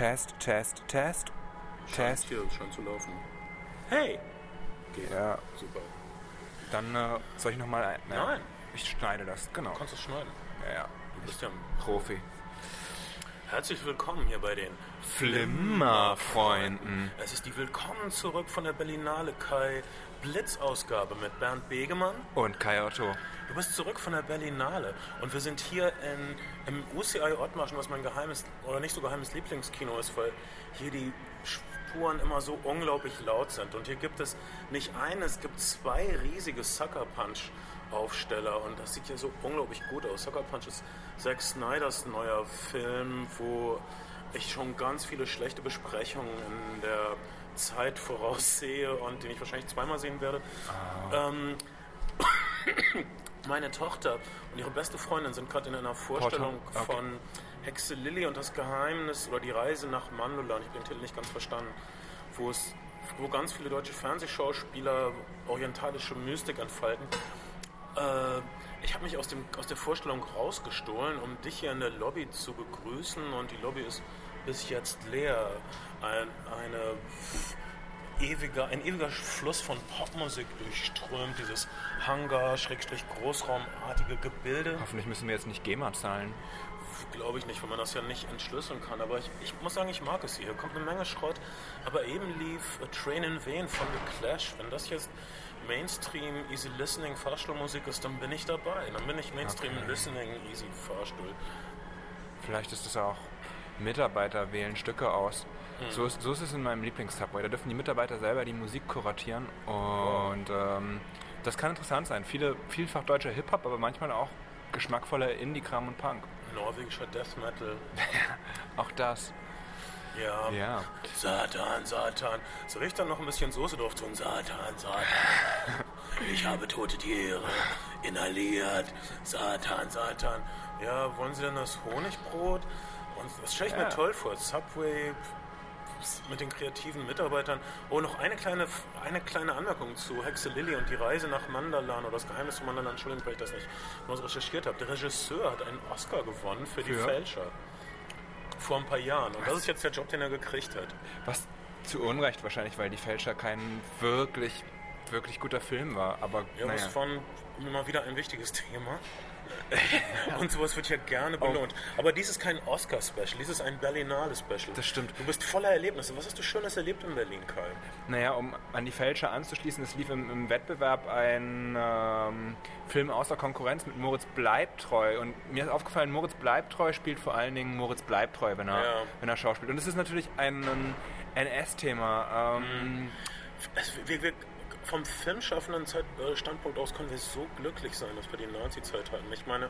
Test, Test, Test. Test. hier scheint zu laufen. Hey! Geht. Ja, Super. dann äh, soll ich nochmal ein. na, Nein. Ich schneide das, genau. Kannst du es schneiden? Ja, ja. Du bist ja ein Profi. Herzlich willkommen hier bei den Flimmerfreunden. Es ist die Willkommen zurück von der Berlinale Kai Blitzausgabe mit Bernd Begemann. Und Kai Otto. Du bist zurück von der Berlinale und wir sind hier in, im UCI Ottmarschen, was mein geheimes oder nicht so geheimes Lieblingskino ist, weil hier die Spuren immer so unglaublich laut sind. Und hier gibt es nicht einen, es gibt zwei riesige Sucker Punch Aufsteller und das sieht hier so unglaublich gut aus. Sucker Punch ist Zack Snyders neuer Film, wo ich schon ganz viele schlechte Besprechungen in der Zeit voraussehe und den ich wahrscheinlich zweimal sehen werde. Ähm, meine Tochter und ihre beste Freundin sind gerade in einer Vorstellung Okay. von Hexe Lilly und das Geheimnis oder die Reise nach Mandula. Ich habe den Titel nicht ganz verstanden, wo es wo ganz viele deutsche Fernsehschauspieler orientalische Mystik entfalten. Äh, ich habe mich aus, dem, aus der Vorstellung rausgestohlen, um dich hier in der Lobby zu begrüßen und die Lobby ist bis jetzt leer. Ein, eine ewiger, ein ewiger Fluss von Popmusik durchströmt dieses Hangar-großraumartige Gebilde. Hoffentlich müssen wir jetzt nicht GEMA zahlen. Glaube ich nicht, weil man das ja nicht entschlüsseln kann. Aber ich, ich muss sagen, ich mag es hier. Hier kommt eine Menge Schrott. Aber eben lief A Train in Vain von The Clash. Wenn das jetzt Mainstream Easy Listening Fahrstuhlmusik ist, dann bin ich dabei. Dann bin ich Mainstream Okay. Listening Easy Fahrstuhl. Vielleicht ist es auch, Mitarbeiter wählen Stücke aus. So, ist, so ist es in meinem Lieblings-Subway. Da dürfen die Mitarbeiter selber die Musik kuratieren. Und ähm, das kann interessant sein. Viele, vielfach deutscher Hip-Hop, aber manchmal auch geschmackvoller Indie-Kram und Punk. Norwegischer Death Metal. Auch das. Ja. Ja. Satan, Satan. Soll ich dann noch ein bisschen Soße drauf tun? Satan, Satan. Ich habe tote Tiere inhaliert. Satan, Satan. Ja, wollen Sie denn das Honigbrot? Und das stelle ich Ja. mir toll vor. Subway mit den kreativen Mitarbeitern. Oh, noch eine kleine, eine kleine Anmerkung zu Hexe Lilly und die Reise nach Mandalan oder das Geheimnis von Mandalan. Entschuldigung, weil ich das nicht mal recherchiert habe. Der Regisseur hat einen Oscar gewonnen für die Für? Fälscher. Vor ein paar Jahren. Und das ist jetzt der Job, den er gekriegt hat. Was zu Unrecht wahrscheinlich, weil die Fälscher kein wirklich, wirklich guter Film war. Aber Ja, naja. das war immer wieder ein wichtiges Thema. Und sowas wird ja gerne belohnt. Aber dies ist kein Oscar-Special, dies ist ein Berlinale-Special. Das stimmt. Du bist voller Erlebnisse. Was hast du Schönes erlebt in Berlin, Kai? Naja, um an die Fälscher anzuschließen, es lief im, im Wettbewerb ein ähm, Film außer Konkurrenz mit Moritz Bleibtreu. Und mir ist aufgefallen, Moritz Bleibtreu spielt vor allen Dingen Moritz Bleibtreu, wenn er, Ja. wenn er schauspielt. Und es ist natürlich ein, ein NS-Thema. Ähm, Es, wir, wir, vom filmschaffenden Zeit, äh, Standpunkt aus können wir so glücklich sein, dass wir die Nazi-Zeit hatten. Ich meine,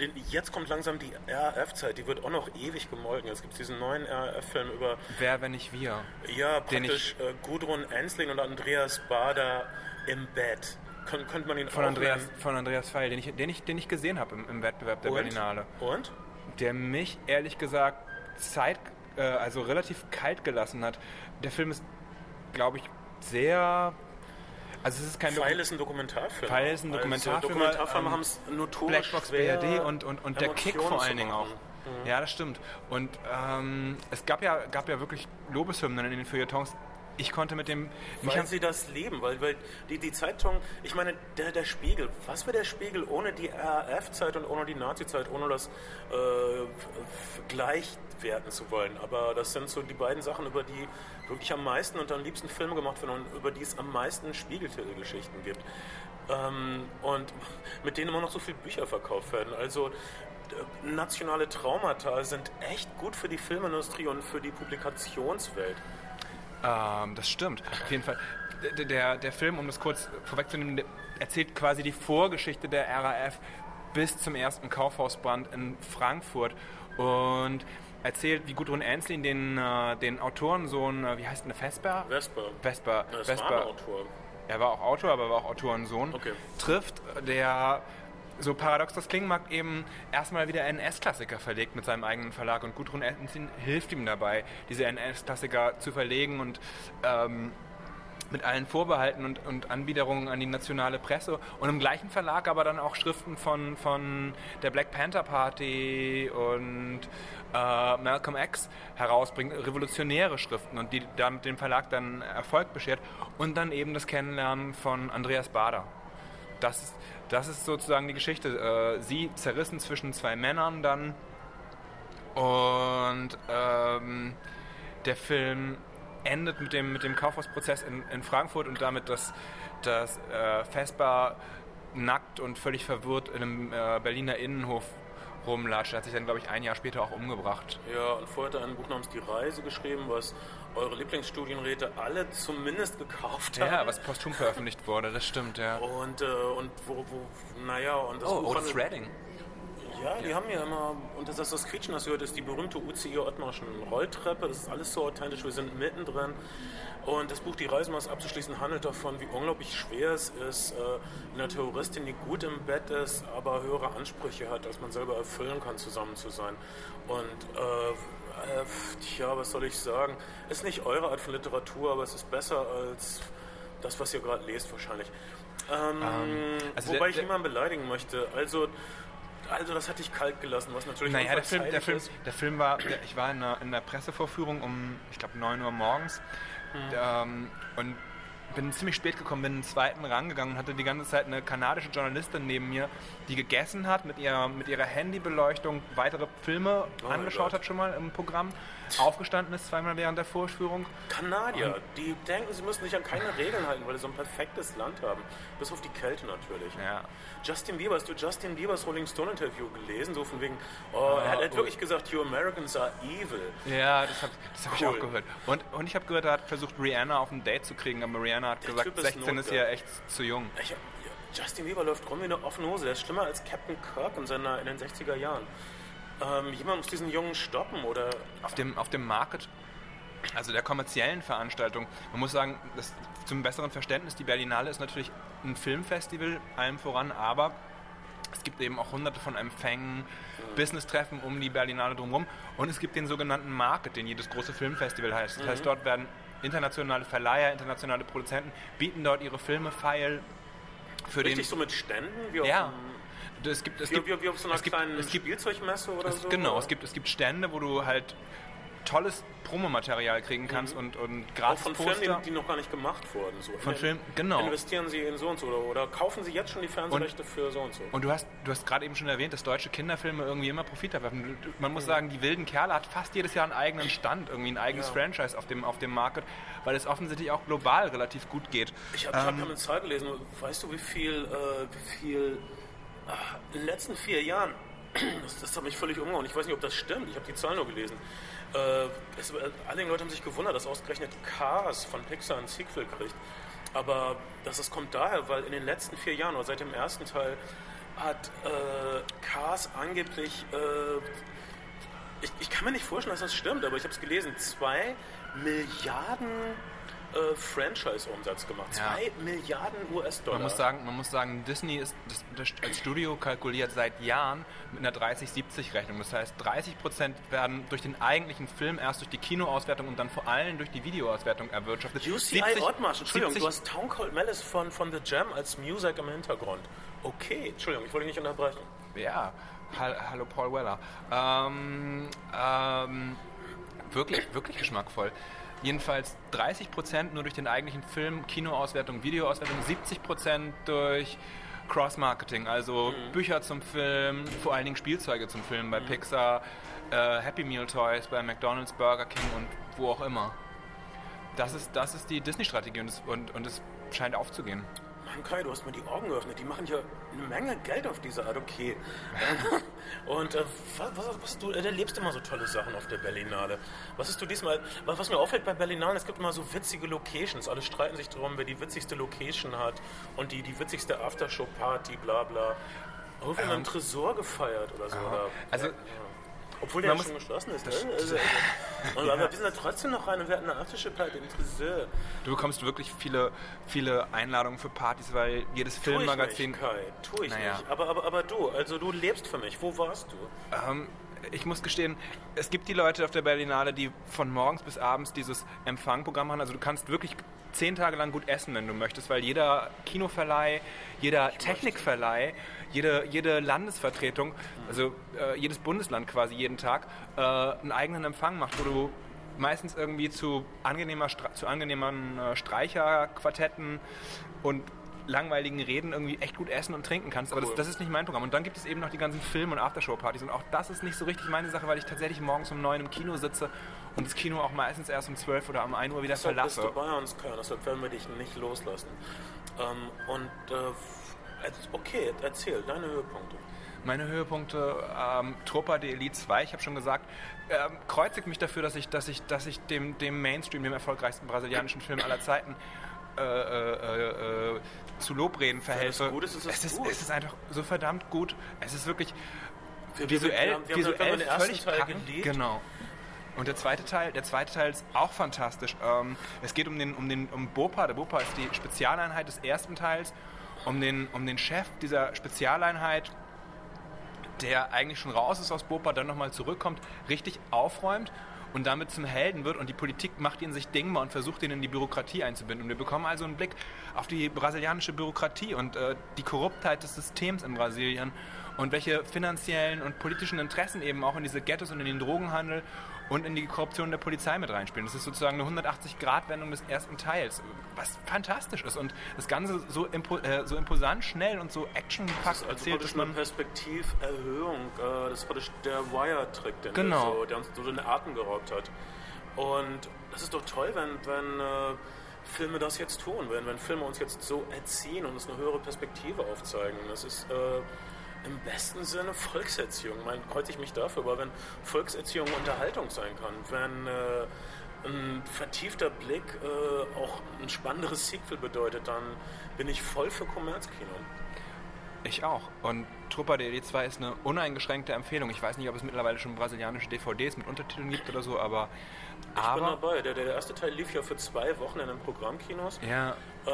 den, jetzt kommt langsam die RAF-Zeit, die wird auch noch ewig gemolken. Es gibt diesen neuen RAF-Film über Wer, wenn nicht wir? Ja, Den praktisch äh, Gudrun Ensling und Andreas Bader im Bett. Kön könnte man ihn Von Andreas, nennen. von Andreas Feil, den ich, den ich, den ich gesehen habe im, im Wettbewerb der Und? Berlinale. Und? Der mich ehrlich gesagt Zeit, äh, also relativ kalt gelassen hat. Der Film ist, glaube ich, sehr. Also es ist kein Pfeil ist ein Dokumentarfilm. Pfeil ist ein Dokumentarfilm, Also, Dokumentarfilme ähm, haben es notorisch Blackbox BRD und, und, und der Kick vor allen Dingen auch. machen. Ja, das stimmt. Und ähm, es gab ja, gab ja wirklich Lobeshymnen in den Feuilletons. Ich konnte mit dem... Weil sie das leben, weil, weil die, die Zeitung, ich meine, der, der Spiegel, was wäre der Spiegel ohne die RAF-Zeit und ohne die Nazi-Zeit, ohne das äh, gleich werten zu wollen. Aber das sind so die beiden Sachen, über die wirklich am meisten und am liebsten Filme gemacht werden und über die es am meisten Spiegeltitelgeschichten gibt. Ähm, und mit denen immer noch so viele Bücher verkauft werden. Also d- nationale Traumata sind echt gut für die Filmindustrie und für die Publikationswelt. ähm, das stimmt. Auf jeden Fall. Der, der, der Film, um das kurz vorwegzunehmen, erzählt quasi die Vorgeschichte der RAF bis zum ersten Kaufhausbrand in Frankfurt und erzählt, wie Gudrun Ensslin den, äh, den Autorensohn, äh, wie heißt denn Vesper? Vesper. Vesper. Das Vesper. war Autor. Er war auch Autor, aber er war auch Autorensohn. Okay. Trifft, der, so paradox das klingen mag, eben erstmal wieder NS-Klassiker verlegt mit seinem eigenen Verlag. Und Gudrun Ensslin hilft ihm dabei, diese NS-Klassiker zu verlegen und ähm, mit allen Vorbehalten und, und Anbiederungen an die nationale Presse und im gleichen Verlag aber dann auch Schriften von, von der Black Panther Party und äh, Malcolm X herausbringt, revolutionäre Schriften und die damit dem Verlag dann Erfolg beschert und dann eben das Kennenlernen von Andreas Bader. Das ist, das ist sozusagen die Geschichte. Äh, sie zerrissen zwischen zwei Männern dann und ähm, der Film endet mit dem, mit dem Kaufhausprozess in, in Frankfurt und damit, dass, dass äh, Vespa nackt und völlig verwirrt in einem äh, Berliner Innenhof rumlatscht. Hat sich dann, glaube ich, ein Jahr später auch umgebracht. Ja, und vorher hat er ein Buch namens Die Reise geschrieben, was eure Lieblingsstudienräte alle zumindest gekauft haben. Ja, was posthum veröffentlicht wurde, das stimmt, ja. Und, äh, und wo, wo, naja, und das oh, Buch Otis Redding. Ja, die haben ja immer, und das ist das Quietschen, das hört, ist die berühmte UCI Ottmarschen Rolltreppe. Das ist alles so authentisch, wir sind mittendrin. Und das Buch Die Reisemaß abzuschließen handelt davon, wie unglaublich schwer es ist, äh, eine Terroristin, die gut im Bett ist, aber höhere Ansprüche hat, als man selber erfüllen kann, zusammen zu sein. Und äh, äh, tja, was soll ich sagen? Ist nicht eure Art von Literatur, aber es ist besser als das, was ihr gerade lest, wahrscheinlich. Ähm, Ähm, also wobei der- ich der- niemanden beleidigen möchte. Also, also das hat dich kalt gelassen, was natürlich Naja, der Film, der, Film, der Film war, der, ich war in der, in der Pressevorführung um, ich glaube, 9 Uhr morgens. Ähm, und bin ziemlich spät gekommen, bin in den zweiten Rang gegangen und hatte die ganze Zeit eine kanadische Journalistin neben mir, die gegessen hat, mit ihrer, mit ihrer Handybeleuchtung weitere Filme Oh, angeschaut hat schon mal im Programm, aufgestanden ist zweimal während der Vorführung. Kanadier, die denken, sie müssen sich an keine Regeln halten, weil sie so ein perfektes Land haben. Bis auf die Kälte natürlich. Ja. Justin Bieber, hast du Justin Biebers Rolling Stone Interview gelesen? So von wegen, oh, er hat, er hat oh. wirklich gesagt, you Americans are evil. Ja, das habe hab ich Cool. auch gehört. Und, und ich habe gehört, er hat versucht, Rihanna auf ein Date zu kriegen, aber Rihanna hat Der gesagt, Typ ist 16 ist ja echt zu jung. Ich, Justin Bieber läuft rum wie eine offene Hose. Der ist schlimmer als Captain Kirk in, seiner, in den 60er Jahren. Ähm, jemand muss diesen Jungen stoppen oder auf dem, auf dem Market, also der kommerziellen Veranstaltung, man muss sagen, das, zum besseren Verständnis, die Berlinale ist natürlich ein Filmfestival, allem voran, aber es gibt eben auch hunderte von Empfängen, Business-Treffen um die Berlinale drumherum und es gibt den sogenannten Market, den jedes große Filmfestival heißt. Das heißt, dort werden internationale Verleiher, internationale Produzenten, bieten dort ihre Filme feil für richtig den... so mit Ständen? Wie Ja, es gibt, es wie, gibt, wie, wie auf so einer es kleinen es gibt Spielzeugmesse oder es, so? Genau, oder? es gibt, es gibt Stände, wo du halt tolles Promomaterial kriegen kannst und, und Mhm. Auch gratis von Poster. Filmen, die, die noch gar nicht gemacht wurden. So. Von In- Filmen, genau. Investieren Sie in so und so oder, oder kaufen Sie jetzt schon die Fernsehrechte für so und so. Und du hast, du hast gerade eben schon erwähnt, dass deutsche Kinderfilme irgendwie immer Profit erwerben. Du- Man muss sagen, die wilden Kerle hat fast jedes Jahr einen eigenen Stand, irgendwie ein eigenes Ja. Franchise auf dem, auf dem Market, weil es offensichtlich auch global relativ gut geht. Ich habe Ähm, hab eine Zahl gelesen. Weißt du, wie viel, äh, wie viel ah, in den letzten vier Jahren, das, das hat mich völlig umgehauen. Ich weiß nicht, ob das stimmt. Ich habe die Zahl nur gelesen. Äh, es, äh, einige Leute haben sich gewundert, dass ausgerechnet Cars von Pixar ein Sequel kriegt. Aber das, das kommt daher, weil in den letzten vier Jahren oder seit dem ersten Teil hat äh, Cars angeblich äh, ich, ich kann mir nicht vorstellen, dass das stimmt, aber ich habe es gelesen. Zwei Milliarden äh, Franchise-Umsatz gemacht. Ja. Zwei Milliarden US-Dollar. Man muss sagen, man muss sagen Disney ist das, das als Studio kalkuliert seit Jahren mit einer 30-70-Rechnung. Das heißt, 30% werden durch den eigentlichen Film erst durch die Kinoauswertung und dann vor allem durch die Videoauswertung erwirtschaftet. UCI 70 Ottmarsch, Entschuldigung, 70 du hast Town Cold Malice von, von The Jam als Music im Hintergrund. Okay, Entschuldigung, ich wollte dich nicht unterbrechen. Ja, hall, hallo Paul Weller. Ähm, ähm, wirklich, wirklich geschmackvoll. Jedenfalls 30% nur durch den eigentlichen Film, Kinoauswertung, Videoauswertung, 70% durch Cross-Marketing, also Bücher zum Film, vor allen Dingen Spielzeuge zum Film bei Pixar, äh, Happy Meal Toys bei McDonald's, Burger King und wo auch immer. Das ist, das ist die Disney-Strategie und es, und, und es scheint aufzugehen. Mann, Kai, du hast mir die Augen geöffnet. Die machen ja eine Menge Geld auf diese Art, okay. Und äh, was, was, du, äh, erlebst immer so tolle Sachen auf der Berlinale. Was hast du diesmal, was, was mir auffällt bei Berlinale, es gibt immer so witzige Locations. Alle streiten sich darum, wer die witzigste Location hat und die, die witzigste Aftershow-Party, bla bla. Irgendwie in einem Tresor gefeiert oder so. Oder, Also, ja. Obwohl der ja schon geschlossen ist. Ne? Also, und, aber wir sind da trotzdem noch rein und wir hatten eine Aftershow-Party im Tresor. Du bekommst wirklich viele, viele Einladungen für Partys, weil jedes Filmmagazin. Tue ich nicht, Kai. Tue ich Naja. nicht. Aber, aber, aber du, also du lebst für mich. Wo warst du? Ähm, ich muss gestehen, es gibt die Leute auf der Berlinale, die von morgens bis abends dieses Empfangprogramm haben. Also du kannst wirklich zehn Tage lang gut essen, wenn du möchtest, weil jeder Kinoverleih, jeder Technikverleih, jede, jede Landesvertretung, also äh, jedes Bundesland quasi jeden Tag, äh, einen eigenen Empfang macht, wo du meistens irgendwie zu, angenehmer, zu angenehmen äh, Streicherquartetten und langweiligen Reden irgendwie echt gut essen und trinken kannst. Aber das, das, ist nicht mein Programm. Und dann gibt es eben noch die ganzen Film- und Aftershow-Partys. Und auch das ist nicht so richtig meine Sache, weil ich tatsächlich morgens um neun im Kino sitze und das Kino auch meistens erst um zwölf oder um ein Uhr wieder deshalb verlasse. Bist du bei uns, Köln, deshalb werden wir dich nicht loslassen. Ähm, und äh, okay, erzähl deine Höhepunkte. Meine Höhepunkte, ähm, Tropa de Elite 2, ich habe schon gesagt, ähm, kreuzigt mich dafür, dass ich, dass ich, dass ich dem, dem Mainstream, dem erfolgreichsten brasilianischen Film aller Zeiten, äh, äh, äh, zu Lobreden verhelfe. Gut ist, ist es, ist, gut. es ist einfach so verdammt gut. Es ist wirklich Wir- visuell, wir haben- wir haben visuell ersten völlig Teil packend. Genau. Und der zweite Teil, der zweite Teil ist auch fantastisch. Ähm, es geht um den, um den um Bopa. Der Bopa ist die Spezialeinheit des ersten Teils. Um den, um den Chef dieser Spezialeinheit, der eigentlich schon raus ist aus Bopa, dann nochmal zurückkommt, richtig aufräumt und damit zum Helden wird und die Politik macht ihn sich dingbar und versucht ihn in die Bürokratie einzubinden. Und wir bekommen also einen Blick auf die brasilianische Bürokratie und äh, die Korruptheit des Systems in Brasilien und welche finanziellen und politischen Interessen eben auch in diese Ghettos und in den Drogenhandel und in die Korruption der Polizei mit reinspielen. Das ist sozusagen eine 180-Grad-Wendung des ersten Teils, was fantastisch ist und das Ganze so, impo äh, so imposant, schnell und so actionpackt Also erzählt, praktisch dass eine man... Perspektiverhöhung. Äh, das ist praktisch der Wire-Trick, Genau. so, der uns so den Atem geraubt hat. Und das ist doch toll, wenn, wenn äh, Filme das jetzt tun, wenn, wenn Filme uns jetzt so erziehen und uns eine höhere Perspektive aufzeigen. Das ist äh, im besten Sinne Volkserziehung. Mein, kreuz ich mich dafür, aber wenn Volkserziehung Unterhaltung sein kann, wenn äh, ein vertiefter Blick äh, auch ein spannenderes Sequel bedeutet, dann bin ich voll für Kommerzkino. Ich auch. Und de Elite 2 ist eine uneingeschränkte Empfehlung. Ich weiß nicht, ob es mittlerweile schon brasilianische DVDs mit Untertiteln gibt oder so, aber... Ich bin dabei. Der, der erste Teil lief ja für zwei Wochen in den Programmkinos. ja, Äh,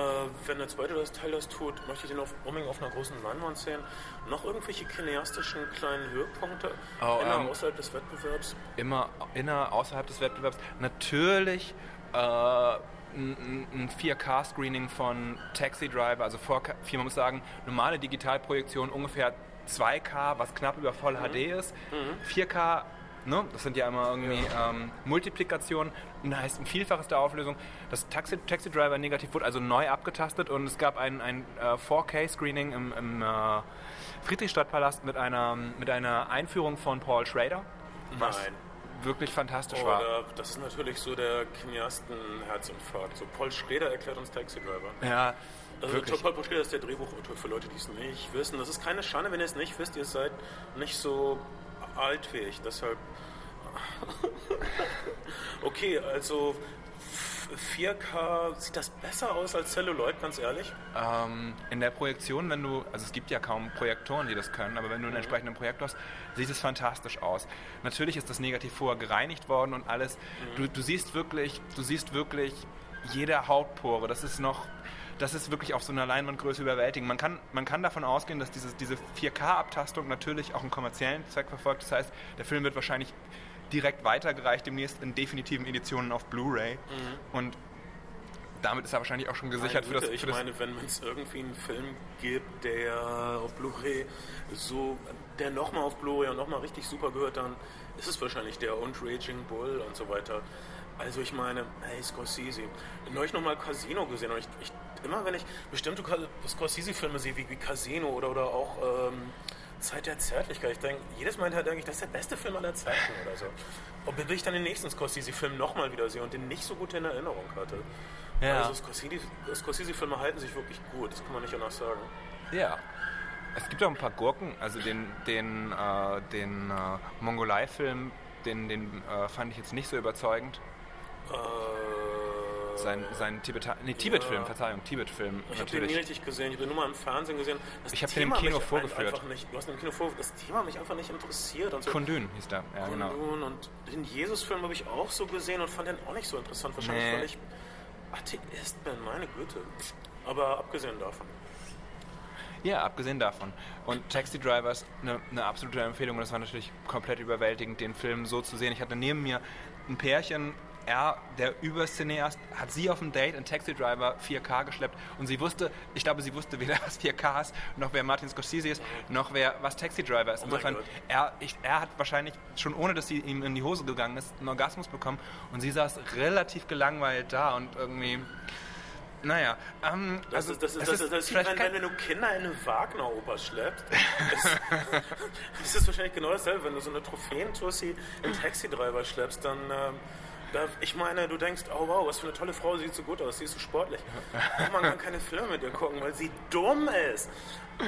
wenn der zweite Teil das tut, möchte ich den auf, unbedingt auf einer großen Leinwand sehen. Noch irgendwelche cineastischen kleinen Höhepunkte Oh, inner, ähm, außerhalb des Wettbewerbs? immer inner, außerhalb des Wettbewerbs. Natürlich äh, ein ein 4K-Screening von Taxi Driver, also 4K, man muss sagen, normale Digitalprojektion ungefähr 2K, was knapp über Voll HD ist. 4K, ne, das sind ja immer irgendwie ähm, Multiplikationen, und das heißt ein Vielfaches der Auflösung. Das Taxi, Taxi Driver negativ wurde also neu abgetastet und es gab ein, ein äh, 4K-Screening im, im äh, Friedrichstadtpalast mit einer, mit einer Einführung von Paul Schrader. Was Nein. wirklich fantastisch war. Oder das ist natürlich so der Cineasten-Herzinfarkt. So Paul Schrader erklärt uns Taxi Driver. Ja, Also wirklich. Paul Schrader ist der Drehbuchautor für Leute, die es nicht wissen. Das ist keine Schande, wenn ihr es nicht wisst. Ihr seid nicht so alt wie ich. Deshalb. okay, also 4K sieht das besser aus als Celluloid, ganz ehrlich. Ähm, in der Projektion, wenn du, also es gibt ja kaum Projektoren, die das können, aber wenn du einen entsprechenden Projektor hast, sieht es fantastisch aus. Natürlich ist das negativ vorher gereinigt worden und alles. Du, du siehst wirklich, du siehst wirklich jede Hautpore. Das ist noch, das ist wirklich auf so einer Leinwandgröße überwältigend. Man kann, man kann davon ausgehen, dass dieses, diese 4K-Abtastung natürlich auch einen kommerziellen Zweck verfolgt. Das heißt, der Film wird wahrscheinlich direkt weitergereicht, demnächst in definitiven Editionen auf Blu-ray. Und damit ist er wahrscheinlich auch schon gesichert Meine für das, für ich das meine, wenn es irgendwie einen Film gibt, der auf Blu-ray so, der nochmal auf Blu-ray und nochmal richtig super gehört, dann ist es wahrscheinlich der und Raging Bull und so weiter. Also ich meine, hey Scorsese, neulich nochmal Casino gesehen und ich, ich immer wenn ich bestimmte Scorsese-Filme sehe, wie, wie Casino oder, oder auch ähm, Zeit der Zärtlichkeit, ich denke, jedes Mal denke ich, das ist der beste Film aller Zeiten oder so. Bis ich dann den nächsten Scorsese-Film nochmal wieder sehe und den nicht so gut in Erinnerung hatte. Ja. Also Scorsese- Scorsese-Filme halten sich wirklich gut, das kann man nicht anders sagen. Ja. Es gibt auch ein paar Gurken, also den, den, äh, den äh, Mongolei-Film, den, den äh, fand ich jetzt nicht so überzeugend. Äh, Sein, sein Tibeta nee, Tibet-Film, Ja. Verzeihung, Tibet-Film ich habe den nie richtig gesehen, ich habe den nur mal im Fernsehen gesehen. Das Ich habe den im Kino vorgeführt. Nicht, du hast den im Kino vorgeführt, das Thema mich einfach nicht interessiert. Und so. Kundun hieß der, ja genau. Kundun und den Jesus-Film habe ich auch so gesehen und fand den auch nicht so interessant. Wahrscheinlich, Nee. weil ich Atheist bin, meine Güte. Aber abgesehen davon. Ja, abgesehen davon. Und Taxi Driver ist eine, eine absolute Empfehlung und es war natürlich komplett überwältigend, den Film so zu sehen. Ich hatte neben mir ein Pärchen, er, der Übercineast, hat sie auf dem Date in Taxi Driver 4K geschleppt und sie wusste, ich glaube, sie wusste weder, was 4K ist, noch wer Martin Scorsese ist, noch wer, was Taxi Driver ist. Oh Insofern, Gott. er, ich, er hat wahrscheinlich schon ohne, dass sie ihm in die Hose gegangen ist, einen Orgasmus bekommen und sie saß relativ gelangweilt da und irgendwie, naja, ähm, Das also ist, das ist, das ist, das ist vielleicht wenn, wenn du Kinder in eine Wagner-Oper schleppst. Es, das ist wahrscheinlich genau dasselbe. Wenn du so eine Trophäentussi in Taxi-Driver schleppst, dann... Ähm, ich meine, du denkst, oh wow, was für eine tolle Frau, sie sieht so gut aus, sie ist so sportlich. Oh, man kann keine Filme mit ihr gucken, weil sie dumm ist.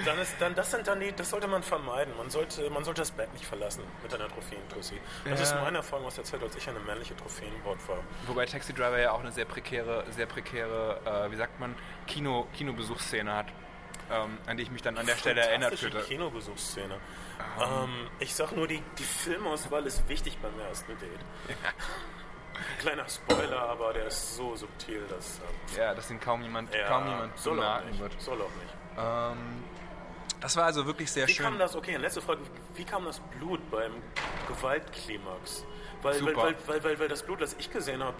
Dann ist dann, das sind dann die, das sollte man vermeiden. Man sollte, man sollte das Bett nicht verlassen mit einer Trophäentussi. Das ist Ja. meine Erfahrung aus der Zeit, als ich eine männliche Trophäenbraut war. Wobei Taxi Driver ja auch eine sehr prekäre, sehr prekäre, äh, wie sagt man, Kino, Kinobesuchsszene hat, ähm, an die ich mich dann an der Stelle erinnert Fantastische fühlte. Kinobesuchsszene. Ähm, ich sag nur, die, die Filmauswahl ist wichtig beim ersten Date. Kleiner Spoiler, aber der ist so subtil, dass ähm, Ja, dass ihn kaum jemand, ja, kaum jemand soll bemerken nicht. wird. Soll auch nicht. Ähm, das war also wirklich sehr Wie schön. kam das, okay, letzte Frage, wie kam das Blut beim Gewaltklimax? Weil, Super. weil, weil, weil, weil das Blut, das ich gesehen habe,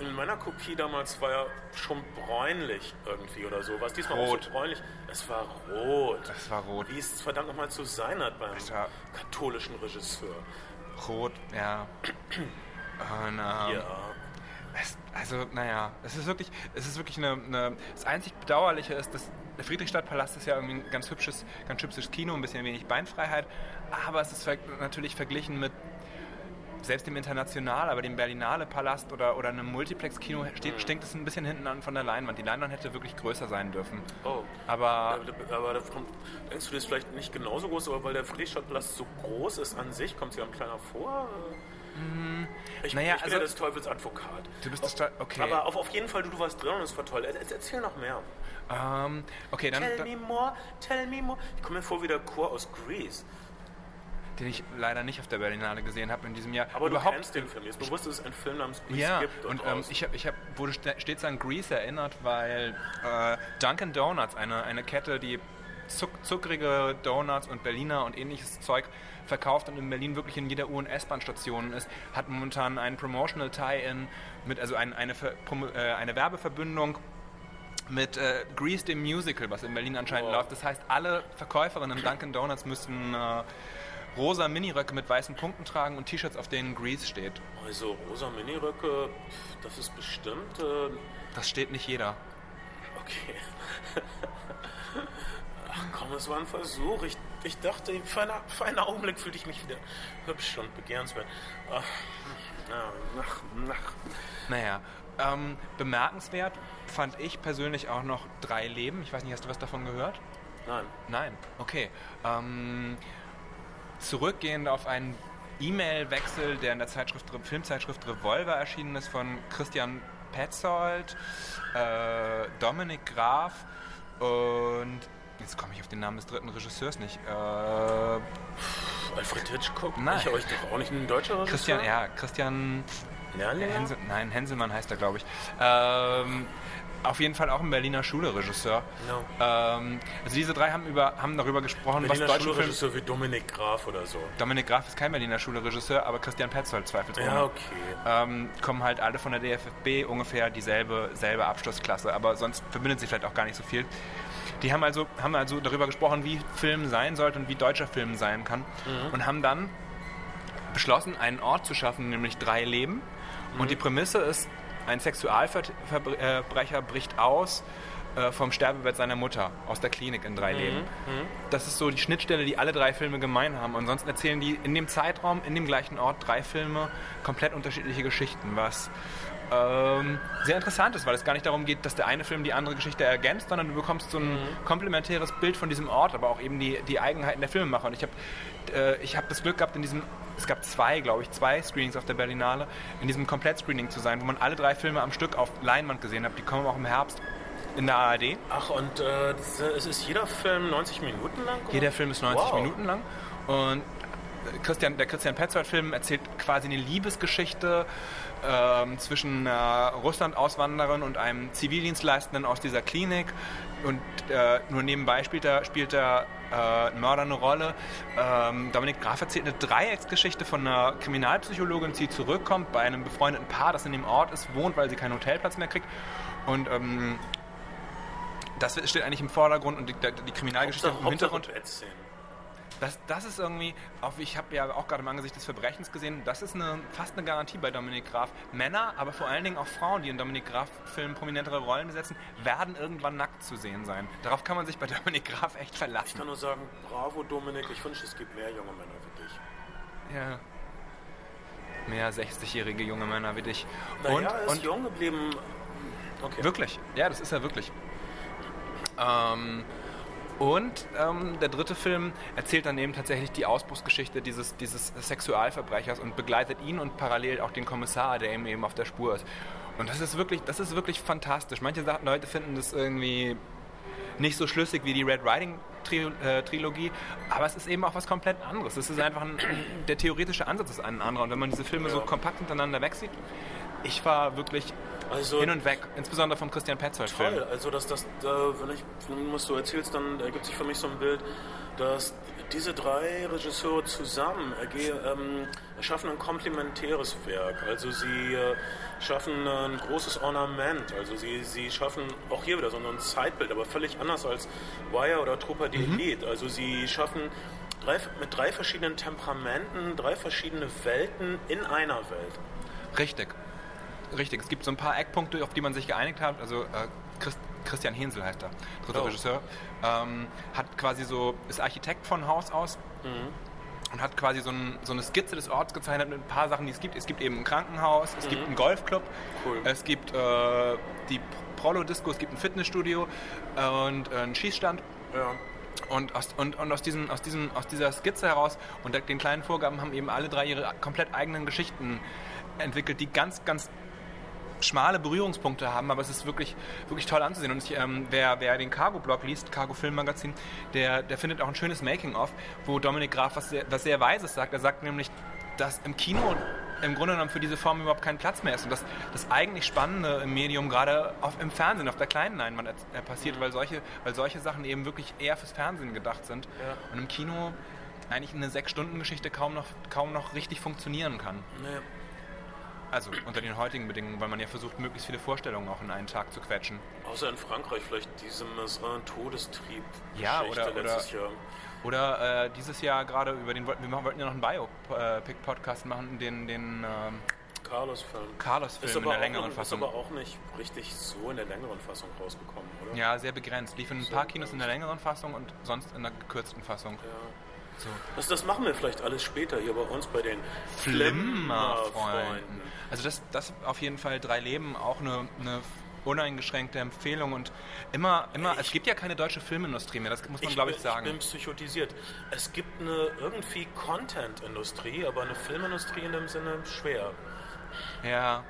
in meiner Kopie damals war ja schon bräunlich irgendwie oder so. Was diesmal auch Rot. so bräunlich? Es war rot. Das war rot. Wie es verdammt nochmal zu sein hat beim Es war- katholischen Regisseur. Rot, ja. Und, ähm, Ja. Es, also, naja, es ist wirklich, es ist wirklich eine, eine. Das einzig Bedauerliche ist, dass der Friedrichstadtpalast ist ja irgendwie ein ganz hübsches, ganz hübsches Kino, ein bisschen wenig Beinfreiheit, aber es ist ver natürlich verglichen mit selbst dem International, aber dem Berlinale Palast oder, oder einem Multiplex-Kino steht, stinkt es ein bisschen hinten an von der Leinwand. Die Leinwand hätte wirklich größer sein dürfen. Oh. Aber Aber, aber da kommt, denkst du, das ist vielleicht nicht genauso groß, aber weil der Friedrichstadtpalast so groß ist an sich, kommt sie einem kleiner vor? Ich, Mhm. Naja, ich bin also- ja des Teufels Advokat. du bist das. Sta- Okay. Aber auf, auf jeden Fall, du, du warst drin und es war toll. Er- Erzähl noch mehr. ähm, okay, dann. Tell dann me more, tell me more. Ich komme mir vor wie der Chor aus Grease. den ich leider nicht auf der Berlinale gesehen habe in diesem Jahr. Aber Überhaupt, du kennst den Film. Jetzt bewusst, dass es einen Film namens Grease Ja, gibt. und ähm, draußen. ich, hab, ich hab, wurde st- stets an Grease erinnert, weil äh, Dunkin' Donuts, eine, eine Kette, die zuck, zuckrige Donuts und Berliner und ähnliches Zeug verkauft und in Berlin wirklich in jeder U- und S-Bahn-Station ist, hat momentan einen Promotional Tie-In, mit also ein, eine, äh, eine Werbeverbindung mit äh, Grease, dem Musical, was in Berlin anscheinend Wow. läuft. Das heißt, alle Verkäuferinnen im Dunkin' Donuts müssen äh, rosa Miniröcke mit weißen Punkten tragen und T-Shirts, auf denen Grease steht. Also, rosa Miniröcke, das ist bestimmt. Äh, Das steht nicht jeder. Okay. Ach komm, es war ein Versuch. Ich, ich dachte, für, eine, für einen Augenblick fühlte ich mich wieder hübsch und begehrenswert. Ach, na, nach, nach. Naja, ähm, bemerkenswert fand ich persönlich auch noch drei Leben. Ich weiß nicht, hast du was davon gehört? Nein. Nein. Okay. Ähm, zurückgehend auf einen E-Mail-Wechsel, der in der Zeitschrift, Filmzeitschrift Revolver erschienen ist, von Christian Petzold, äh, Dominik Graf und jetzt komme ich auf den Namen des dritten Regisseurs nicht. Äh, Alfred Hitchcock? Nein. Ich ich doch auch nicht ein deutscher Regisseur? Christian, ja, Christian? Hensel, nein, Henselmann heißt er, glaube ich. Ähm, auf jeden Fall auch ein Berliner Schule-Regisseur. No. Ähm, also diese drei haben, über, haben darüber gesprochen, Berliner was deutschen Film... Schulregisseur wie Dominik Graf oder so. Dominik Graf ist kein Berliner Schule-Regisseur, aber Christian Petzold zweifelsohne. Ja, okay. Ähm, kommen halt alle von der DFFB, ungefähr dieselbe selbe Abschlussklasse, aber sonst verbindet sie vielleicht auch gar nicht so viel. Die haben also, haben also darüber gesprochen, wie Film sein sollte und wie deutscher Film sein kann und haben dann beschlossen, einen Ort zu schaffen, nämlich drei Leben. Und die Prämisse ist, ein Sexualverbrecher bricht aus äh, vom Sterbebett seiner Mutter aus der Klinik in drei Leben. Das ist so die Schnittstelle, die alle drei Filme gemein haben. Ansonsten erzählen die in dem Zeitraum, in dem gleichen Ort, drei Filme komplett unterschiedliche Geschichten, was ähm, sehr interessant ist, weil es gar nicht darum geht, dass der eine Film die andere Geschichte ergänzt, sondern du bekommst so ein komplementäres Bild von diesem Ort, aber auch eben die, die Eigenheiten der Filmemacher. Und ich habe äh, ich hab das Glück gehabt, in diesem, es gab zwei, glaube ich, zwei Screenings auf der Berlinale, in diesem Komplettscreening zu sein, wo man alle drei Filme am Stück auf Leinwand gesehen hat. Die kommen auch im Herbst in der ARD. Ach, und äh, äh, es ist jeder Film 90 Minuten lang? oder? Jeder Film ist 90 Wow. Minuten lang. Und Christian, der Christian Petzold-Film erzählt quasi eine Liebesgeschichte ähm, zwischen einer Russland-Auswandererin und einem Zivildienstleistenden aus dieser Klinik. Und äh, nur nebenbei spielt er, spielt er äh, ein Mörder eine Rolle. Ähm, Dominik Graf erzählt eine Dreiecksgeschichte von einer Kriminalpsychologin, die zurückkommt bei einem befreundeten Paar, das in dem Ort ist, wohnt, weil sie keinen Hotelplatz mehr kriegt. Und ähm, das steht eigentlich im Vordergrund und die, die Kriminalgeschichte im Hintergrund. Das, das ist irgendwie, auch, ich habe ja auch gerade im Angesicht des Verbrechens gesehen, das ist eine, fast eine Garantie bei Dominik Graf. Männer, aber vor allen Dingen auch Frauen, die in Dominik Graf-Filmen prominentere Rollen besetzen, werden irgendwann nackt zu sehen sein. Darauf kann man sich bei Dominik Graf echt verlassen. Ich kann nur sagen, bravo Dominik, ich wünsche, es gibt mehr junge Männer wie dich. Ja. Mehr 60-jährige junge Männer wie dich. Naja, und, ist und jung geblieben. Okay. Wirklich, ja, das ist er wirklich. Ähm, und ähm, der dritte Film erzählt dann eben tatsächlich die Ausbruchsgeschichte dieses, dieses Sexualverbrechers und begleitet ihn und parallel auch den Kommissar, der ihm eben auf der Spur ist. Und das ist wirklich, das ist wirklich fantastisch. Manche Leute finden das irgendwie nicht so schlüssig wie die Red Riding äh, Trilogie, aber es ist eben auch was komplett anderes. Es ist einfach ein, der theoretische Ansatz ist ein anderer. Und wenn man diese Filme ja. so kompakt hintereinander wegsieht, ich war wirklich also, hin und weg, insbesondere vom Christian Petzold. Toll, also dass das, da, wenn ich was du erzählst, dann ergibt sich für mich so ein Bild, dass diese drei Regisseure zusammen ähm, erschaffen ein komplementäres Werk. Also sie äh, schaffen ein großes Ornament. Also sie, sie schaffen auch hier wieder so ein Zeitbild, aber völlig anders als Wire oder Trooper de mhm. Elite. Also sie schaffen drei, mit drei verschiedenen Temperamenten, drei verschiedene Welten in einer Welt. Richtig. Richtig. Es gibt so ein paar Eckpunkte, auf die man sich geeinigt hat. Also äh, Christ, Christian Hensel heißt er, dritter oh. Regisseur. Ähm, hat quasi so, ist Architekt von Haus aus. Mhm und hat quasi so, ein, so, eine Skizze des Orts gezeichnet mit ein paar Sachen, die es gibt. Es gibt eben ein Krankenhaus, es mhm. gibt einen Golfclub, cool. es gibt äh, die Prolo-Disco, es gibt ein Fitnessstudio und äh, einen Schießstand. Ja. Und, aus, und, und aus, diesem, aus, diesem, aus dieser Skizze heraus und den kleinen Vorgaben haben eben alle drei ihre komplett eigenen Geschichten entwickelt, die ganz, ganz schmale Berührungspunkte haben, aber es ist wirklich, wirklich toll anzusehen. Und ich, ähm, wer, wer den Cargo-Blog liest, Cargo Filmmagazin, der, der findet auch ein schönes Making-of, wo Dominik Graf was sehr, was sehr Weises sagt. Er sagt nämlich, dass im Kino im Grunde genommen für diese Form überhaupt kein Platz mehr ist. Und dass das eigentlich Spannende im Medium gerade auf, im Fernsehen, auf der kleinen Leinwand äh, passiert, weil solche, weil solche Sachen eben wirklich eher fürs Fernsehen gedacht sind. Ja. Und im Kino eigentlich eine Sechs-Stunden-Geschichte kaum noch, kaum noch richtig funktionieren kann. Nee. Also unter den heutigen Bedingungen, weil man ja versucht, möglichst viele Vorstellungen auch in einen Tag zu quetschen. Außer in Frankreich vielleicht diese Mazarin-Todestrieb. Ja, oder, oder, Jahr. oder äh, dieses Jahr gerade über den, wir wollten ja noch einen Biopic-Podcast machen, den, den ähm, Carlos-Film. Carlos-Film in der längeren noch, Fassung. Ist aber auch nicht richtig so in der längeren Fassung rausgekommen, oder? Ja, sehr begrenzt. Lief in ein paar Kinos in der längeren Fassung und sonst in der gekürzten Fassung. Ja. So. Also das machen wir vielleicht alles später hier bei uns bei den Flimmer-Freunden. Also das, das auf jeden Fall drei Leben auch eine, eine uneingeschränkte Empfehlung und immer, immer, ich, es gibt ja keine deutsche Filmindustrie mehr, das muss man glaube ich sagen. Ich bin psychotisiert. Es gibt eine irgendwie Content-Industrie, aber eine Filmindustrie in dem Sinne schwer. Ja,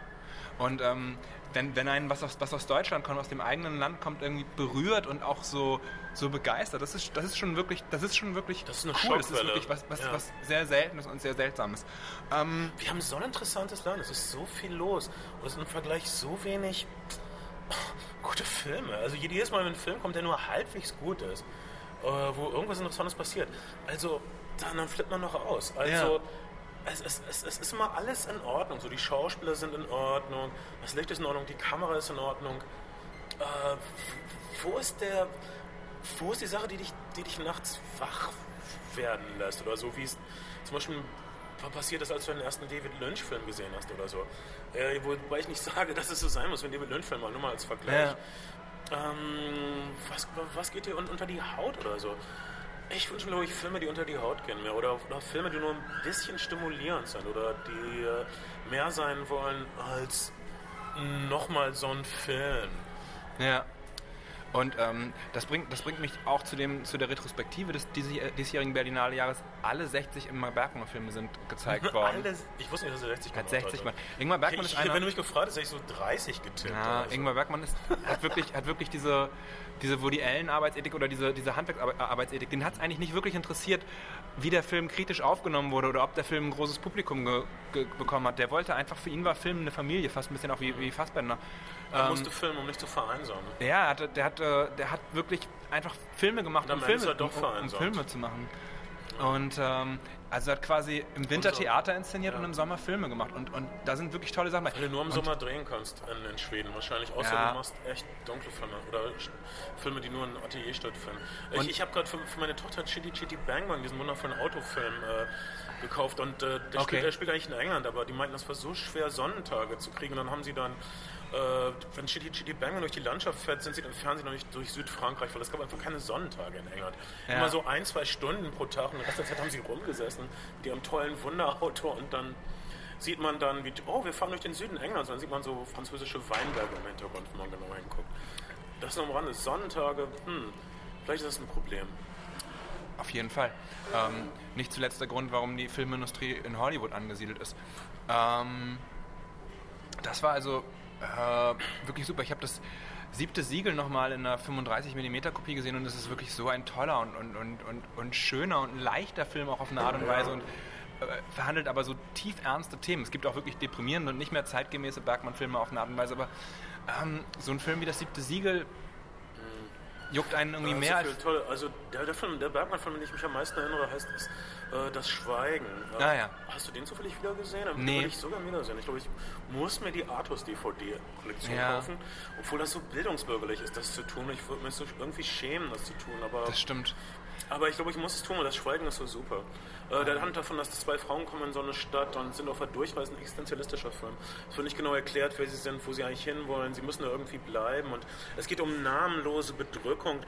und ähm, wenn, wenn einen was aus, was aus Deutschland kommt, aus dem eigenen Land kommt, irgendwie berührt und auch so, so begeistert, das ist, das ist schon wirklich, das ist schon wirklich das ist eine cool. Das ist wirklich was, was, ja. was sehr Seltenes und sehr Seltsames. Ähm, Wir haben so ein interessantes Land, es ist so viel los und es ist im Vergleich so wenig gute Filme. Also jedes Mal, wenn ein Film kommt, der nur halbwegs gut ist, äh, wo irgendwas Interessantes passiert, also dann, dann flippt man noch aus. Also ja es, es, es, es, ist immer alles in Ordnung. So, die Schauspieler sind in Ordnung, das Licht ist in Ordnung, die Kamera ist in Ordnung. Äh, wo ist der. Wo ist die Sache, die dich, die dich nachts wach werden lässt? Oder so wie es zum Beispiel passiert ist, als du den ersten David Lynch-Film gesehen hast oder so. Äh, wobei ich nicht sage, dass es so sein muss, wenn David Lynch-Film mal nur mal als Vergleich. Ja. Ähm, was, was geht dir unter die Haut oder so? Ich wünsche mir, glaube ich, Filme, die unter die Haut gehen mehr. Oder, oder Filme, die nur ein bisschen stimulierend sind. Oder die äh, mehr sein wollen als nochmal so ein Film. Ja. Und ähm, das, bringt, das bringt mich auch zu, dem, zu der Retrospektive des diesjährigen Berlinale Jahres. Alle 60 Ingmar Bergmann Filme sind gezeigt worden. Alle, ich wusste nicht, dass er 60 hat. 60 Mal. Ingmar Bergmann ich, ist einer... Wenn du mich gefragt hast, hätte ich so 30 getippt. Ja, so. Ingmar Bergmann ist, hat, wirklich, hat wirklich diese, diese Woody Allen Arbeitsethik oder diese, diese Handwerksarbeitsethik. Den hat es eigentlich nicht wirklich interessiert, wie der Film kritisch aufgenommen wurde oder ob der Film ein großes Publikum bekommen hat. Der wollte einfach, für ihn war Film eine Familie, fast ein bisschen auch wie, wie Fassbender. Er ähm, musste filmen, um nicht zu vereinsamen. Ja, der hat, der hat, der hat wirklich einfach Filme gemacht, um Filme, er um, um. Filme zu machen. Und ähm, also er hat quasi im Winter so- Theater inszeniert ja. und im Sommer Filme gemacht. Und, und da sind wirklich tolle Sachen. Weil du nur im und, Sommer drehen kannst in, in Schweden wahrscheinlich. Außer Ja. du machst echt dunkle Filme oder Filme, die nur in Atelier stattfinden. Und- Ich, ich habe gerade für, für meine Tochter Chitty Chitty Bang Bang, diesen wundervollen Autofilm, äh, gekauft. Und äh, der, Okay. spielt, der spielt eigentlich in England, aber die meinten, das war so schwer, Sonnentage zu kriegen. Und dann haben sie dann, äh, wenn Chitty Chitty Bang durch die Landschaft fährt, sind sie dann fahren sie noch nicht durch Südfrankreich, weil es gab einfach keine Sonnentage in England. Ja. Immer so ein, zwei Stunden pro Tag und den Rest der Zeit haben sie rumgesessen mit ihrem tollen Wunderauto und dann sieht man dann, wie, oh, wir fahren durch den Süden Englands, und dann sieht man so französische Weinberge im Hintergrund, wenn man genau hinguckt. Das nur am Rande. Sonnentage, hm, vielleicht ist das ein Problem. Auf jeden Fall. Ähm, nicht zuletzt der Grund, warum die Filmindustrie in Hollywood angesiedelt ist. Ähm, das war also äh, wirklich super. Ich habe das siebte Siegel nochmal in einer 35mm Kopie gesehen und es ist wirklich so ein toller und, und, und, und, und schöner und leichter Film auch auf eine Art und Weise und äh, verhandelt aber so tief ernste Themen. Es gibt auch wirklich deprimierende und nicht mehr zeitgemäße Bergmann-Filme auf eine Art und Weise, aber ähm, so ein Film wie das siebte Siegel juckt einen irgendwie Ja, mehr als... tolle, also der, der Film, der Bergmann-Film, an den ich mich am meisten erinnere, heißt ist, äh, Das Schweigen. Äh, Ah, ja. Hast du den zufällig wieder gesehen? Den Nee. würde ich sogar wiedersehen. Ich glaube, ich muss mir die Artus-DVD-Kollektion Ja. kaufen, obwohl das so bildungsbürgerlich ist, das zu tun. Ich würde mich so irgendwie schämen, das zu tun, aber... Das stimmt. Aber ich glaube, ich muss es tun, weil das Schweigen ist so super. Äh, der handelt davon, dass zwei Frauen kommen in so eine Stadt und sind auf der Durchreise, ein existenzialistischer Film. Es wird nicht genau erklärt, wer sie sind, wo sie eigentlich hinwollen. Sie müssen da irgendwie bleiben. Und es geht um namenlose Bedrückung.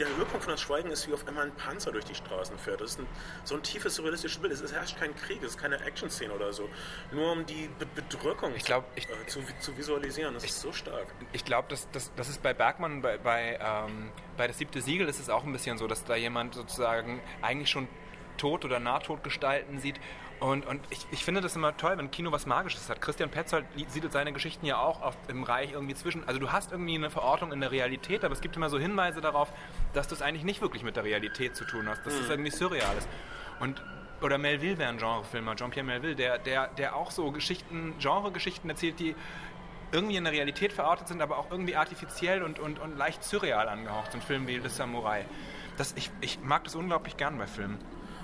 Der Höhepunkt von das Schweigen ist, wie auf einmal ein Panzer durch die Straßen fährt. Das ist ein, so ein tiefes, surrealistisches Bild. Es ist- herrscht kein Krieg, es ist keine Action-Szene oder so. Nur um die Be Bedrückung Ich glaub, ich- äh, zu, zu visualisieren. Das ist so stark. Ich glaube, das, das, das ist bei Bergmann, bei, bei, ähm, bei das siebte Siegel ist es auch ein bisschen so, dass da jemand sozusagen eigentlich schon tot oder Nahtodgestalten sieht. Und, und ich, ich finde das immer toll, wenn Kino was Magisches hat. Christian Petzold siedelt seine Geschichten ja auch oft im Reich irgendwie zwischen. Also du hast irgendwie eine Verortung in der Realität, aber es gibt immer so Hinweise darauf, dass du es eigentlich nicht wirklich mit der Realität zu tun hast. Dass es irgendwie surreal ist. Und oder Melville wäre ein Genrefilmer, Jean-Pierre Melville, der, der, der auch so Geschichten, Genregeschichten erzählt, die irgendwie in der Realität verortet sind, aber auch irgendwie artifiziell und, und, und leicht surreal angehaucht. So ein Film wie Le Samurai. Das, ich, ich mag das unglaublich gern bei Filmen.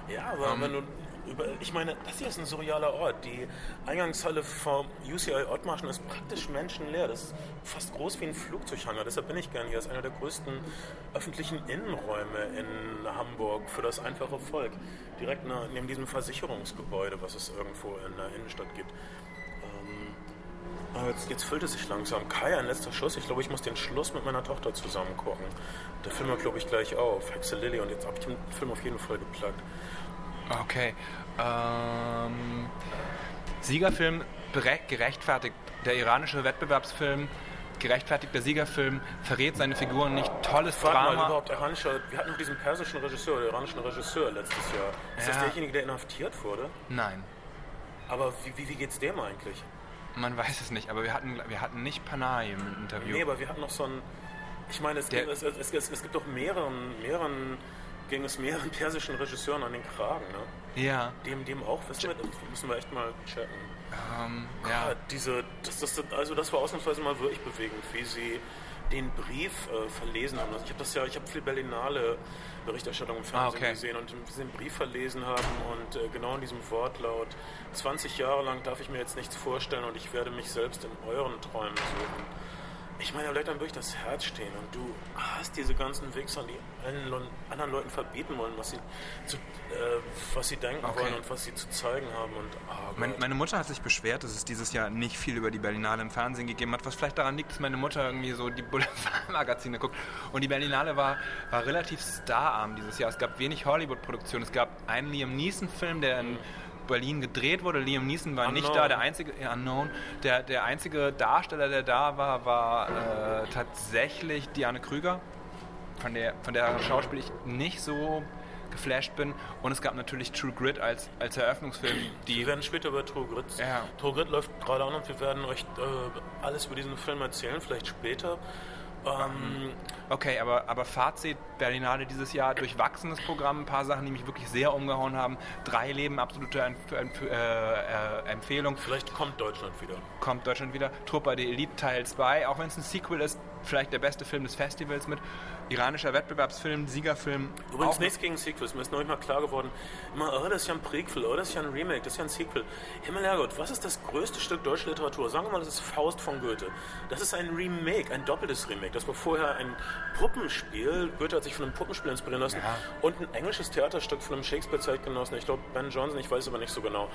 Ja, aber Ähm. wenn du über, ich meine, das hier ist ein surrealer Ort. Die Eingangshalle vom UCI Ottmarschen ist praktisch menschenleer. Das ist fast groß wie ein Flugzeughanger. Deshalb bin ich gern hier. Das ist einer der größten öffentlichen Innenräume in Hamburg für das einfache Volk. Direkt neben diesem Versicherungsgebäude, was es irgendwo in der Innenstadt gibt. Aber jetzt, jetzt füllt es sich langsam. Kai, ein letzter Schuss. Ich glaube, ich muss den Schluss mit meiner Tochter zusammen gucken. Der Film hört, glaube ich, gleich auf. Hexe Lilly. Und jetzt habe ich den Film auf jeden Fall geplagt. Okay. Ähm, Siegerfilm gerechtfertigt. Der iranische Wettbewerbsfilm, gerechtfertigter Siegerfilm, verrät seine Figuren nicht. Tolles Warte mal, Drama. überhaupt iranischer. Wir hatten noch diesen persischen Regisseur, den iranischen Regisseur letztes Jahr. Ist das Ja. derjenige, der inhaftiert wurde? Nein, Aber wie, wie, wie geht's dem eigentlich? Man weiß es nicht, aber wir hatten, wir hatten nicht Panahi im Interview. Nee, aber wir hatten noch so ein. Ich meine, es, gibt, es, es, es, es gibt doch mehreren, mehreren, ging es mehreren persischen Regisseuren an den Kragen, ne? ja, Dem, dem auch, wissen wir, müssen wir echt mal checken. ähm, Ja, ja. diese, das, das, also das war ausnahmsweise mal wirklich bewegend, wie sie den Brief äh, verlesen haben. Also ich habe das ja, ich habe viel Berlinale Berichterstattung im Fernsehen Ah, okay. gesehen und den Brief verlesen haben und äh, genau in diesem Wortlaut 20 Jahre lang darf ich mir jetzt nichts vorstellen und ich werde mich selbst in euren Träumen suchen. Ich meine, bleibt dann wirklich das Herz stehen und du hast diese ganzen Wichser, die anderen Leuten verbieten wollen, was sie, zu, äh, was sie denken Okay. wollen und was sie zu zeigen haben. Und, oh Mein, Gott. meine Mutter hat sich beschwert, dass es dieses Jahr nicht viel über die Berlinale im Fernsehen gegeben hat, was vielleicht daran liegt, dass meine Mutter irgendwie so die Boulevardmagazine guckt. Und die Berlinale war, war relativ stararm dieses Jahr. Es gab wenig Hollywood-Produktion. Es gab einen Liam Neeson-Film, der in Berlin gedreht wurde. Liam Neeson war nicht Unknown. da, der einzige, ja, Unknown, der, der einzige Darsteller, der da war, war äh, tatsächlich Diane Krüger, von der, von der Schauspiel ich nicht so geflasht bin. Und es gab natürlich True Grit als, als Eröffnungsfilm, die Wir werden später über True Grit. Ja. True Grit läuft gerade an und wir werden euch äh, alles über diesen Film erzählen, vielleicht später. Ähm, Okay, aber, aber Fazit Berlinale dieses Jahr, durchwachsenes Programm, ein paar Sachen, die mich wirklich sehr umgehauen haben. Drei Leben, absolute Empf Empf äh, äh, Empfehlung. vielleicht kommt Deutschland wieder. Kommt Deutschland wieder. Truppe der Elite Teil 2, auch wenn es ein Sequel ist, vielleicht der beste Film des Festivals mit. Iranischer Wettbewerbsfilm, Siegerfilm. Übrigens nichts gegen Sequels, mir ist neulich mal klar geworden, immer, oh, das ist ja ein Prequel, oh, das ist ja ein Remake, das ist ja ein Sequel. Himmel Herrgott, was ist das größte Stück deutsche Literatur? Sagen wir mal, das ist Faust von Goethe. Das ist ein Remake, ein doppeltes Remake. Das war vorher ein Puppenspiel, Goethe hat sich von einem Puppenspiel inspirieren lassen, ja. und ein englisches Theaterstück von einem Shakespeare-Zeitgenossen, ich glaube Ben Johnson, ich weiß aber nicht so genau.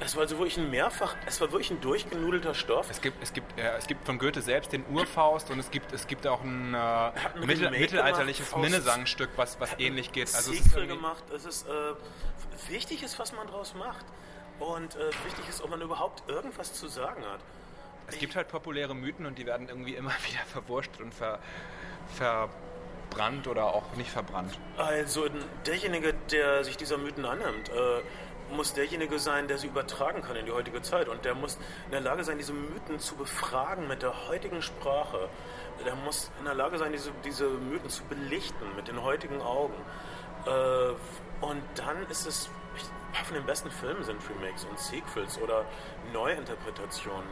Es war also wirklich ein mehrfach, es war wirklich ein durchgenudelter Stoff. Es gibt, es gibt, äh, es gibt von Goethe selbst den Urfaust und es gibt, es gibt auch ein, äh, mittel, mittelalterliches Minnesangstück, was, was ähnlich geht. Also es ist gemacht. Es ist äh, wichtig ist, was man daraus macht und äh, wichtig ist, ob man überhaupt irgendwas zu sagen hat. Es gibt halt populäre Mythen und die werden irgendwie immer wieder verwurscht und ver, verbrannt oder auch nicht verbrannt. Also derjenige, der sich dieser Mythen annimmt, äh, muss derjenige sein, der sie übertragen kann in die heutige Zeit. Und der muss in der Lage sein, diese Mythen zu befragen mit der heutigen Sprache. Der muss in der Lage sein, diese, diese Mythen zu belichten mit den heutigen Augen. Äh, und dann ist es, ein paar von den besten Filmen sind Remakes und Sequels oder Neuinterpretationen.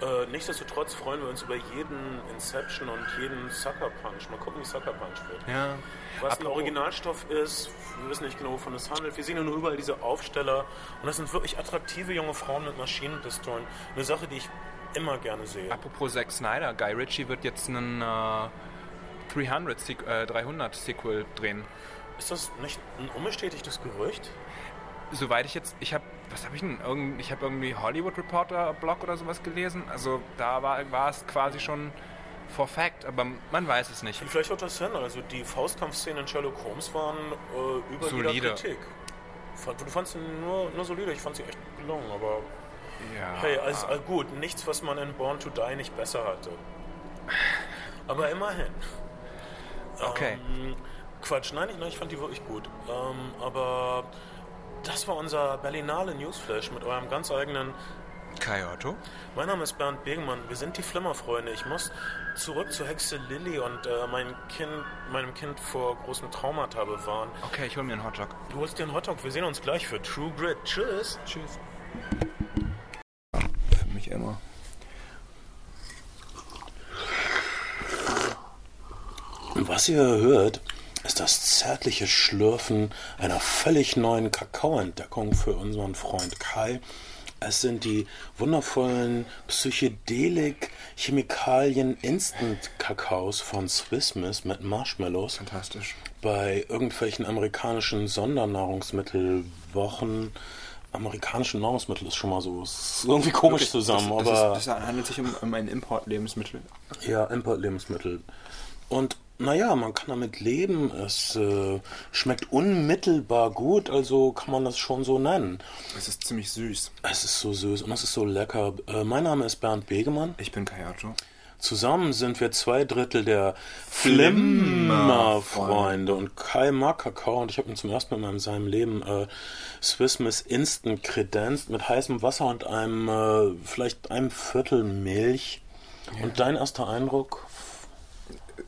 Äh, nichtsdestotrotz freuen wir uns über jeden Inception und jeden Sucker Punch. Mal gucken, wie Sucker Punch wird. Ja. Was ein Originalstoff ist, wir wissen nicht genau, wovon es handelt. Wir sehen ja nur überall diese Aufsteller. Und das sind wirklich attraktive junge Frauen mit Maschinenpistolen. Eine Sache, die ich immer gerne sehe. Apropos Zack Snyder, Guy Ritchie wird jetzt einen äh, 300, äh, 300 Sequel drehen. Ist das nicht ein unbestätigtes Gerücht? soweit ich jetzt, ich habe, was habe ich denn? Irgend, ich habe irgendwie Hollywood Reporter Blog oder sowas gelesen. Also da war, war es quasi schon for fact, aber man weiß es nicht. Vielleicht auch das hin. Also die Faustkampfszenen in Sherlock Holmes waren äh, über solide. Kritik. Du fandst sie nur, nur solide, ich fand sie echt gelungen, aber ja. hey, also, also gut, nichts, was man in Born to Die nicht besser hatte. Aber immerhin. Okay. Ähm, Quatsch, nein, ich, nein, ich fand die wirklich gut. Ähm, aber das war unser Berlinale Newsflash mit eurem ganz eigenen Kai Otto. Mein Name ist Bernd Begemann. Wir sind die Flimmerfreunde. Ich muss zurück zur Hexe Lilly und äh, mein kind, meinem Kind vor großem Traumata bewahren. Okay, ich hol mir einen Hotdog. Du holst dir einen Hotdog. Wir sehen uns gleich für True Grit. Tschüss. Tschüss. Für mich immer. Was ihr hört, ist das zärtliche Schlürfen einer völlig neuen Kakaoentdeckung für unseren Freund Kai. Es sind die wundervollen Psychedelik Chemikalien Instant Kakaos von Swissmiss mit Marshmallows. Fantastisch. Bei irgendwelchen amerikanischen Sondernahrungsmittelwochen amerikanischen Nahrungsmittel ist schon mal so ist irgendwie komisch Wirklich? zusammen, das, das aber ist, das handelt sich um, um ein Importlebensmittel. Ja, Importlebensmittel. Und naja, man kann damit leben. Es äh, schmeckt unmittelbar gut, also kann man das schon so nennen. Es ist ziemlich süß. Es ist so süß und es ist so lecker. Äh, mein Name ist Bernd Begemann. Ich bin Kayato. Zusammen sind wir zwei Drittel der Flimmer-Freunde. Und Kai mag Kakao und ich habe ihn zum ersten Mal in seinem Leben äh, Swiss Miss Instant kredenzt mit heißem Wasser und einem, äh, vielleicht einem Viertel Milch. Ja. Und dein erster Eindruck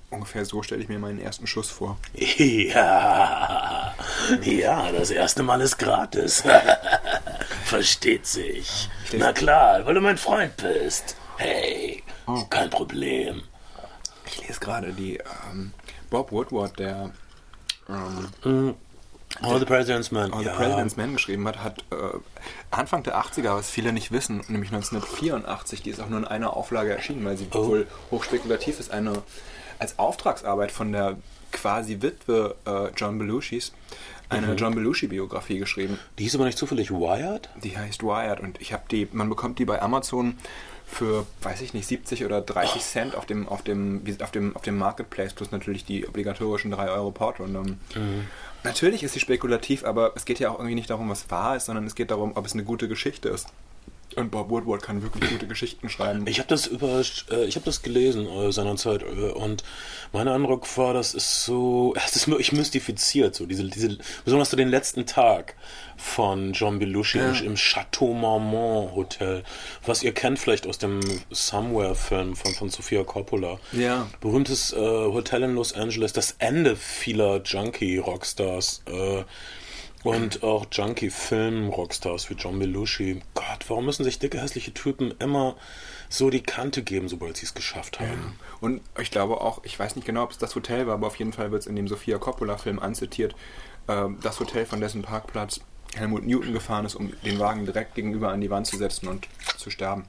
Ungefähr so stelle ich mir meinen ersten Schuss vor. Ja, ja, das erste Mal ist gratis. Versteht sich. Na klar, weil du mein Freund bist. Hey, oh. kein Problem. Ich lese gerade die ähm, Bob Woodward, der ähm, mm. All the President's Men. All ja. the President's Men geschrieben hat, hat äh, Anfang der 80er, was viele nicht wissen, nämlich 1984, die ist auch nur in einer Auflage erschienen, weil sie oh. wohl hochspekulativ ist, eine als Auftragsarbeit von der quasi Witwe äh, John Belushis eine mhm. John Belushi-Biografie geschrieben. Die hieß aber nicht zufällig Wired? Die heißt Wired und ich habe die, man bekommt die bei Amazon für, weiß ich nicht, 70 oder 30 oh. Cent auf dem, auf dem, auf dem, auf dem Marketplace plus natürlich die obligatorischen 3 Euro Porto. Und, ähm, mhm. Natürlich ist sie spekulativ, aber es geht ja auch irgendwie nicht darum, was wahr ist, sondern es geht darum, ob es eine gute Geschichte ist. Und Bob Woodward kann wirklich gute Geschichten schreiben. Ich habe das über, äh, ich habe das gelesen äh, seinerzeit äh, und mein Eindruck war, das ist so, es ist wirklich mystifiziert, so diese, diese, besonders so den letzten Tag von John Belushi ja. im Chateau Marmont Hotel, was ihr kennt vielleicht aus dem Somewhere-Film von, von Sofia Coppola. Ja. Berühmtes äh, Hotel in Los Angeles, das Ende vieler Junkie-Rockstars. Äh, Und auch Junkie-Film-Rockstars wie John Belushi. Gott, warum müssen sich dicke, hässliche Typen immer so die Kante geben, sobald sie es geschafft haben? Ja. Und ich glaube auch, ich weiß nicht genau, ob es das Hotel war, aber auf jeden Fall wird es in dem Sofia Coppola-Film anzitiert, äh, das Hotel, von dessen Parkplatz Helmut Newton gefahren ist, um den Wagen direkt gegenüber an die Wand zu setzen und zu sterben.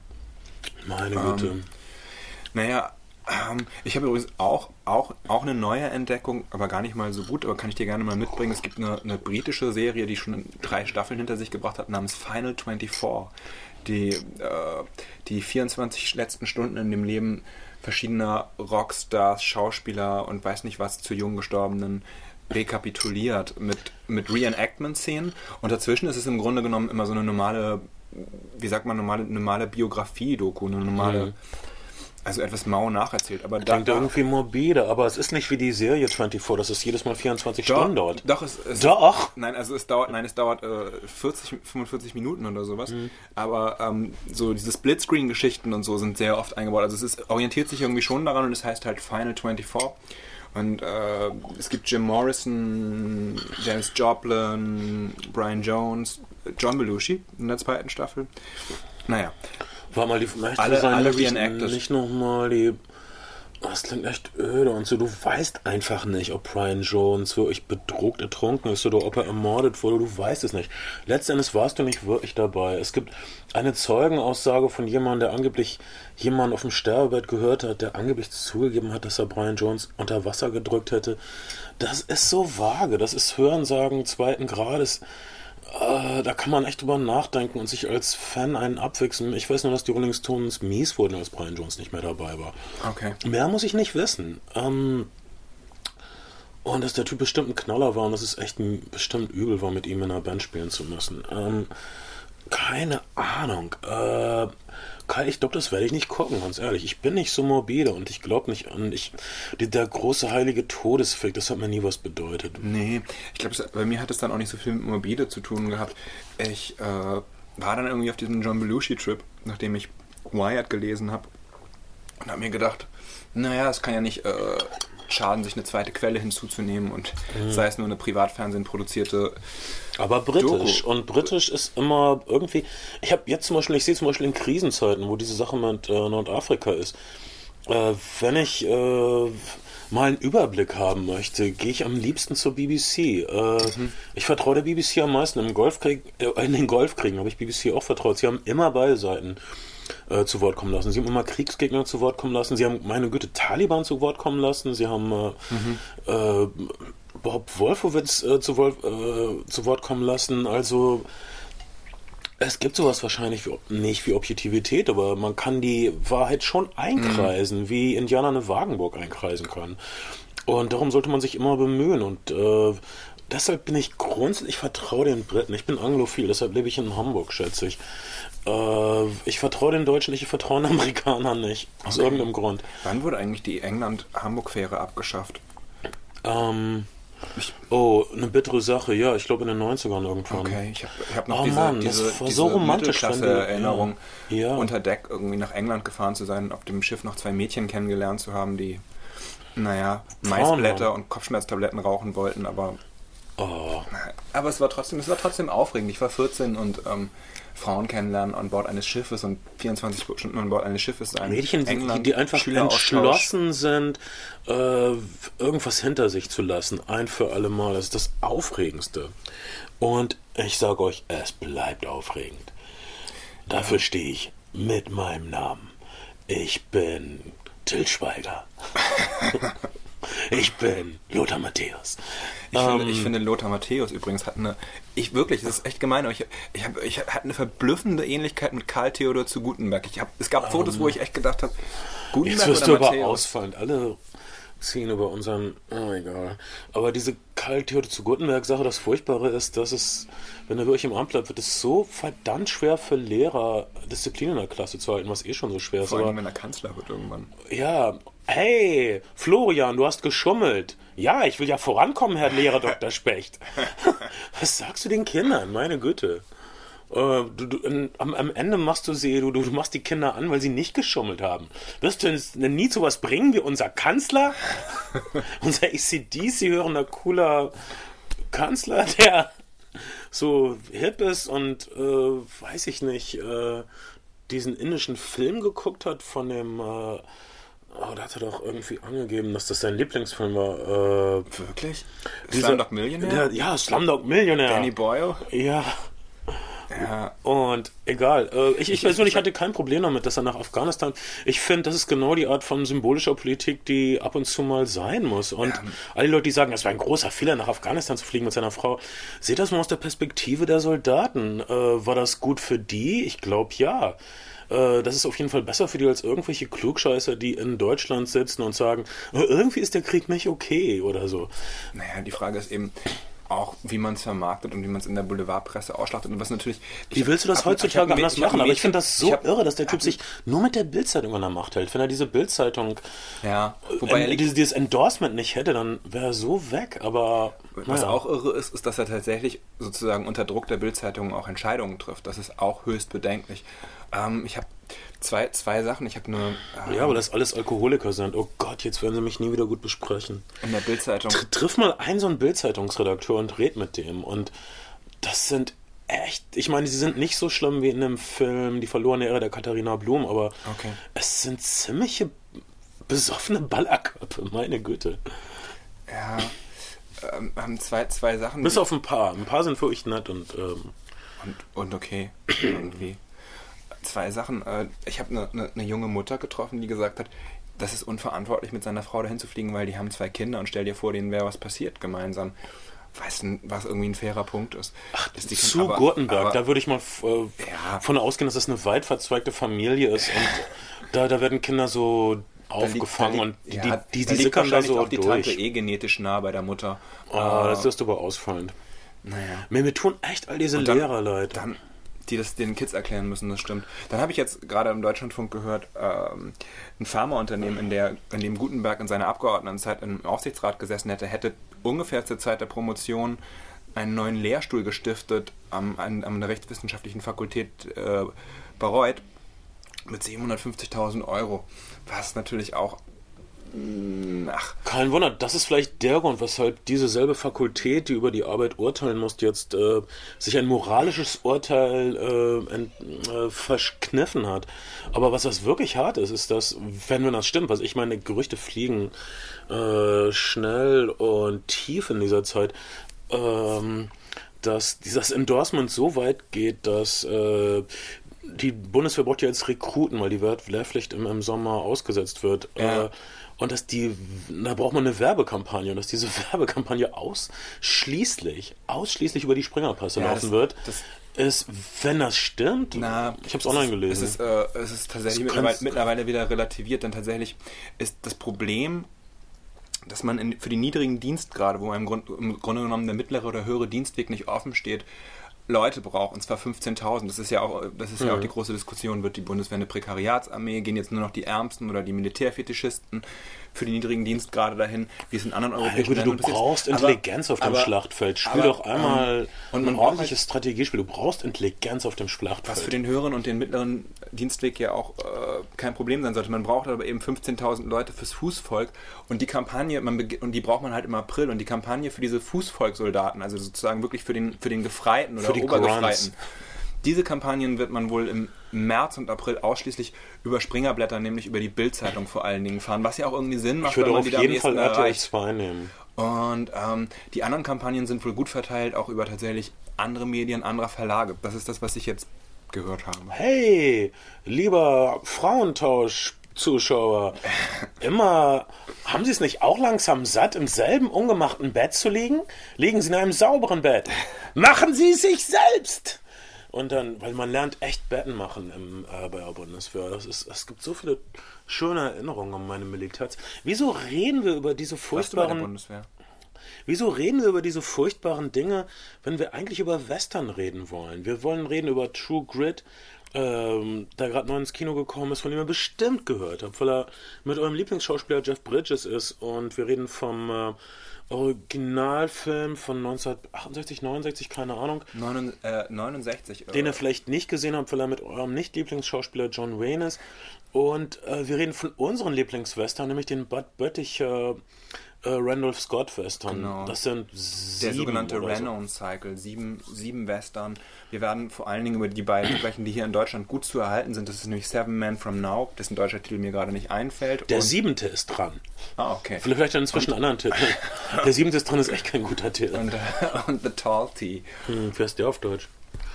Meine Güte. Ähm, naja, ähm, ich habe übrigens auch, auch, auch eine neue Entdeckung, aber gar nicht mal so gut, aber kann ich dir gerne mal mitbringen. Es gibt eine, eine britische Serie, die schon drei Staffeln hinter sich gebracht hat, namens Final 24, die äh, die 24 letzten Stunden in dem Leben verschiedener Rockstars, Schauspieler und weiß nicht was zu jung gestorbenen rekapituliert mit, mit Reenactment-Szenen. Und dazwischen ist es im Grunde genommen immer so eine normale, wie sagt man, normale, normale Biografie-Doku, eine normale. Mhm also etwas mau nacherzählt. Aber Klingt da, irgendwie morbide, aber es ist nicht wie die Serie 24, dass es jedes Mal 24 doch, Stunden dauert. Doch, es, es doch. Nein, also es dauert, nein, es dauert äh, 40, 45 Minuten oder sowas. Mhm. Aber ähm, so diese Splitscreen-Geschichten und so sind sehr oft eingebaut. Also es ist, orientiert sich irgendwie schon daran und es heißt halt Final 24. Und äh, es gibt Jim Morrison, James Joplin, Brian Jones, John Belushi in der zweiten Staffel. Naja, war mal die alle, sein, alle Reenactors. Nicht nochmal die. Das klingt echt öde und so. Du weißt einfach nicht, ob Brian Jones wirklich bedruckt ertrunken ist oder ob er ermordet wurde. Du weißt es nicht. Letztendlich warst du nicht wirklich dabei. Es gibt eine Zeugenaussage von jemandem, der angeblich jemanden auf dem Sterbebett gehört hat, der angeblich zugegeben hat, dass er Brian Jones unter Wasser gedrückt hätte. Das ist so vage. Das ist Hörensagen zweiten Grades. Äh, da kann man echt drüber nachdenken und sich als Fan einen abwechseln. Ich weiß nur, dass die Rolling Stones mies wurden, als Brian Jones nicht mehr dabei war. Okay. Mehr muss ich nicht wissen. Ähm, und dass der Typ bestimmt ein Knaller war und dass es echt bestimmt übel war, mit ihm in einer Band spielen zu müssen. Ähm, keine Ahnung. Äh, Kai, ich glaube, das werde ich nicht gucken, ganz ehrlich. Ich bin nicht so morbide und ich glaube nicht an. Ich, der große heilige Todesfick, das hat mir nie was bedeutet. Nee, ich glaube, bei mir hat es dann auch nicht so viel mit morbide zu tun gehabt. Ich äh, war dann irgendwie auf diesem John Belushi-Trip, nachdem ich Wired gelesen habe und habe mir gedacht, naja, es kann ja nicht äh, schaden, sich eine zweite Quelle hinzuzunehmen und mhm. sei es nur eine Privatfernsehen produzierte. Aber britisch. Doku. Und britisch ist immer irgendwie. Ich habe jetzt zum Beispiel, ich sehe zum Beispiel in Krisenzeiten, wo diese Sache mit äh, Nordafrika ist, äh, wenn ich äh, mal einen Überblick haben möchte, gehe ich am liebsten zur BBC. Äh, mhm. Ich vertraue der BBC am meisten. Im Golfkrieg, äh, in den Golfkriegen habe ich BBC auch vertraut. Sie haben immer beide Seiten äh, zu Wort kommen lassen. Sie haben immer Kriegsgegner zu Wort kommen lassen. Sie haben, meine Güte, Taliban zu Wort kommen lassen. Sie haben äh, mhm. Bob Wolfowitz äh, zu, Wort, äh, zu Wort kommen lassen. Also es gibt sowas wahrscheinlich wie, nicht wie Objektivität, aber man kann die Wahrheit schon einkreisen, mhm. wie Indianer eine Wagenburg einkreisen kann. Und darum sollte man sich immer bemühen. Und äh, deshalb bin ich grundsätzlich, ich vertraue den Briten. Ich bin anglophil, deshalb lebe ich in Hamburg, schätze ich. Äh, ich vertraue den Deutschen nicht, ich vertraue den Amerikanern nicht. Aus okay. irgendeinem Grund. Wann wurde eigentlich die England-Hamburg-Fähre abgeschafft? Ähm. Oh, eine bittere Sache, ja, ich glaube in den 90ern irgendwann. Okay, ich habe hab noch oh, diese, Mann, diese, diese so romantisch Erinnerung, ja. unter Deck irgendwie nach England gefahren zu sein, auf dem Schiff noch zwei Mädchen kennengelernt zu haben, die, naja, Maisblätter und Kopfschmerztabletten rauchen wollten, aber. Oh. Aber es war trotzdem, es war trotzdem aufregend. Ich war 14 und ähm, Frauen kennenlernen an Bord eines Schiffes und 24 Stunden an Bord eines Schiffes sein. Mädchen, England, die, die einfach entschlossen sind, äh, irgendwas hinter sich zu lassen, ein für alle Mal. Das ist das Aufregendste. Und ich sage euch, es bleibt aufregend. Dafür ja. stehe ich mit meinem Namen. Ich bin Till Schweiger. Ich bin Lothar Matthäus. Ich, ähm, finde, ich finde, Lothar Matthäus übrigens hat eine, ich wirklich, das ist echt gemein, aber ich, ich, hab, ich hatte eine verblüffende Ähnlichkeit mit Karl Theodor zu Gutenberg. Ich hab, es gab ähm, Fotos, wo ich echt gedacht habe, Gutenberg Jetzt wirst du aber ausfallend. Alle ziehen über unseren, oh egal. Aber diese Karl Theodor zu Gutenberg-Sache, das Furchtbare ist, dass es, wenn er wirklich im Amt bleibt, wird es so verdammt schwer für Lehrer, Disziplin in der Klasse zu halten, was eh schon so schwer ist. Vor allem, wenn er Kanzler wird irgendwann. Ja, Hey, Florian, du hast geschummelt. Ja, ich will ja vorankommen, Herr Lehrer Dr. Specht. Was sagst du den Kindern? Meine Güte. Äh, du, du, am, am, Ende machst du sie, du, du machst die Kinder an, weil sie nicht geschummelt haben. Wirst du uns nie zu was bringen wie unser Kanzler? unser ACDC hörender cooler Kanzler, der so hip ist und äh, weiß ich nicht, äh, diesen indischen Film geguckt hat von dem, äh, oh, da hat er doch irgendwie angegeben, dass das sein Lieblingsfilm war. Äh, Wirklich? dieser- Slumdog Millionaire? Der, ja, Slumdog Millionaire. Danny Boyle? Ja. Ja. Und egal. Äh, ich, ich persönlich hatte kein Problem damit, dass er nach Afghanistan. Ich finde, das ist genau die Art von symbolischer Politik, die ab und zu mal sein muss. Und alle Leute, die sagen, es war ein großer Fehler, nach Afghanistan zu fliegen mit seiner Frau, seht das mal aus der Perspektive der Soldaten. Äh, war das gut für die? Ich glaube ja. Äh, Das ist auf jeden Fall besser für die als irgendwelche Klugscheißer, die in Deutschland sitzen und sagen, "Äh, irgendwie ist der Krieg nicht okay oder so. Naja, die Frage ist eben auch, wie man es vermarktet und wie man es in der Boulevardpresse ausschlachtet. Und was natürlich. Wie willst du das heutzutage anders machen? ein Aber ich Mädchen- finde das so hab- irre, dass der Typ sich nur mit der Bildzeitung an der Macht hält. Wenn er diese Bildzeitung, Ja, wobei er äh, dieses, dieses Endorsement nicht hätte, dann wäre er so weg. Aber Was naja. auch irre ist, ist, dass er tatsächlich sozusagen unter Druck der Bildzeitung auch Entscheidungen trifft. Das ist auch höchst bedenklich. Ähm, ich habe zwei, zwei Sachen. Ich habe eine ähm, ja, weil das alles Alkoholiker sind. Oh Gott, jetzt werden sie mich nie wieder gut besprechen. in der Bildzeitung. Tr triff mal einen so einen Bildzeitungsredakteur und red mit dem. Und das sind echt, ich meine, sie sind nicht so schlimm wie in dem Film Die verlorene Ehre der Katharina Blum, aber Okay. es sind ziemliche besoffene Ballerköpfe, meine Güte. Ja, ähm, haben zwei, zwei Sachen. Bis auf ein paar. Ein paar sind wirklich nett und ähm, Und, und okay, irgendwie. Zwei Sachen. Äh, ich habe eine ne, ne junge Mutter getroffen, die gesagt hat, das ist unverantwortlich, mit seiner Frau dahin zu fliegen, weil die haben zwei Kinder und stell dir vor, denen wäre was passiert gemeinsam. Weißt du, was irgendwie ein fairer Punkt ist? Dass die zu aber- Gurtenberg, aber- da würde ich mal äh, Ja. von ausgehen, dass das eine weit verzweigte Familie ist und da, da werden Kinder so aufgefangen und die, ja, die, die, die liegt sickern da so auch die Tante durch. eh genetisch nah bei der Mutter. Ah, Äh, das ist aber ausfallend. naja. Mir, mir tun echt all diese dann- Lehrer leid. Dann, die das den Kids erklären müssen, das stimmt. Dann habe ich jetzt gerade im Deutschlandfunk gehört, ähm, ein Pharmaunternehmen, in, der, in dem Gutenberg in seiner Abgeordnetenzeit im Aufsichtsrat gesessen hätte, hätte ungefähr zur Zeit der Promotion einen neuen Lehrstuhl gestiftet am, an, an der Rechtswissenschaftlichen Fakultät äh, Bayreuth mit 750.000 Euro. Was natürlich auch. Mh, Ach, Kein Wunder, das ist vielleicht der Grund, weshalb diese selbe Fakultät, die über die Arbeit urteilen muss, jetzt äh, sich ein moralisches Urteil äh, ent, äh, verkniffen hat. Aber was das wirklich hart ist, ist, dass, wenn wenn das stimmt, was ich meine, Gerüchte fliegen äh, schnell und tief in dieser Zeit, ähm, dass dieses Endorsement so weit geht, dass äh, die Bundeswehr braucht ja jetzt Rekruten, weil die Wehr- Wehrpflicht im, im Sommer ausgesetzt wird. Ja. Und dass die, da braucht man eine Werbekampagne und dass diese Werbekampagne ausschließlich, ausschließlich über die Springerpresse Ja, laufen das- wird, das- ist, wenn das stimmt, Na, ich habe es online ist- gelesen. Es ist, äh, es ist tatsächlich mittlerweile, mittlerweile wieder relativiert, denn tatsächlich ist das Problem, dass man in, für die niedrigen Dienstgrade, wo im, Grund, im Grunde genommen der mittlere oder höhere Dienstweg nicht offen steht, Leute braucht, und zwar 15.000. Das ist ja auch, das ist ja auch die große Diskussion, wird die Bundeswehr eine Prekariatsarmee, gehen jetzt nur noch die Ärmsten oder die Militärfetischisten für die niedrigen Dienstgrade dahin, wie es in anderen europäischen du Ländern ist. brauchst Aber- Intelligenz auf dem aber- Schlachtfeld. Spiel aber, doch einmal ähm, und man ein ordentliches Strategiespiel. Du brauchst Intelligenz auf dem Schlachtfeld. Was für den höheren und den mittleren Dienstweg ja auch äh, kein Problem sein sollte. Man braucht aber eben 15.000 Leute fürs Fußvolk und die Kampagne, man und die braucht man halt im April und die Kampagne für diese Fußvolkssoldaten, also sozusagen wirklich für den, für den Gefreiten oder Für die Obergefreiten. Grunts. Diese Kampagnen wird man wohl im März und April ausschließlich über Springerblätter, nämlich über die Bildzeitung vor allen Dingen fahren, was ja auch irgendwie Sinn macht, ich würde auf jeden Fall RTL erreicht. 2 nehmen. Und ähm, die anderen Kampagnen sind wohl gut verteilt, auch über tatsächlich andere Medien, anderer Verlage. Das ist das, was ich jetzt gehört habe. Hey, lieber Frauentausch-Zuschauer, immer, haben Sie es nicht auch langsam satt, im selben ungemachten Bett zu liegen? Liegen Sie in einem sauberen Bett. Machen Sie es sich selbst! Und dann, weil man lernt echt Betten machen im, äh, bei der Bundeswehr. Das ist, es gibt so viele schöne Erinnerungen an meine Militärs. Wieso reden wir über diese Warst du bei der furchtbaren Bundeswehr? Wieso reden wir über diese furchtbaren Dinge, wenn wir eigentlich über Western reden wollen? Wir wollen reden über True Grit, ähm, der gerade neu ins Kino gekommen ist, von dem ihr bestimmt gehört habt, weil er mit eurem Lieblingsschauspieler Jeff Bridges ist. Und wir reden vom äh, Originalfilm von 1968, 69, keine Ahnung, Neun, äh, 69. den äh, ihr vielleicht nicht gesehen habt, weil er mit eurem Nicht-Lieblingsschauspieler John Wayne ist. Und äh, wir reden von unseren Lieblingswestern, nämlich den Bud Bötticher äh, Randolph Scott Western. Genau. Das sind sieben Der sogenannte. Renown Cycle, sieben, sieben Western. Wir werden vor allen Dingen über die beiden sprechen, die hier in Deutschland gut zu erhalten sind. Das ist nämlich Seven Men from Now, dessen deutscher Titel mir gerade nicht einfällt. Der und, siebente ist dran. ah, okay. Vielleicht dann inzwischen einen anderen Titel. Der siebente ist dran, ist echt kein guter Titel. Und, äh, und The Tall Tea. Hm, wer ist der auf Deutsch?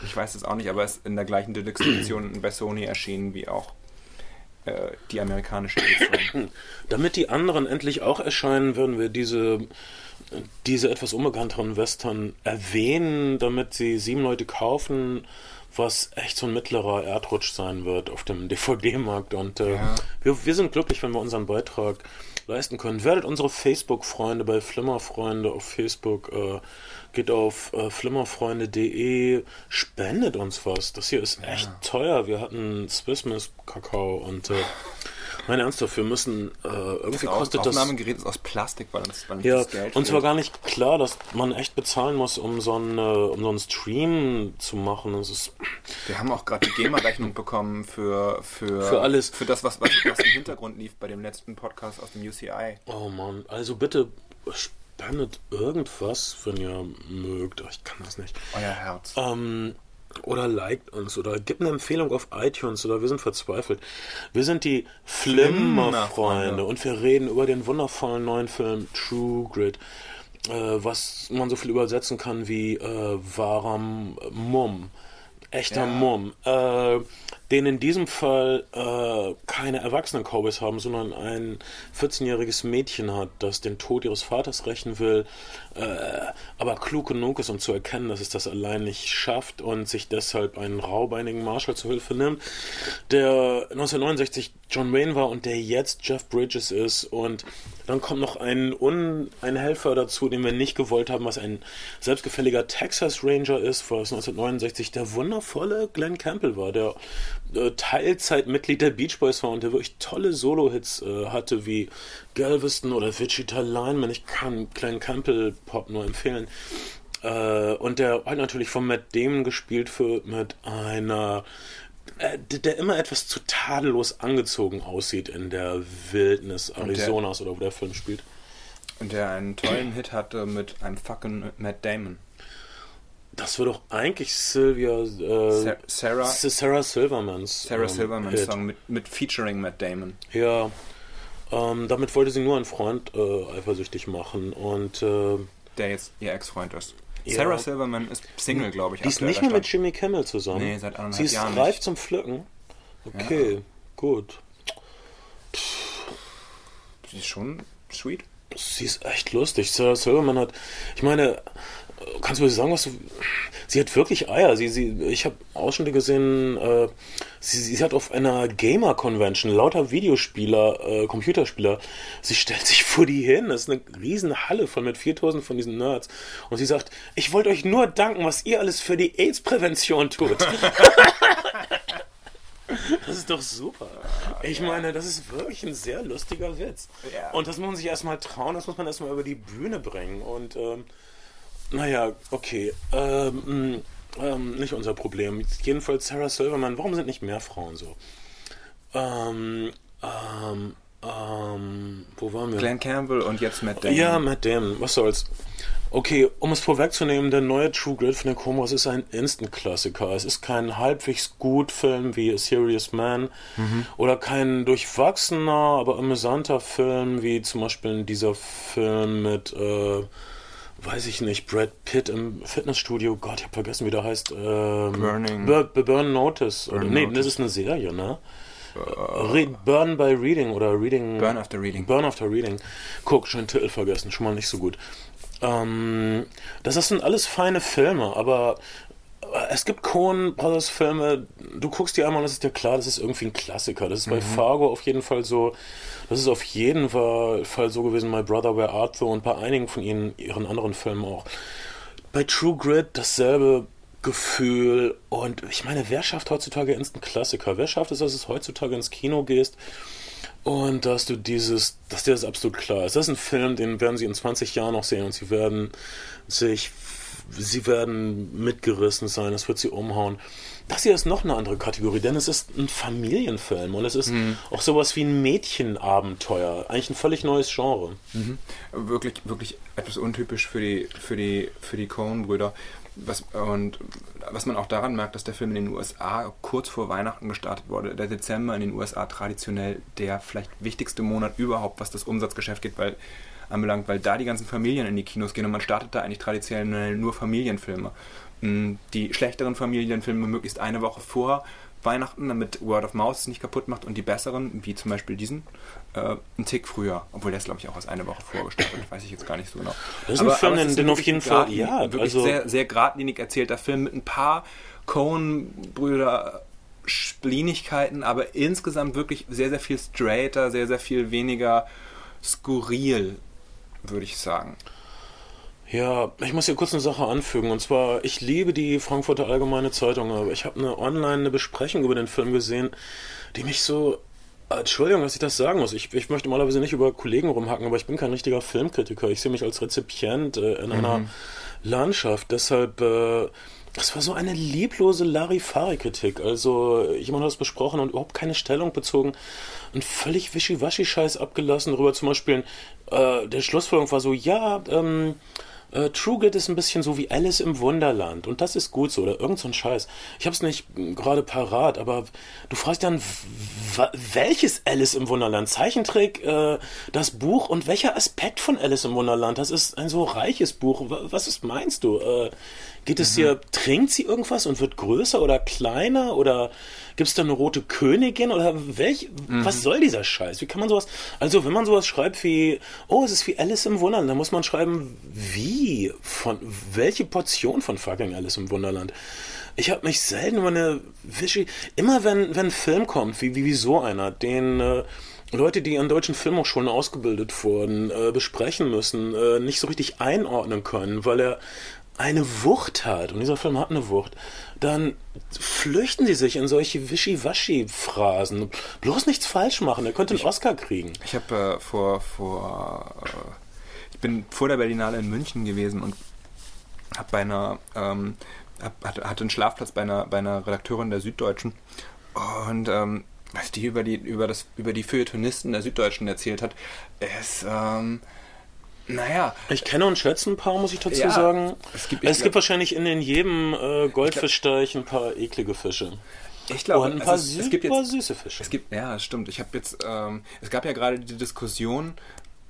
Ich weiß es auch nicht, aber es ist in der gleichen Deluxe-Edition bei Sony erschienen wie auch äh, die amerikanische Edition. Damit die anderen endlich auch erscheinen, würden wir diese, diese etwas unbekannteren Western erwähnen, damit sie sieben Leute kaufen, was echt so ein mittlerer Erdrutsch sein wird auf dem DVD-Markt. Und äh, Ja. wir, wir sind glücklich, wenn wir unseren Beitrag leisten können. Werdet unsere Facebook-Freunde bei Flimmerfreunde auf Facebook. Äh, geht auf äh, flimmerfreunde.de, spendet uns was. Das hier ist echt teuer. Wir hatten Swiss Miss Kakao und äh, mein Ernsthaft, wir müssen äh, irgendwie Das kostet das. Aufnahmegerät ist aus Plastik, weil uns, weil uns Ja, das Geld uns war fehlt. gar nicht klar, dass man echt bezahlen muss, um so einen, äh, um so einen Stream zu machen. Das ist Wir haben auch gerade die GEMA-Rechnung bekommen für, für, Für alles. Für das, was, was, was im Hintergrund lief bei dem letzten Podcast aus dem UCI. Oh Mann, also bitte spendet irgendwas, wenn ihr mögt. Ich kann das nicht. Euer Herz. Ähm, oder liked uns oder gebt eine Empfehlung auf iTunes oder wir sind verzweifelt. Wir sind die Flimmer-Freunde Flimmer-Freunde. und wir reden über den wundervollen neuen Film True Grit, äh, was man so viel übersetzen kann wie äh, wahrer Mumm. Echter Ja. Mumm. Äh, den in diesem Fall äh, keine erwachsenen Cowboys haben, sondern ein 14-jähriges Mädchen hat, das den Tod ihres Vaters rächen will, äh, aber klug genug ist, um zu erkennen, dass es das allein nicht schafft und sich deshalb einen raubeinigen Marshall zu Hilfe nimmt, der 1969 John Wayne war und der jetzt Jeff Bridges ist. Und dann kommt noch ein, Un ein Helfer dazu, den wir nicht gewollt haben, was ein selbstgefälliger Texas Ranger ist, was 1969 der wundervolle Glenn Campbell war, der äh, Teilzeitmitglied der Beach Boys war und der wirklich tolle Solo-Hits äh, hatte, wie Galveston oder Wichita Lineman. Ich kann Glenn Campbell Pop nur empfehlen. Äh, und der halt natürlich von Matt Damon gespielt wird mit einer äh, der- der immer etwas zu tadellos angezogen aussieht in der Wildnis der- Arizonas oder wo der Film spielt. Und der einen tollen Hit hatte mit einem fucking Matt Damon. Das war doch eigentlich Sylvia äh, Sarah, Sarah Silvermans Sarah ähm, Silverman's Hit. Song mit, mit featuring Matt Damon. Ja, ähm, damit wollte sie nur einen Freund äh, eifersüchtig machen und äh, Der jetzt ihr Ex-Freund ist. Ja. Sarah Silverman ist Single, glaube ich. die ist nicht mehr mit. Jimmy Kimmel zusammen. Nee, seit anderthalb Sie ist Jahren reif nicht. zum Pflücken. Okay, gut. Sie ist schon sweet. Sie ist echt lustig. Sarah Silverman hat, ich meine, kannst du mir sagen, was du. Sie hat wirklich Eier. Sie, sie, ich habe Ausschnitte gesehen, äh, sie, sie hat auf einer Gamer-Convention lauter Videospieler, äh, Computerspieler. Sie stellt sich vor die hin. Das ist eine riesen Halle von mit 4000 von diesen Nerds. Und sie sagt, ich wollte euch nur danken, was ihr alles für die AIDS-Prävention tut. Das ist doch super. Ich meine, das ist wirklich ein sehr lustiger Witz. Und das muss man sich erstmal trauen, das muss man erstmal über die Bühne bringen. Und ähm, naja, okay. Ähm, mh, ähm, nicht unser Problem. Jedenfalls Sarah Silverman, warum sind nicht mehr Frauen so? Ähm, ähm, ähm, wo waren wir? Glenn Campbell und jetzt Matt Damon. Ja, Matt Damon, was soll's. Okay, um es vorwegzunehmen, der neue True Grit von den Komos ist ein Instant-Klassiker. Es ist kein halbwegs gut Film wie A Serious Man oder kein durchwachsener, aber amüsanter Film wie zum Beispiel dieser Film mit, äh, weiß ich nicht, Brad Pitt im Fitnessstudio. Gott, ich hab vergessen, wie der heißt. Ähm, Burning. Bur Bur Burn Notice. oder, Burn nee, Notice. das ist eine Serie, ne? Re Burn by Reading oder Reading. Burn After Reading. Burn After Reading. Guck, schon den Titel vergessen, schon mal nicht so gut. Ähm, das sind alles feine Filme, aber es gibt Coen Brothers Filme, du guckst die einmal und es ist dir klar, das ist irgendwie ein Klassiker. Das ist bei Fargo auf jeden Fall so. Das ist auf jeden Fall, so gewesen, My Brother Where Art Thou und bei einigen von ihnen, ihren anderen Filmen auch. Bei True Grit dasselbe Gefühl und ich meine, wer schafft heutzutage Instant Klassiker? Wer schafft es, dass es heutzutage ins Kino gehst und dass du dieses, dass dir das absolut klar ist. Das ist ein Film, den werden sie in 20 Jahren noch sehen und sie werden sich sie werden mitgerissen sein, es wird sie umhauen. Das hier ist noch eine andere Kategorie, denn es ist ein Familienfilm und es ist mhm. auch sowas wie ein Mädchenabenteuer. Eigentlich ein völlig neues Genre. Mhm. Wirklich, wirklich etwas untypisch für die, für die, für die Coen-Brüder. Was, und was man auch daran merkt, dass der Film in den USA kurz vor Weihnachten gestartet wurde. Der Dezember in den USA traditionell der vielleicht wichtigste Monat überhaupt, was das Umsatzgeschäft geht, weil anbelangt, weil da die ganzen Familien in die Kinos gehen und man startet da eigentlich traditionell nur Familienfilme. Mm, die schlechteren Familienfilme möglichst eine Woche vor Weihnachten, damit Word of Mouse es nicht kaputt macht und die besseren, wie zum Beispiel diesen, äh, einen Tick früher. Obwohl der ist, glaube ich, auch aus einer Woche vorgestartet, weiß ich jetzt gar nicht so genau. Das ist aber, ein Film, aber den auf jeden Fall, ja, wirklich also sehr, sehr geradlinig erzählter Film mit ein paar Cohen-Brüder Splinigkeiten, aber insgesamt wirklich sehr, sehr viel straighter, sehr, sehr viel weniger skurril, würde ich sagen. Ja, ich muss hier kurz eine Sache anfügen. Und zwar, ich liebe die Frankfurter Allgemeine Zeitung, aber ich habe eine online eine Besprechung über den Film gesehen, die mich so. Entschuldigung, dass ich das sagen muss. Ich, ich möchte normalerweise nicht über Kollegen rumhacken, aber ich bin kein richtiger Filmkritiker. Ich sehe mich als Rezipient äh, in mhm. einer Landschaft. Deshalb. Äh, das war so eine lieblose Larifari-Kritik. Also, jemand hat es besprochen und überhaupt keine Stellung bezogen. Und völlig wischiwaschi-Scheiß abgelassen. Darüber zum Beispiel, äh, der Schlussfolgerung war so: Ja, ähm, äh, True Grit ist ein bisschen so wie Alice im Wunderland und das ist gut so oder irgend so ein Scheiß. Ich habe es nicht gerade parat, aber du fragst dann, welches Alice im Wunderland? Zeichentrick, äh, das Buch und welcher Aspekt von Alice im Wunderland? Das ist ein so reiches Buch. Was ist, meinst du? Äh, geht es mhm. dir, trinkt sie irgendwas und wird größer oder kleiner oder Gibt es da eine rote Königin oder welch, mhm. was soll dieser Scheiß? Wie kann man sowas, also wenn man sowas schreibt wie, oh, es ist wie Alice im Wunderland, dann muss man schreiben, wie, von, welche Portion von fucking Alice im Wunderland? Ich habe mich selten über eine Wischi, immer wenn, wenn ein Film kommt, wie, wie, wie so einer, den, äh, Leute, die an deutschen Filmhochschulen ausgebildet wurden, äh, besprechen müssen, äh, nicht so richtig einordnen können, weil er eine Wucht hat, und dieser Film hat eine Wucht, dann flüchten sie sich in solche Wischiwaschi-Phrasen. Bloß nichts falsch machen, er könnte einen ich, Oscar kriegen. Ich habe äh, vor, vor äh, ich bin vor der Berlinale in München gewesen und habe bei einer, ähm, hab, hatte, hatte einen Schlafplatz bei einer, bei einer Redakteurin der Süddeutschen und ähm, was die über die, über das, über die Feuilletonisten der Süddeutschen erzählt hat, ist, ähm, naja. Ich kenne und schätze ein paar, muss ich dazu ja, sagen. Es gibt, es gibt wahrscheinlich in, in jedem äh, Goldfischteich ein paar eklige Fische. Ich glaube, und ein paar, also es, es gibt jetzt, süße Fische. Es gibt, ja, stimmt. Ich habe jetzt, ähm, es gab ja gerade die Diskussion,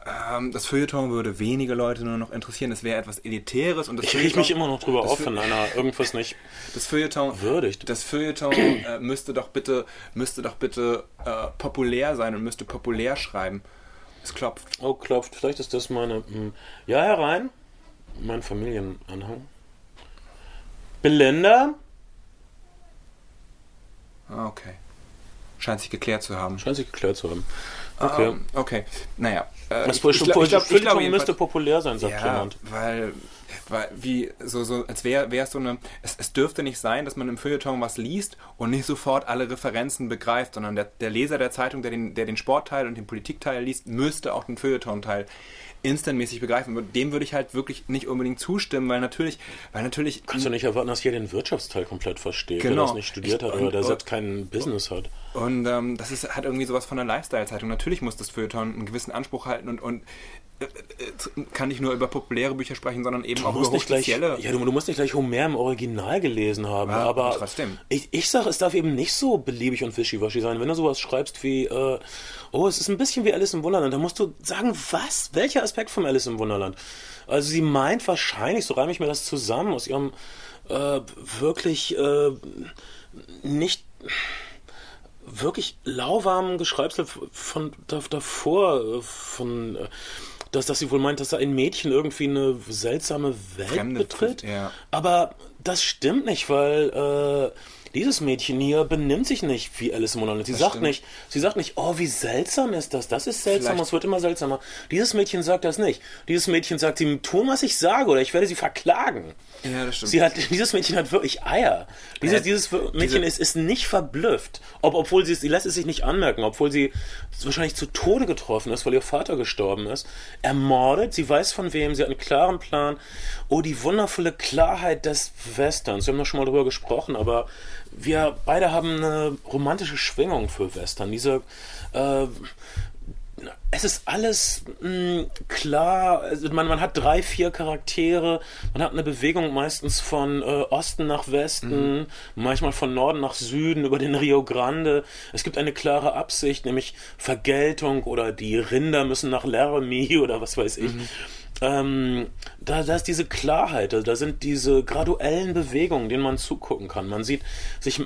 ähm, das Feuilleton würde wenige Leute nur noch interessieren. Es wäre etwas Elitäres und das Ich rieche mich immer noch drüber auf, wenn einer irgendwas nicht das Feuilleton, würdigt. Das Feuilleton äh, müsste doch bitte, müsste doch bitte äh, populär sein und müsste populär schreiben. Es klopft. Oh, klopft. Vielleicht ist das meine. Hm, ja, herein. Mein Familienanhang. Belinda? Ah, okay. Scheint sich geklärt zu haben. Scheint sich geklärt zu haben. Okay. Um, okay. Naja. Äh, das ich, ich, glaub, ich, glaub, ich glaube, müsste populär sein, sagt ja, jemand. Weil weil wie so, so als wäre wär so eine, es, es dürfte nicht sein, dass man im Feuilleton was liest und nicht sofort alle Referenzen begreift, sondern der, der Leser der Zeitung, der den, der den Sportteil und den Politikteil liest, müsste auch den Feuilleton-Teil instantmäßig begreifen. Dem würde ich halt wirklich nicht unbedingt zustimmen, weil natürlich, weil natürlich. Kannst du nicht erwarten, dass jeder den Wirtschaftsteil komplett versteht, genau. der das nicht studiert ich, hat oder der selbst kein Business hat. Und ähm, das ist, hat irgendwie sowas von einer Lifestyle-Zeitung. Natürlich muss das Feuilleton einen gewissen Anspruch halten und, und kann nicht nur über populäre Bücher sprechen, sondern eben du auch über hochspezielle. ja, du, du, musst nicht gleich Homer im Original gelesen haben, ja, aber trotzdem. Ich, ich sage, es darf eben nicht so beliebig und wischiwaschi sein. Wenn du sowas schreibst wie, äh, oh, es ist ein bisschen wie Alice im Wunderland, dann musst du sagen, was? Welcher Aspekt von Alice im Wunderland? Also sie meint wahrscheinlich, so reime ich mir das zusammen, aus ihrem äh, wirklich äh, nicht wirklich lauwarmen Geschreibsel von davor, von dass, dass sie wohl meint, dass da ein Mädchen irgendwie eine seltsame Welt Fremde betritt. Ja. Aber das stimmt nicht, weil äh, Dieses Mädchen hier benimmt sich nicht wie Alice im Wunderland. Sie sagt nicht, sie sagt nicht, oh, wie seltsam ist das? Das ist seltsam, es wird immer seltsamer. Dieses Mädchen sagt das nicht. Dieses Mädchen sagt, sie tun, was ich sage, oder ich werde sie verklagen. Ja, das stimmt. Sie hat, dieses Mädchen hat wirklich Eier. Dieses, Ja, dieses Mädchen diese- ist, ist nicht verblüfft. Ob, obwohl sie, es- sie lässt es sich nicht anmerken, obwohl sie wahrscheinlich zu Tode getroffen ist, weil ihr Vater gestorben ist. Ermordet, sie weiß von wem, sie hat einen klaren Plan. Oh, die wundervolle Klarheit des Westerns. Wir haben noch schon mal drüber gesprochen, aber wir beide haben eine romantische Schwingung für Western. Diese, äh, es ist alles mh, klar. Also man, man hat drei, vier Charaktere. Man hat eine Bewegung meistens von äh, Osten nach Westen, manchmal von Norden nach Süden über den Rio Grande. Es gibt eine klare Absicht, nämlich Vergeltung oder die Rinder müssen nach Laramie oder was weiß ich. Ähm, da, da ist diese Klarheit, da, da sind diese graduellen Bewegungen, denen man zugucken kann. Man sieht sich, äh,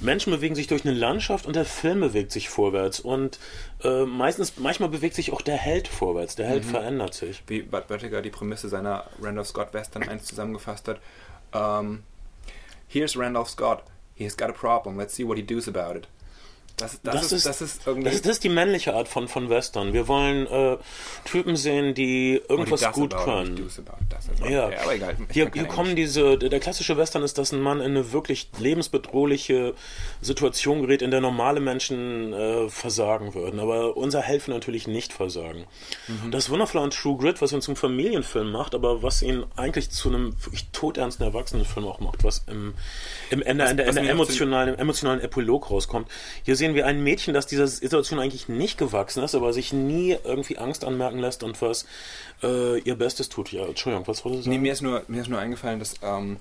Menschen bewegen sich durch eine Landschaft und der Film bewegt sich vorwärts. Und äh, meistens, manchmal bewegt sich auch der Held vorwärts. Der Held verändert sich. wie Bud Böttiger die Prämisse seiner Randolph Scott Western einst zusammengefasst hat. Ähm, Here's Randolph Scott. He's got a problem. Let's see what he does about it. Das, das, ist, das ist irgendwie. das, ist, das ist die männliche Art von, von Western. Wir wollen äh, Typen sehen, die irgendwas he does gut können. it. Ja, aber egal. Ich hier, hier kommen diese, der klassische Western ist, dass ein Mann in eine wirklich lebensbedrohliche Situation gerät, in der normale Menschen äh, versagen würden. Aber unser Held will natürlich nicht versagen. Mhm. Das Wundervolle an True Grit, was ihn zum Familienfilm macht, aber was ihn eigentlich zu einem wirklich todernsten Erwachsenenfilm auch macht, was im, im Ende, Was- in der, in der emotionalen, emotionalen Epilog rauskommt. Hier sehen wir ein Mädchen, das dieser Situation eigentlich nicht gewachsen ist, aber sich nie irgendwie Angst anmerken lässt und was äh, ihr Bestes tut. Ja, Entschuldigung, was wolltest du sagen? Nee, mir ist nur, mir ist nur eingefallen, dass ähm,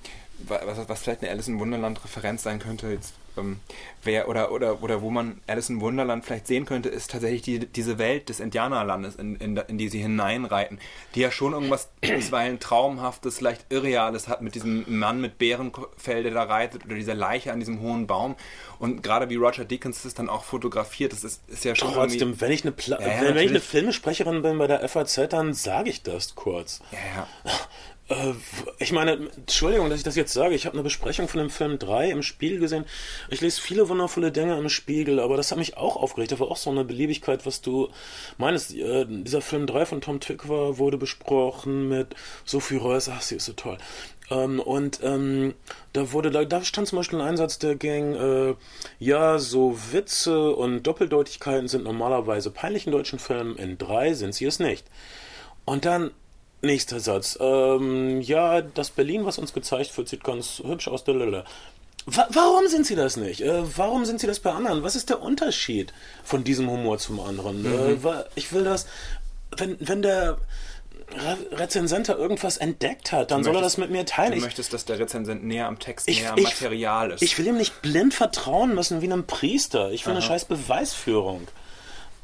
wa- was, was vielleicht eine Alice in Wunderland Referenz sein könnte, jetzt, ähm, wer oder, oder, oder wo man Alice in Wunderland vielleicht sehen könnte, ist tatsächlich die, diese Welt des Indianerlandes, in, in, in die sie hineinreiten, die ja schon irgendwas bisweilen Traumhaftes, leicht Irreales hat mit diesem Mann mit Bärenfell, der da reitet, oder dieser Leiche an diesem hohen Baum. Und gerade wie Roger Deakins es dann auch fotografiert, das ist, ist ja schon Trotzdem, wenn ich eine, Pla Ja, ja, wenn, wenn ich eine natürlich. Filmesprecherin bin bei der FAZ, dann sage ich das kurz. Ja, ja. Äh, ich meine, Entschuldigung, dass ich das jetzt sage. Ich habe eine Besprechung von dem Film 3 im Spiegel gesehen. Ich lese viele wundervolle Dinge im Spiegel, aber das hat mich auch aufgeregt. Das war auch so eine Beliebigkeit, was du meinst. Äh, dieser Film 3 von Tom Tykwer wurde besprochen mit Sophie Reuss. Ach, sie ist so toll. Ähm, und ähm, da wurde, da, da stand zum Beispiel ein Einsatz, der ging, äh, ja, so Witze und Doppeldeutigkeiten sind normalerweise peinlich in deutschen Filmen. In 3 sind sie es nicht. Und dann Nächster Satz. Ähm, ja, das Berlin, was uns gezeigt wird, sieht ganz hübsch aus. Lalalala. Wa warum sind sie das nicht? Äh, warum sind sie das bei anderen? Was ist der Unterschied von diesem Humor zum anderen? Äh, wa- ich will das, wenn, wenn der Re Rezensent da irgendwas entdeckt hat, dann Du soll er möchtest- das mit mir teilen. Du Ich, möchtest, dass der Rezensent näher am Text, ich, näher am ich, Material ist. ich will ihm nicht blind vertrauen müssen wie einem Priester. Ich will eine scheiß Beweisführung.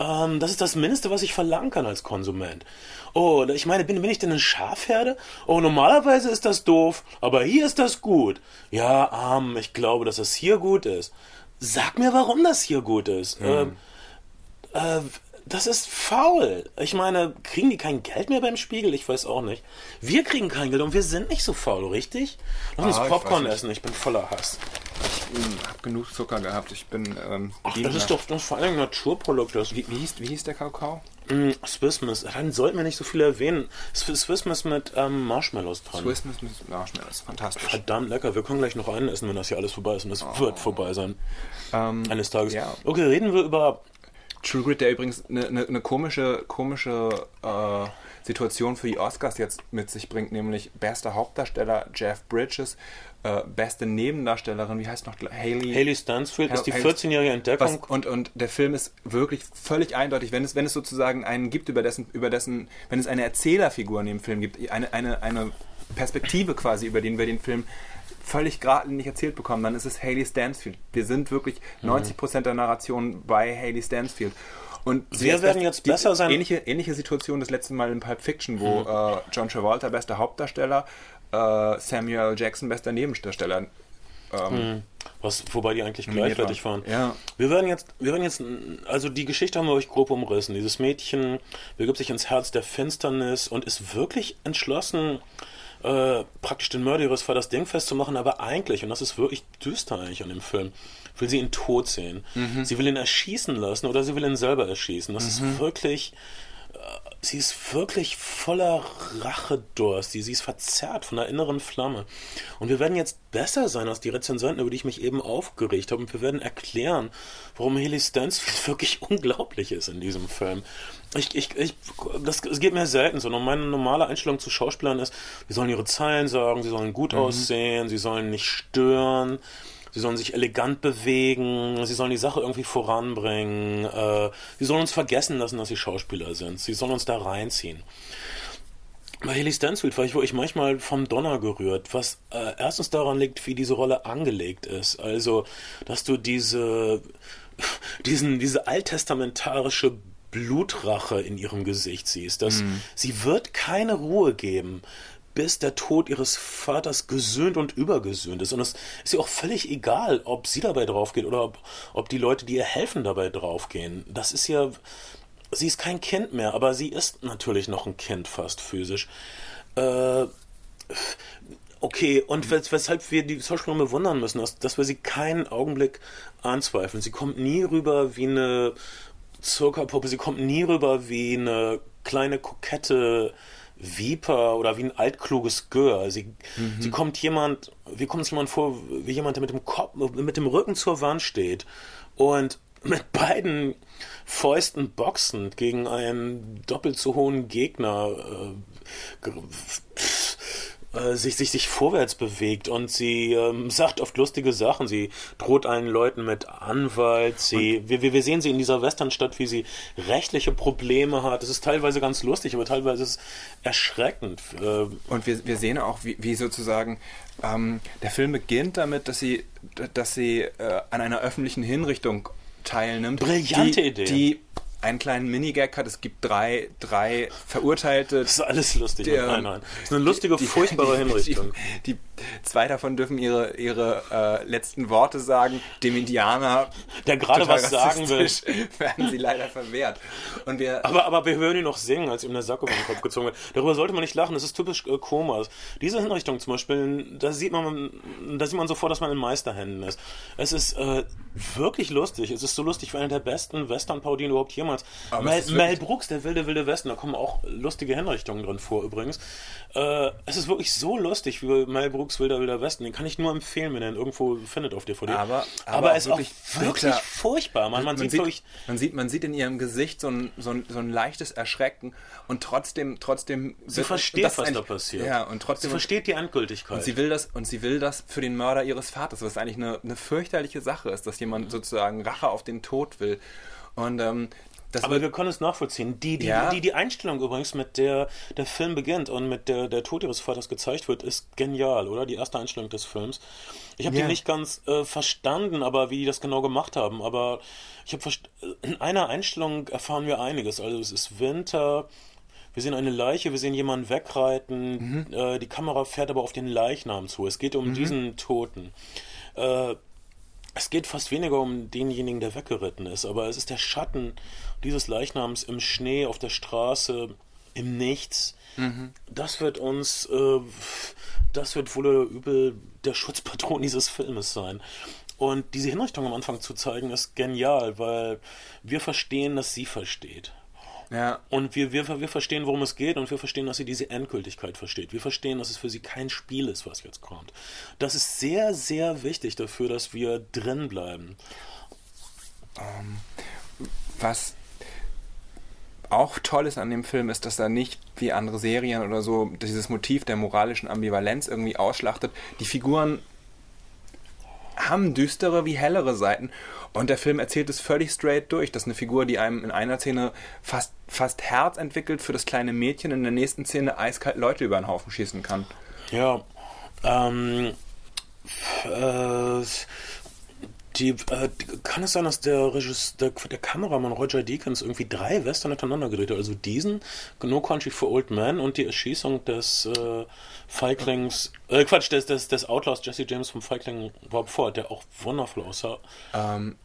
Ähm, das ist das Mindeste, was ich verlangen kann als Konsument. Oh, ich meine, bin, bin ich denn eine Schafherde? Oh, normalerweise ist das doof, aber hier ist das gut. Ja, arm, ich glaube, dass das hier gut ist. Sag mir, warum das hier gut ist. Ähm, äh, das ist faul. Ich meine, kriegen die kein Geld mehr beim Spiegel? Ich weiß auch nicht. Wir kriegen kein Geld und wir sind nicht so faul, richtig? Lass uns Ah, ich Popcorn nicht. essen, ich bin voller Hass. Ich habe genug Zucker gehabt. Ich bin. Ähm, Ach, das ist doch das vor allem ein Naturprodukt. Das Wie, wie, hieß, wie hieß der Kakao? Mm, Swiss Miss. Dann sollten wir nicht so viel erwähnen. Swiss Swiss Miss mit ähm, Marshmallows dran. Swiss Miss mit Marshmallows. Fantastisch. Verdammt lecker. Wir können gleich noch einen essen, wenn das hier alles vorbei ist. Und das wird vorbei sein. Ähm, Eines Tages. ja. Okay, reden wir über. True Grit, der übrigens eine ne, ne komische, komische äh, Situation für die Oscars jetzt mit sich bringt, nämlich bester Hauptdarsteller Jeff Bridges, äh, beste Nebendarstellerin, wie heißt noch Haley? Haley Stansfield ist die Haley- 14-jährige Was, Entdeckung. und, und der Film ist wirklich völlig eindeutig, wenn es, wenn es sozusagen einen gibt, über dessen, über dessen, wenn es eine Erzählerfigur in dem Film gibt, eine, eine, eine Perspektive quasi, über den wir den Film völlig geradlinig erzählt bekommen, dann ist es Haley Stansfield. Wir sind wirklich Mhm. 90% der Narration bei Haley Stansfield. Und Wir werden jetzt besser sein- Ähnliche, ähnliche Situation das letzte Mal in Pulp Fiction, wo Mhm. äh, John Travolta bester Hauptdarsteller, äh, Samuel Jackson bester Nebendarsteller. Ähm, Was, wobei die eigentlich gleichwertig waren. waren. Ja. Wir werden jetzt, wir werden jetzt, also die Geschichte haben wir euch grob umrissen. Dieses Mädchen begibt sich ins Herz der Finsternis und ist wirklich entschlossen, äh, praktisch den Mörder ihres Vaters dingfest zu machen, aber eigentlich, und das ist wirklich düster eigentlich an dem Film, will sie ihn tot sehen. Mhm. Sie will ihn erschießen lassen oder sie will ihn selber erschießen. Das mhm. ist wirklich sie ist wirklich voller Rachedurst. Sie, sie ist verzerrt von der inneren Flamme. Und wir werden jetzt besser sein als die Rezensanten, über die ich mich eben aufgeregt habe. Und wir werden erklären, warum Haley Stansfield wirklich unglaublich ist in diesem Film. Ich, ich, ich, das, das geht mir selten so. Meine normale Einstellung zu Schauspielern ist, sie sollen ihre Zeilen sagen, sie sollen gut mhm. aussehen, sie sollen nicht stören sie sollen sich elegant bewegen, sie sollen die Sache irgendwie voranbringen, äh, sie sollen uns vergessen lassen, dass sie Schauspieler sind, sie sollen uns da reinziehen. Bei Haley Stansfield war ich wirklich manchmal vom Donner gerührt, was äh, erstens daran liegt, wie diese Rolle angelegt ist. Also, dass du diese, diesen, diese alttestamentarische Blutrache in ihrem Gesicht siehst. Dass mm. Sie wird keine Ruhe geben, bis der Tod ihres Vaters gesöhnt und übergesöhnt ist. Und es ist ihr auch völlig egal, ob sie dabei draufgeht oder ob, ob die Leute, die ihr helfen, dabei draufgehen. Das ist ja. Sie ist kein Kind mehr, aber sie ist natürlich noch ein Kind fast physisch. Äh, okay, und wes weshalb wir die Schauspielerin bewundern müssen, ist, dass wir sie keinen Augenblick anzweifeln. Sie kommt nie rüber wie eine Zuckerpuppe, sie kommt nie rüber wie eine kleine kokette Viper oder wie ein altkluges Gör. Sie, mhm. sie kommt jemand, wie kommt es jemand vor, wie jemand, der mit dem Kopf, mit dem Rücken zur Wand steht und mit beiden Fäusten boxend gegen einen doppelt so hohen Gegner äh, äh, sich, sich, sich vorwärts bewegt und sie ähm, sagt oft lustige Sachen. Sie droht allen Leuten mit Anwalt. Sie, wir, wir sehen sie in dieser Westernstadt, wie sie rechtliche Probleme hat. Es ist teilweise ganz lustig, aber teilweise ist es erschreckend. Äh, und wir, wir sehen auch, wie, wie sozusagen ähm, der Film beginnt damit, dass sie, dass sie äh, an einer öffentlichen Hinrichtung teilnimmt. Brillante die, Idee. Die einen kleinen Minigag hat. Es gibt drei, drei Verurteilte. Das ist alles lustig. Der, nein, nein. Das ist eine lustige, die, furchtbare die, Hinrichtung. Die, die, zwei davon dürfen ihre, ihre äh, letzten Worte sagen. Dem Indianer, der gerade was sagen will, werden sie leider verwehrt. Und wir, aber, aber wir hören ihn noch singen, als ihm der Sack über den Kopf gezogen wird. Darüber sollte man nicht lachen. Das ist typisch äh, Komas. Diese Hinrichtung zum Beispiel, da sieht man, da sieht man sofort, dass man in Meisterhänden ist. Es ist äh, wirklich lustig. Es ist so lustig wie eine der besten Western-Parodien überhaupt jemals. Mel, Mel Brooks, der wilde, wilde Westen, da kommen auch lustige Hinrichtungen drin vor übrigens. Äh, es ist wirklich so lustig wie Mel Brooks Wilder, wilder Westen. Den kann ich nur empfehlen, wenn er ihn irgendwo findet auf DVD. Aber, aber, aber es ist wirklich, wirklich furchtbar. Man, man, man, sieht, wirklich, man, sieht, man sieht in ihrem Gesicht so ein, so ein, so ein leichtes Erschrecken und trotzdem, trotzdem sie versteht, was ein, da passiert. Ja, und trotzdem, sie versteht die Endgültigkeit. Und sie will das, und sie will das für den Mörder ihres Vaters, was eigentlich eine, eine fürchterliche Sache ist, dass jemand sozusagen Rache auf den Tod will. Und ähm, das aber wir können es nachvollziehen. Die, die, ja. die, die Einstellung übrigens, mit der der Film beginnt und mit der der Tod ihres Vaters gezeigt wird, ist genial, oder? Die erste Einstellung des Films. Ich habe ja. die nicht ganz äh, verstanden, aber wie die das genau gemacht haben. Aber ich habe in einer Einstellung erfahren wir einiges. Also es ist Winter. Wir sehen eine Leiche, wir sehen jemanden wegreiten, mhm. äh, die Kamera fährt aber auf den Leichnam zu. Es geht um mhm. diesen Toten. Äh, es geht fast weniger um denjenigen, der weggeritten ist, aber es ist der Schatten dieses Leichnams im Schnee, auf der Straße, im Nichts. Mhm. Das wird uns, äh, das wird wohl oder übel der Schutzpatron dieses Filmes sein. Und diese Hinrichtung am Anfang zu zeigen, ist genial, weil wir verstehen, dass sie versteht. Ja. Und wir, wir, wir verstehen, worum es geht und wir verstehen, dass sie diese Endgültigkeit versteht. Wir verstehen, dass es für sie kein Spiel ist, was jetzt kommt. Das ist sehr, sehr wichtig dafür, dass wir drin bleiben. Ähm, was auch toll ist an dem Film, ist, dass er nicht wie andere Serien oder so dieses Motiv der moralischen Ambivalenz irgendwie ausschlachtet. Die Figuren haben düstere wie hellere Seiten. Und der Film erzählt es völlig straight durch, dass eine Figur, die einem in einer Szene fast, fast Herz entwickelt für das kleine Mädchen, in der nächsten Szene eiskalt Leute über den Haufen schießen kann. Ja, ähm, äh, die, äh, kann es sein, dass der, Regisseur, der, der, Kameramann Roger Deakins irgendwie drei Western hintereinander gedreht hat? Also diesen, No Country for Old Men und die Erschießung des äh, Feiglings, äh, Quatsch, des, des, des Outlaws Jesse James vom Feigling Rob Ford, der auch wundervoll aussah. Ähm,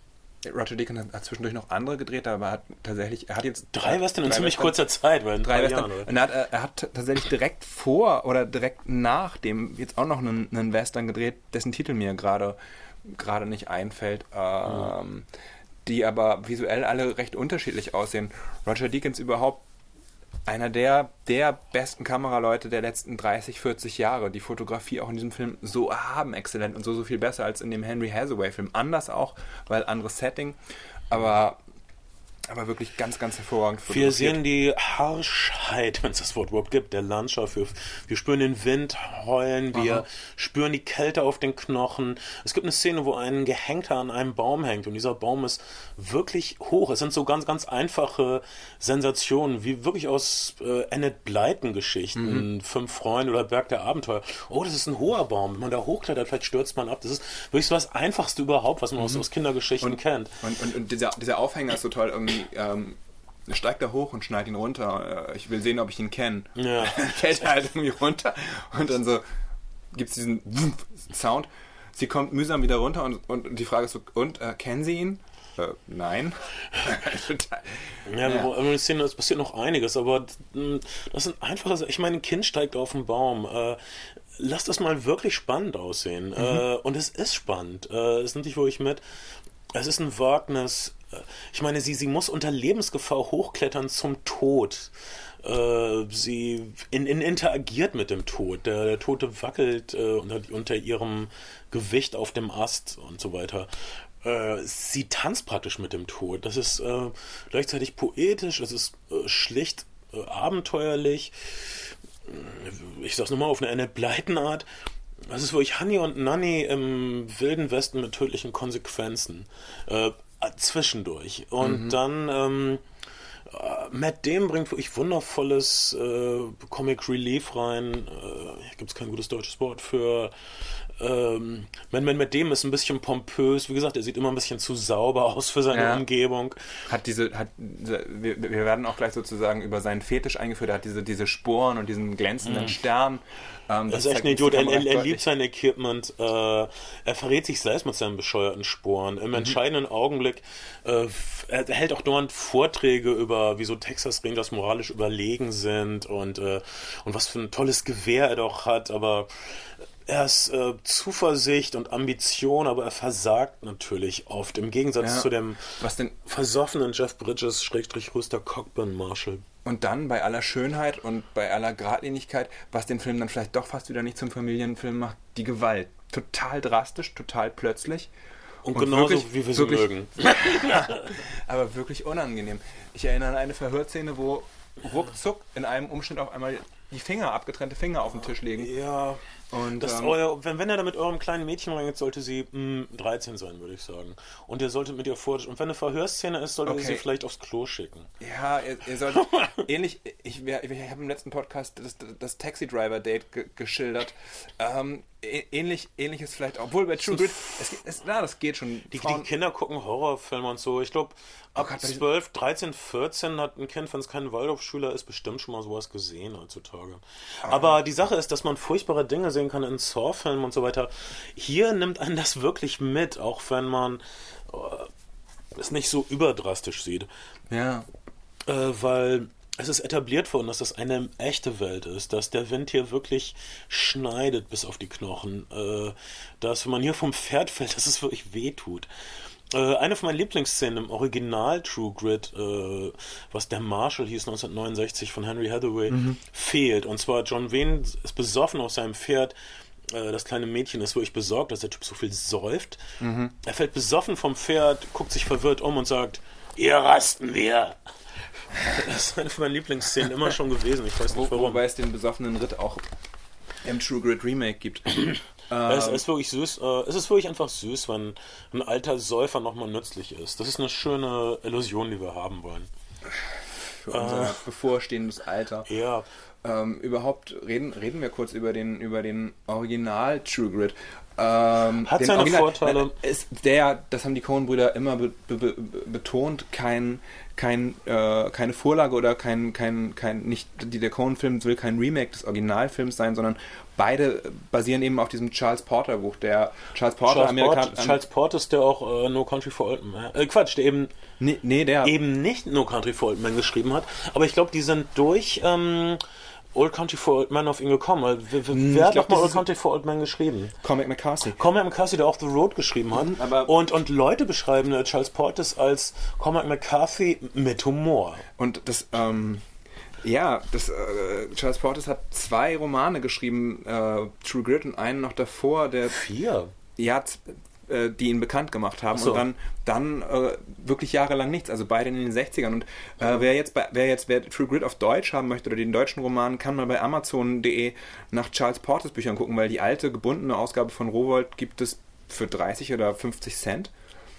Roger Deakins hat zwischendurch noch andere gedreht, aber hat tatsächlich, er hat jetzt drei Western in ziemlich kurzer Zeit, weil drei, drei Western. Jahren, und er hat, er hat tatsächlich direkt vor oder direkt nach dem jetzt auch noch einen, einen Western gedreht, dessen Titel mir gerade gerade nicht einfällt, ähm, mhm. die aber visuell alle recht unterschiedlich aussehen. Roger Deakins überhaupt einer der, der besten Kameraleute der letzten 30, 40 Jahre. Die Fotografie auch in diesem Film so erhaben, exzellent und so, so viel besser als in dem Henry Hathaway-Film. Anders auch, weil anderes Setting. Aber aber wirklich ganz, ganz hervorragend. Wir sehen die Harschheit, wenn es das Wort überhaupt gibt, der Landschaft. Wir, wir spüren den Wind heulen, wir Aha. spüren die Kälte auf den Knochen. Es gibt eine Szene, wo ein Gehängter an einem Baum hängt und dieser Baum ist wirklich hoch. Es sind so ganz, ganz einfache Sensationen, wie wirklich aus äh, Annette Blyton Geschichten, mhm. Fünf Freunde oder Berg der Abenteuer. Oh, das ist ein hoher Baum. Wenn man da hochklettert, vielleicht stürzt man ab. Das ist wirklich so das Einfachste überhaupt, was man mhm. aus, aus Kindergeschichten und, kennt. Und, und, und dieser, dieser Aufhänger ist so toll irgendwie ähm, steigt da hoch und schneidet ihn runter. Äh, ich will sehen, ob ich ihn kenne. Ja. Fällt er halt irgendwie runter und dann so gibt es diesen Sound. Sie kommt mühsam wieder runter und, und die Frage ist so, und, äh, kennen Sie ihn? Äh, nein. ja, ja. Wir sehen, es passiert noch einiges, aber hm, das sind einfache Ich meine, ein Kind steigt auf den Baum. Äh, lass das mal wirklich spannend aussehen. Mhm. Äh, und es ist spannend. Äh, es nimmt dich wirklich mit. Es ist ein Wagnis. Ich meine, sie, sie muss unter Lebensgefahr hochklettern zum Tod. Äh, sie in, in interagiert mit dem Tod. Der, der Tote wackelt äh, unter, unter ihrem Gewicht auf dem Ast und so weiter. Äh, sie tanzt praktisch mit dem Tod. Das ist äh, gleichzeitig poetisch, es ist äh, schlicht äh, abenteuerlich. Ich sag's nochmal auf eine Annette Blyton Art. Das ist wirklich Honey und Nanny im wilden Westen mit tödlichen Konsequenzen. Äh, zwischendurch. Und mhm. dann ähm, äh, Matt Damon bringt wirklich wundervolles äh, Comic Relief rein. Äh, Gibt es kein gutes deutsches Wort für ähm, man, man, mit dem ist ein bisschen pompös. Wie gesagt, er sieht immer ein bisschen zu sauber aus für seine ja. Umgebung. Hat diese, hat, wir, wir werden auch gleich sozusagen über seinen Fetisch eingeführt. Er hat diese, diese Sporen und diesen glänzenden mhm. Stern. Ähm, das, das, ist echt ein Idiot. Er, er, liebt sein Equipment. Äh, er verrät sich selbst mit seinen bescheuerten Sporen. Im mhm. entscheidenden Augenblick äh, er hält auch dauernd Vorträge über, wieso Texas Rangers moralisch überlegen sind und, äh, und was für ein tolles Gewehr er doch hat. Aber er ist äh, Zuversicht und Ambition, aber er versagt natürlich oft. Im Gegensatz ja, zu dem versoffenen Jeff Bridges, Schrägstrich Rüster Cockburn Marshall. Und dann bei aller Schönheit und bei aller Gradlinigkeit, was den Film dann vielleicht doch fast wieder nicht zum Familienfilm macht, die Gewalt. Total drastisch, total plötzlich. Und, und genauso wirklich, wie wir sie wirklich, mögen. aber wirklich unangenehm. Ich erinnere an eine Verhörszene, wo ruckzuck in einem Umschnitt auf einmal die Finger, abgetrennte Finger auf den Tisch legen. Ja. Und, ähm, euer, wenn, wenn er da mit eurem kleinen Mädchen reingeht, sollte sie mh, hm, 13 sein, würde ich sagen. Und ihr solltet mit ihr vor. Und wenn eine Verhörszene ist, solltet okay. ihr sie vielleicht aufs Klo schicken. Ja, ihr, ihr solltet. ähnlich, ich, ich, ich habe im letzten Podcast das, das Taxi-Driver-Date ge geschildert. Ähm, ähnlich, ähnliches vielleicht, obwohl bei True Grit, es, es, ja, das geht schon. Die, die Kinder gucken Horrorfilme und so. Ich glaube, oh ab oh 12, 13, 14 hat ein Kind, wenn es kein Waldorfschüler ist, bestimmt schon mal sowas gesehen heutzutage. Ah. Aber die Sache ist, dass man furchtbare Dinge sehen kann in Saw-Filmen und so weiter. Hier nimmt einen das wirklich mit, auch wenn man äh, es nicht so überdrastisch sieht. Ja. Äh, weil es ist etabliert worden, dass das eine echte Welt ist, dass der Wind hier wirklich schneidet bis auf die Knochen, äh, dass wenn man hier vom Pferd fällt, dass es wirklich wehtut. Äh, eine von meinen Lieblingsszenen im Original True Grit, äh, was der Marshall hieß 1969 von Henry Hathaway, mhm. fehlt. Und zwar John Wayne ist besoffen auf seinem Pferd. Äh, das kleine Mädchen ist wirklich besorgt, dass der Typ so viel säuft. Mhm. Er fällt besoffen vom Pferd, guckt sich verwirrt um und sagt, ihr rasten wir. Das ist eine von meinen Lieblingsszenen immer schon gewesen. Ich weiß nicht warum. Wobei es den besoffenen Ritt auch im True Grit Remake gibt. es ist wirklich süß. Äh, es ist wirklich einfach süß, wenn ein alter Säufer nochmal nützlich ist. Das ist eine schöne Illusion, die wir haben wollen. Für unser äh, bevorstehendes Alter. Ja. Ähm, überhaupt reden, reden wir kurz über den, über den Original True Grit. Ähm, Hat seine Original, Vorteile. Ist der, das haben die Coen-Brüder immer be, be, betont, kein, kein, äh, keine Vorlage oder kein, kein, kein, nicht, die der Cohen-Film will kein Remake des Originalfilms sein, sondern beide basieren eben auf diesem Charles Porter Buch. Der Charles Porter, Charles, Amerika Port, Charles Porter ist der auch äh, No Country for Old Men. Äh, Quatsch, der eben, nee, nee, der eben nicht No Country for Old Men geschrieben hat. Aber ich glaube, die sind durch ähm, Old Country for Old Men auf ihn gekommen. Also, Wer, Hm, wer hat glaub, noch mal Old Country for Old Men geschrieben? Cormac McCarthy. Cormac McCarthy, der auch The Road geschrieben hat. Mhm, aber- und, und Leute beschreiben äh, Charles Portis als Cormac McCarthy mit Humor. Und das, ähm, ja, das, äh, Charles Portis hat zwei Romane geschrieben, äh, True Grit und einen noch davor, der Vier. ja, äh, die ihn bekannt gemacht haben so. und dann, dann äh, wirklich jahrelang nichts, also beide in den 60ern. Und äh, wer jetzt bei, wer jetzt wer True Grit auf Deutsch haben möchte oder den deutschen Roman, kann mal bei Amazon.de nach Charles Portis Büchern gucken, weil die alte gebundene Ausgabe von Rowold gibt es für 30 oder 50 Cent.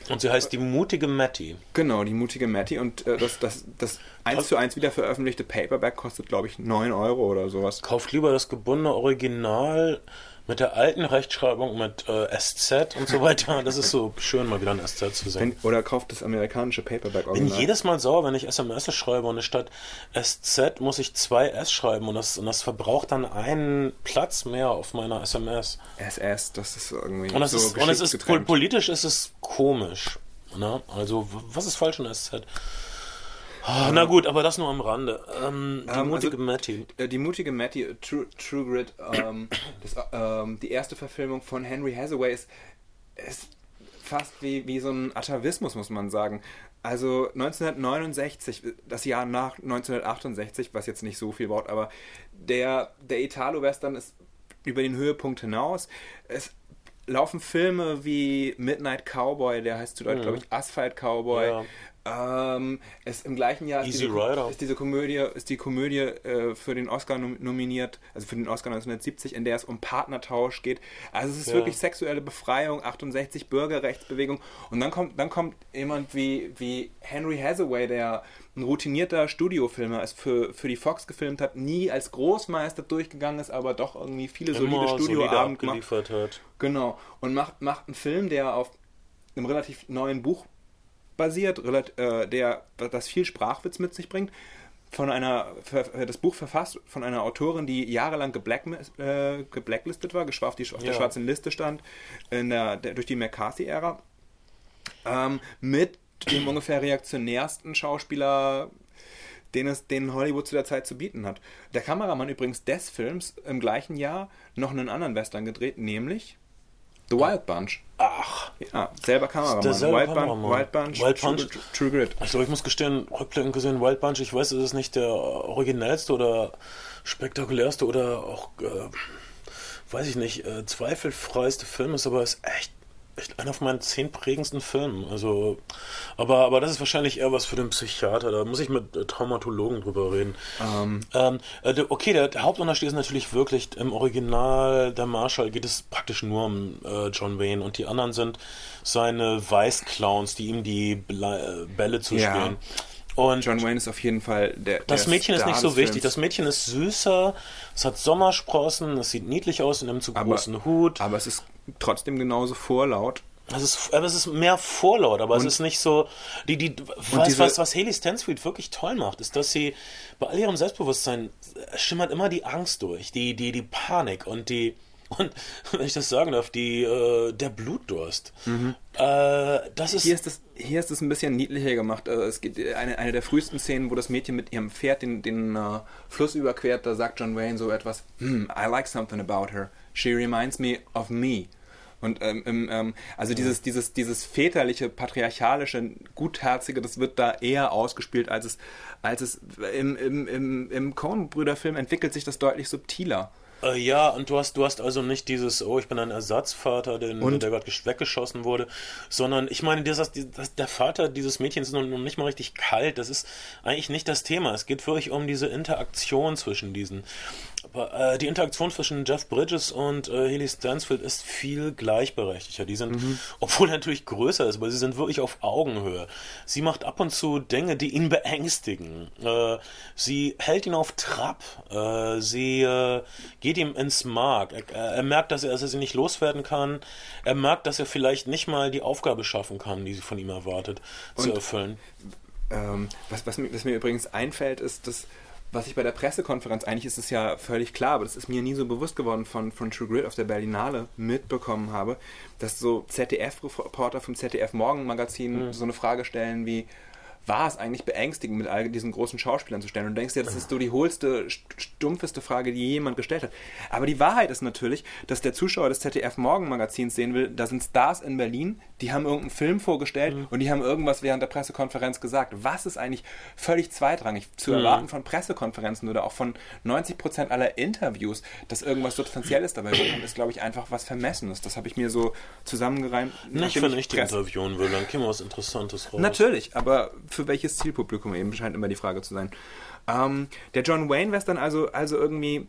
Und sie heißt die mutige Matty. Genau, die mutige Matty und äh, das, das, das 1 zu 1 wieder veröffentlichte Paperback kostet, glaube ich, 9 Euro oder sowas. Kauft lieber das gebundene Original mit der alten Rechtschreibung mit äh, SZ und so weiter. Das ist so schön, mal wieder ein SZ zu sehen. Wenn, oder kauft das amerikanische Paperback bin original. jedes Mal sauer, wenn ich SMS schreibe und statt SZ muss ich zwei S schreiben und das, und das verbraucht dann einen Platz mehr auf meiner SMS. SS, das ist irgendwie Und es so ist, und es ist getrennt. politisch ist es komisch. Ne? Also, was ist falsch in SZ? Ah, na gut, aber das nur am Rande. Ähm, die Ähm, mutige also- Matty. Äh, Die mutige Matty, äh, True, True Grit, ähm, das, ähm, die erste Verfilmung von Henry Hathaway ist, ist fast wie, wie so ein Atavismus, muss man sagen. Also 1969, das Jahr nach 1968, was jetzt nicht so viel braucht, aber der, der Italo-Western ist über den Höhepunkt hinaus. Es laufen Filme wie Midnight Cowboy, der heißt zu Deutsch, glaube ich, Asphalt Cowboy. Ja. Ähm, es im gleichen Jahr ist diese, ist diese Komödie, ist die Komödie äh, für den Oscar nom nominiert, also für den Oscar 1970, in der es um Partnertausch geht. Also es ist Ja. wirklich sexuelle Befreiung, 68 Bürgerrechtsbewegung und dann kommt dann kommt jemand wie wie Henry Hathaway, der ein routinierter Studiofilmer ist, für, für die Fox gefilmt hat, nie als Großmeister durchgegangen ist, aber doch irgendwie viele solide Immer solide Studioabend gemacht. abgeliefert hat. Genau. Und macht, macht einen Film, der auf einem relativ neuen Buch basiert, äh, der das viel Sprachwitz mit sich bringt. Von einer, äh, das Buch verfasst von einer Autorin, die jahrelang geblack, äh, geblacklistet war, auf, die, auf der Ja. schwarzen Liste stand, in der, der, durch die McCarthy-Ära. Ähm, mit dem ungefähr reaktionärsten Schauspieler, den es den Hollywood zu der Zeit zu bieten hat. Der Kameramann übrigens des Films im gleichen Jahr noch einen anderen Western gedreht, nämlich The Wild Bunch. Ach, Ja, selber Kameramann. derselbe Wild, Bunch, Kameramann. Wild Bunch, Wild Bunch. True, True Grit. also ich muss gestehen, rückblickend gesehen, Wild Bunch, ich weiß, es ist nicht der originellste oder spektakulärste oder auch, äh, weiß ich nicht, äh, zweifelfreiste Film ist, aber es ist echt, echt einer von meinen zehn prägendsten Filmen. Also, aber, aber das ist wahrscheinlich eher was für den Psychiater, da muss ich mit äh, Traumatologen drüber reden. Ähm, Ähm, äh, okay, der, der Hauptunterschied ist natürlich wirklich, im Original der Marshall geht es praktisch nur um äh, John Wayne und die anderen sind seine Weißclowns, die ihm die Ble äh, Bälle zuspielen. Und John Wayne ist auf jeden Fall der. das der Mädchen ist Star nicht so wichtig. Films. Das Mädchen ist süßer, es hat Sommersprossen, es sieht niedlich aus in einem zu Aber- großen Hut. Aber es ist trotzdem genauso vorlaut. Es ist, aber es ist mehr Vorlaut, aber es ist nicht so. Die, die, was, diese- was, was Haley Stansfield wirklich toll macht, ist, dass sie bei all ihrem Selbstbewusstsein äh, schimmert immer die Angst durch, die, die, die Panik und die. Und wenn ich das sagen darf, die, äh, der Blutdurst. Äh, das ist. Hier ist es hier ist es ein bisschen niedlicher gemacht. Also es gibt eine, eine der frühesten Szenen, wo das Mädchen mit ihrem Pferd den, den äh, Fluss überquert. Da sagt John Wayne so etwas: hm, I like something about her. She reminds me of me. Und ähm, ähm, ähm, also dieses, dieses, dieses väterliche, patriarchalische, gutherzige, das wird da eher ausgespielt, als es, als es im, im, im, im Coen-Brüder-Film entwickelt sich das deutlich subtiler. Äh, ja, und du hast, du hast also nicht dieses, oh, ich bin ein Ersatzvater, den, Und? der gerade gesch- weggeschossen wurde, sondern ich meine, das, das, der Vater dieses Mädchens ist noch, noch nicht mal richtig kalt. Das ist eigentlich nicht das Thema. Es geht wirklich um diese Interaktion zwischen diesen. Äh, die Interaktion zwischen Jeff Bridges und äh, Haley Stansfield ist viel gleichberechtigter. Die sind, obwohl er natürlich größer ist, aber sie sind wirklich auf Augenhöhe. Sie macht ab und zu Dinge, die ihn beängstigen. Äh, sie hält ihn auf Trab. Äh, sie äh, geht ihm ins Mark. Er, er merkt, dass er, dass er sie nicht loswerden kann. Er merkt, dass er vielleicht nicht mal die Aufgabe schaffen kann, die sie von ihm erwartet, zu Und- erfüllen. ähm, was, was, mir, was mir übrigens einfällt, ist, dass was ich bei der Pressekonferenz, eigentlich ist es ja völlig klar, aber das ist mir nie so bewusst geworden von, von True Grit auf der Berlinale mitbekommen habe, dass so ZDF-Reporter vom ZDF Morgenmagazin mhm. so eine Frage stellen wie, war es eigentlich beängstigend, mit all diesen großen Schauspielern zu stellen. Und du denkst ja, das ist so die hohlste, stumpfeste Frage, die jemand gestellt hat. Aber die Wahrheit ist natürlich, dass der Zuschauer des ZDF Morgenmagazins sehen will, da sind Stars in Berlin, die haben irgendeinen Film vorgestellt mhm. und die haben irgendwas während der Pressekonferenz gesagt. Was ist eigentlich völlig zweitrangig zu mhm. erwarten von Pressekonferenzen oder auch von 90 Prozent aller Interviews, dass irgendwas Substanzielles dabei kommt, ist, glaube ich, einfach was Vermessenes. Das habe ich mir so zusammengereimt. Nicht, wenn ich die interviewen will, dann käme was Interessantes raus. Natürlich, aber für welches Zielpublikum eben scheint immer die Frage zu sein. Ähm, der John Wayne Western also, also irgendwie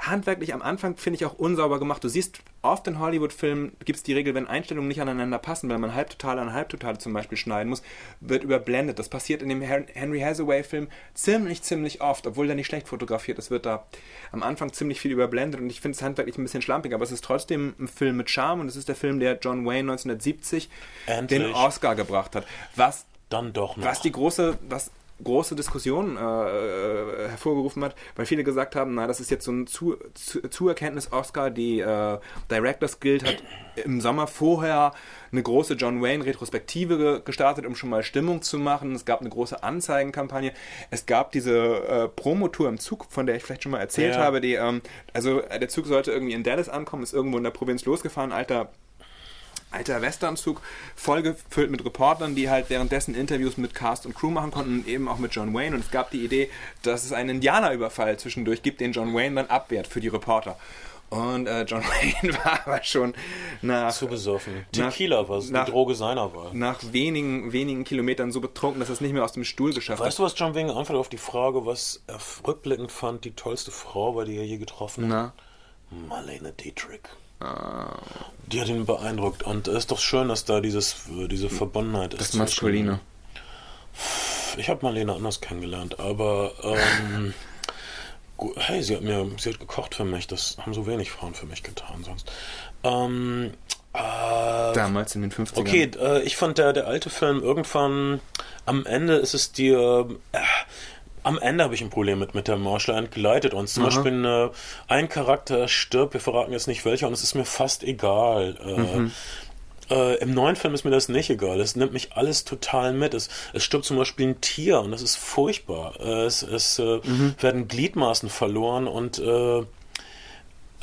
handwerklich am Anfang finde ich auch unsauber gemacht. Du siehst oft in Hollywood-Filmen gibt es die Regel, wenn Einstellungen nicht aneinander passen, weil man Halbtotale an Halbtotale zum Beispiel schneiden muss, wird überblendet. Das passiert in dem Henry Hathaway-Film ziemlich, ziemlich oft, obwohl der nicht schlecht fotografiert ist, wird da am Anfang ziemlich viel überblendet und ich finde es handwerklich ein bisschen schlampig, aber es ist trotzdem ein Film mit Charme und es ist der Film, der John Wayne 1970 Endlich. den Oscar gebracht hat. Was dann doch noch. Was die große, was große Diskussion äh, äh, hervorgerufen hat, weil viele gesagt haben, na, das ist jetzt so ein Zu Zu Zuerkenntnis-Oscar, die äh, Directors Guild hat im Sommer vorher eine große John Wayne-Retrospektive gestartet, um schon mal Stimmung zu machen. Es gab eine große Anzeigenkampagne. Es gab diese äh, Promotour im Zug, von der ich vielleicht schon mal erzählt ja. habe. Die, ähm, also der Zug sollte irgendwie in Dallas ankommen, ist irgendwo in der Provinz losgefahren, alter alter Westernzug, vollgefüllt mit Reportern, die halt währenddessen Interviews mit Cast und Crew machen konnten, eben auch mit John Wayne. Und es gab die Idee, dass es einen Indianerüberfall zwischendurch gibt, den John Wayne dann abwehrt für die Reporter. Und äh, John Wayne war aber schon nach. Zu besoffen. Tequila war es, die Droge seiner Wahl. Nach wenigen, wenigen Kilometern so betrunken, dass er es nicht mehr aus dem Stuhl geschafft weißt hat. Weißt du, was John Wayne antwortet auf die Frage, was er rückblickend fand, die tollste Frau, bei der er je getroffen hat? Na? Marlene Dietrich. Die hat ihn beeindruckt. Und es ist doch schön, dass da dieses, diese Verbundenheit ist. Das Maskuline. Ich habe Marlene anders kennengelernt, aber ähm, hey, sie hat mir, sie hat gekocht für mich. Das haben so wenig Frauen für mich getan sonst. Ähm, äh, Damals in den 50ern. Okay, äh, ich fand der, der alte Film irgendwann am Ende ist es dir. Äh, am Ende habe ich ein Problem mit, mit der Marshall entgleitet uns. Zum Aha. Beispiel äh, ein Charakter stirbt, wir verraten jetzt nicht welcher, und es ist mir fast egal. Äh, mhm. Äh, Im neuen Film ist mir das nicht egal. Es nimmt mich alles total mit. Es, es stirbt zum Beispiel ein Tier und das ist furchtbar. Äh, es, es äh, mhm. werden Gliedmaßen verloren und äh,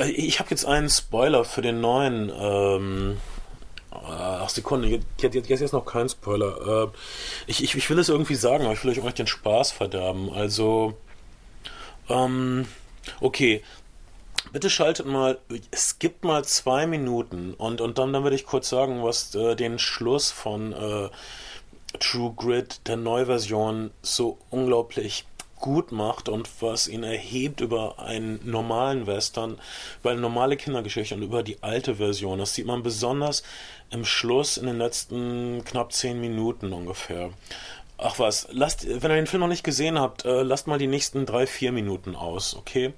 ich habe jetzt einen Spoiler für den neuen. Ähm, Ach, Sekunde, jetzt, jetzt, jetzt noch kein Spoiler. Äh, ich, ich, ich will es irgendwie sagen, aber ich will euch auch den Spaß verderben. Also, ähm, okay. Bitte schaltet mal, es gibt mal zwei Minuten und, und dann, dann würde ich kurz sagen, was äh, den Schluss von äh, True Grid, der Neuversion, so unglaublich gut macht und was ihn erhebt über einen normalen Western, über eine normale Kindergeschichte und über die alte Version. Das sieht man besonders im Schluss in den letzten knapp zehn Minuten ungefähr. Ach was, lasst, wenn ihr den Film noch nicht gesehen habt, äh, lasst mal die nächsten drei, vier Minuten aus, okay?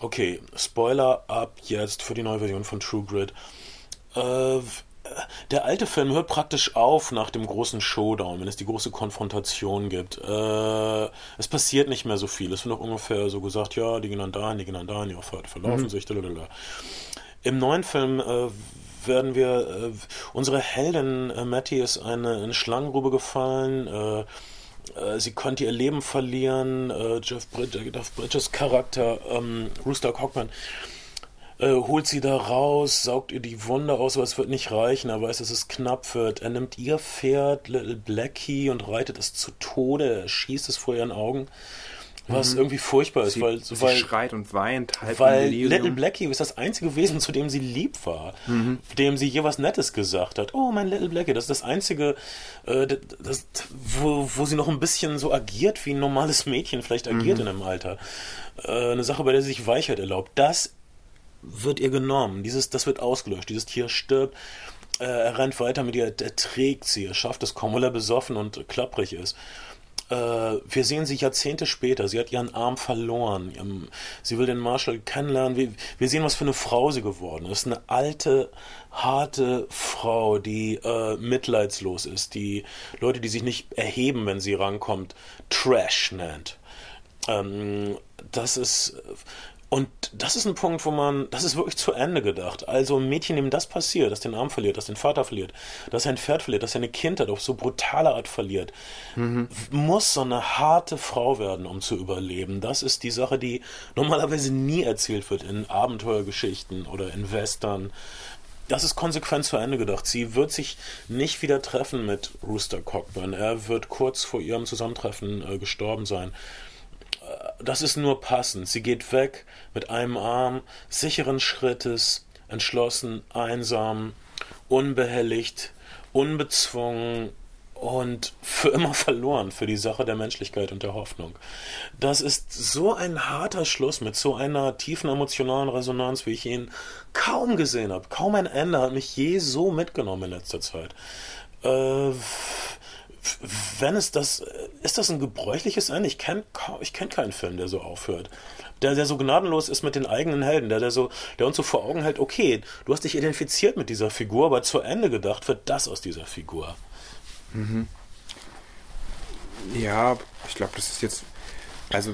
Okay, Spoiler ab jetzt für die neue Version von True Grid. Äh, der alte Film hört praktisch auf nach dem großen Showdown, wenn es die große Konfrontation gibt. Äh, es passiert nicht mehr so viel. Es wird noch ungefähr so gesagt, ja, die gehen dann dahin, die gehen dann dahin, die verlaufen mhm. sich. Lalalala. Im neuen Film äh, werden wir, äh, unsere Heldin äh, Matty ist eine, eine Schlangengrube gefallen, äh, äh, sie konnte ihr Leben verlieren, äh, Jeff, Brid Jeff Bridges Charakter, ähm, Rooster Cockman, äh, holt sie da raus, saugt ihr die Wunde aus, aber es wird nicht reichen, er weiß, dass es knapp wird. Er nimmt ihr Pferd, Little Blackie, und reitet es zu Tode, er schießt es vor ihren Augen was mhm. irgendwie furchtbar ist, sie, weil sie weil, schreit und weint halt weil Little Blackie ist das einzige Wesen, zu dem sie lieb war, mhm. dem sie je was Nettes gesagt hat. Oh, mein Little Blackie, das ist das einzige, äh, das, wo, wo sie noch ein bisschen so agiert, wie ein normales Mädchen vielleicht agiert mhm. in einem Alter. Äh, eine Sache, bei der sie sich Weichheit erlaubt. Das wird ihr genommen. Dieses, das wird ausgelöscht. Dieses Tier stirbt. Äh, er rennt weiter mit ihr, er trägt sie, er schafft es kaum, weil er besoffen und klapprig ist. Äh, wir sehen sie Jahrzehnte später. Sie hat ihren Arm verloren. Sie will den Marshall kennenlernen. Wir, wir sehen, was für eine Frau sie geworden ist. Eine alte, harte Frau, die äh, mitleidslos ist, die Leute, die sich nicht erheben, wenn sie rankommt, Trash nennt. Ähm, das ist und das ist ein Punkt, wo man, das ist wirklich zu Ende gedacht. Also ein Mädchen, dem das passiert, das den Arm verliert, das den Vater verliert, das sein Pferd verliert, das seine Kindheit auf so brutale Art verliert, mhm. muss so eine harte Frau werden, um zu überleben. Das ist die Sache, die normalerweise nie erzählt wird in Abenteuergeschichten oder in Western. Das ist konsequent zu Ende gedacht. Sie wird sich nicht wieder treffen mit Rooster Cockburn. Er wird kurz vor ihrem Zusammentreffen äh, gestorben sein das ist nur passend. Sie geht weg mit einem Arm, sicheren Schrittes, entschlossen, einsam, unbehelligt, unbezwungen und für immer verloren für die Sache der Menschlichkeit und der Hoffnung. Das ist so ein harter Schluss mit so einer tiefen emotionalen Resonanz, wie ich ihn kaum gesehen habe. Kaum ein Ende hat mich je so mitgenommen in letzter Zeit. Äh, wenn es das, ist das ein gebräuchliches Ende? Ich kenne ich kenn keinen Film, der so aufhört. Der, der so gnadenlos ist mit den eigenen Helden, der, der, so, der uns so vor Augen hält, okay, du hast dich identifiziert mit dieser Figur, aber zu Ende gedacht wird das aus dieser Figur. Mhm. Ja, ich glaube, das ist jetzt also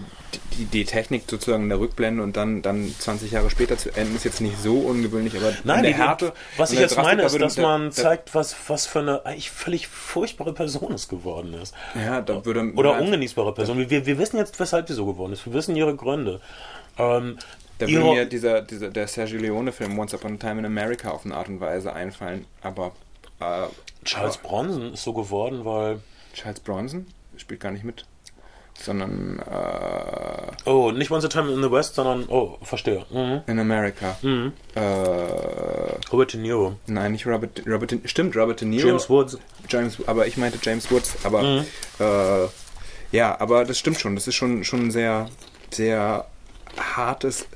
die, die Technik sozusagen in der Rückblende und dann, dann 20 Jahre später zu enden, ist jetzt nicht so ungewöhnlich, aber Nein, die Härte. Was ich jetzt meine, ist, dass man zeigt, was, was für eine eigentlich völlig furchtbare Person es geworden ist. Ja, da würde Oder ungenießbare Person. Wir, wir wissen jetzt, weshalb sie so geworden ist. Wir wissen ihre Gründe. Ähm, da würde mir dieser, dieser, der Sergio Leone-Film Once Upon a Time in America auf eine Art und Weise einfallen, aber. Äh, Charles aber, Bronson ist so geworden, weil. Charles Bronson spielt gar nicht mit sondern äh, oh, nicht Once a Time in the West, sondern oh, verstehe. Mhm. In America. Mhm. Äh, Robert De Niro. Nein, nicht Robert. Robert De, stimmt, Robert De Niro. James Woods. James, aber ich meinte James Woods. Aber mhm. äh, ja, aber das stimmt schon. Das ist schon schon ein sehr sehr hartes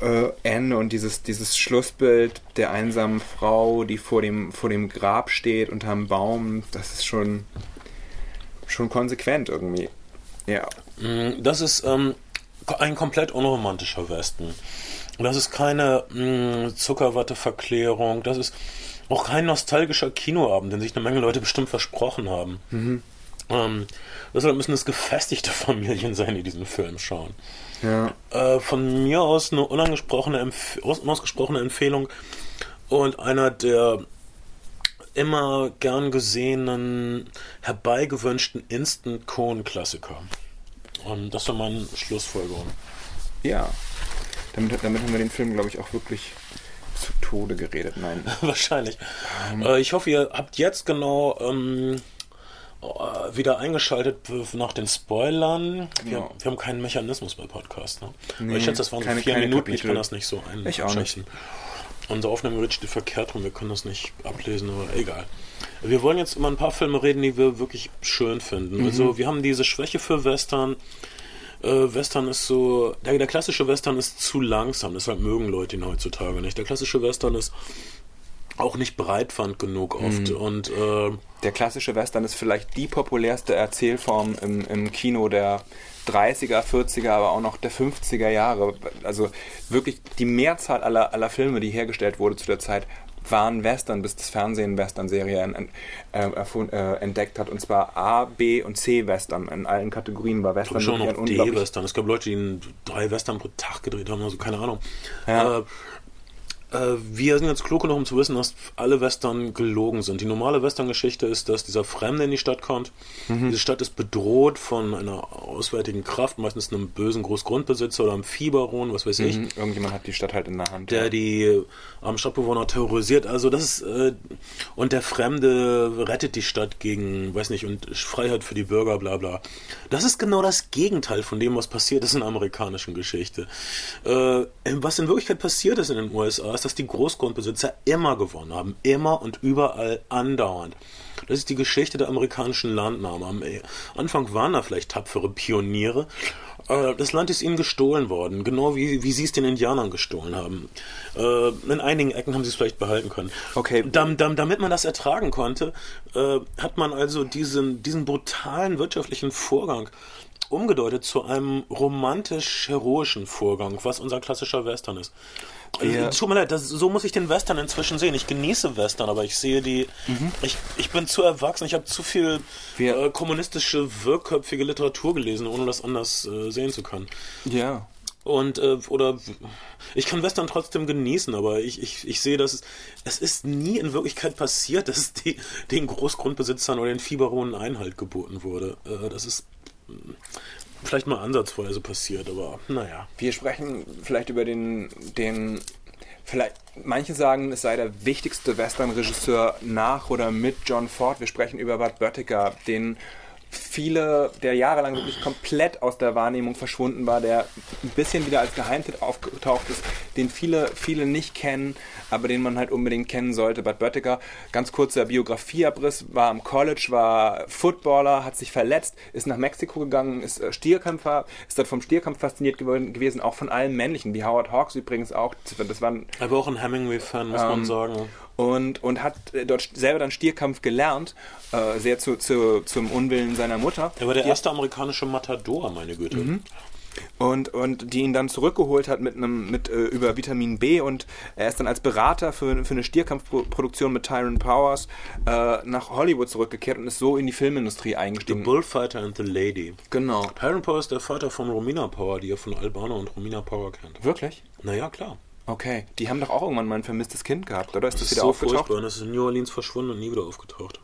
äh, Ende und dieses dieses Schlussbild der einsamen Frau, die vor dem vor dem Grab steht unter einem Baum. Das ist schon schon konsequent irgendwie. Ja. Mm, das ist ähm, ein komplett unromantischer Westen. Das ist keine mm, Zuckerwatte-Verklärung. Das ist auch kein nostalgischer Kinoabend, den sich eine Menge Leute bestimmt versprochen haben. Mhm. Ähm, deshalb müssen es gefestigte Familien sein, die diesen Film schauen. Ja. Äh, von mir aus eine unangesprochene, Empf unausgesprochene Empfehlung und einer der immer gern gesehenen, herbeigewünschten Instant-Cone-Klassiker. Und das war meine Schlussfolgerung. Ja, damit, damit haben wir den Film, glaube ich, auch wirklich zu Tode geredet. Nein. Wahrscheinlich. Ähm. Äh, ich hoffe, ihr habt jetzt genau ähm, äh, wieder eingeschaltet nach den Spoilern. Wir, genau. wir haben keinen Mechanismus bei Podcasts. Ne? Nee, ich schätze, das waren keine, so vier Minuten. Kapitel. Ich kann das nicht so einschätzen. Ich auch nicht. Unser Aufnahmegerät steht verkehrt rum, wir können das nicht ablesen, aber egal. Wir wollen jetzt über ein paar Filme reden, die wir wirklich schön finden. Mhm. Also wir haben diese Schwäche für Western. Äh, Western ist so, der, der, klassische Western ist zu langsam, deshalb mögen Leute ihn heutzutage nicht. Der klassische Western ist auch nicht breitwand genug oft. Mhm. Und äh, der klassische Western ist vielleicht die populärste Erzählform im, im Kino der 30er, 40er, aber auch noch der 50er Jahre. Also wirklich die Mehrzahl aller, aller Filme, die hergestellt wurde zu der Zeit, waren Western, bis das Fernsehen Western-Serien äh, äh, entdeckt hat. Und zwar A, B und C Western. In allen Kategorien war Western. Ich noch D-Western. Es gab Leute, die drei Western pro Tag gedreht haben, also keine Ahnung. Ja. Äh, wir sind jetzt klug genug, um zu wissen, dass alle Western gelogen sind. Die normale Western-Geschichte ist, dass dieser Fremde in die Stadt kommt. Mhm. Diese Stadt ist bedroht von einer auswärtigen Kraft, meistens einem bösen Großgrundbesitzer oder einem Viehbaron, was weiß ich. Mhm. Irgendjemand hat die Stadt halt in der Hand. Der ja. die armen Stadtbewohner terrorisiert. Also das ist äh, und der Fremde rettet die Stadt gegen, weiß nicht, und Freiheit für die Bürger, bla bla. Das ist genau das Gegenteil von dem, was passiert ist in der amerikanischen Geschichte. Äh, was in Wirklichkeit passiert ist in den USA, ist, dass die Großgrundbesitzer immer gewonnen haben. Immer und überall andauernd. Das ist die Geschichte der amerikanischen Landnahme. Am Anfang waren da vielleicht tapfere Pioniere, Äh, das Land ist ihnen gestohlen worden, genau wie, wie sie es den Indianern gestohlen haben. Äh, in einigen Ecken haben sie es vielleicht behalten können. Okay. Dam, dam, damit man das ertragen konnte, äh, hat man also diesen, diesen brutalen wirtschaftlichen Vorgang umgedeutet zu einem romantisch-heroischen Vorgang, was unser klassischer Western ist. Wir- Tut mir leid, das, so muss ich den Western inzwischen sehen. Ich genieße Western, aber ich sehe die. Ich, ich bin zu erwachsen, ich habe zu viel äh, kommunistische, wirrköpfige Literatur gelesen, ohne das anders äh, sehen zu können. Ja. Und, äh, oder ich kann Western trotzdem genießen, aber ich, ich, ich sehe, dass es, es ist nie in Wirklichkeit passiert, dass die, den Großgrundbesitzern oder den Viehbaronen Einhalt geboten wurde. Äh, das ist vielleicht mal ansatzweise passiert, aber naja. Wir sprechen vielleicht über den, den vielleicht, manche sagen, es sei der wichtigste Western-Regisseur nach oder mit John Ford. Wir sprechen über Bud Böttiger, den viele, der jahrelang wirklich komplett aus der Wahrnehmung verschwunden war, der ein bisschen wieder als Geheimtipp aufgetaucht ist, den viele, viele nicht kennen, aber den man halt unbedingt kennen sollte. Bud Böttiger, ganz kurzer Biografieabriss, war am College, war Footballer, hat sich verletzt, ist nach Mexiko gegangen, ist äh, Stierkämpfer, ist dort vom Stierkampf fasziniert gewesen, auch von allen männlichen, wie Howard Hawks übrigens auch. Das waren Aber auch ein Hemingway-Fan, muss man sagen. Und, und hat äh, dort selber dann Stierkampf gelernt, äh, sehr zu, zu, zum Unwillen seiner Mutter. Er war der Die- erste amerikanische Matador, meine Güte. und, und die ihn dann zurückgeholt hat mit einem mit äh, über Vitamin B und er ist dann als Berater für, für eine Stierkampfproduktion mit Tyron Powers äh, nach Hollywood zurückgekehrt und ist so in die Filmindustrie The eingestiegen. Bullfighter and the Lady. genau. Tyron Power ist der Vater von Romina Power, die ihr von Albana und Romina Power kennt. Wirklich? Naja, klar. Okay. Die haben doch auch irgendwann mal ein vermisstes Kind gehabt, oder ist das, Das wieder so aufgetaucht? furchtbar. und Das ist in New Orleans verschwunden und nie wieder aufgetaucht.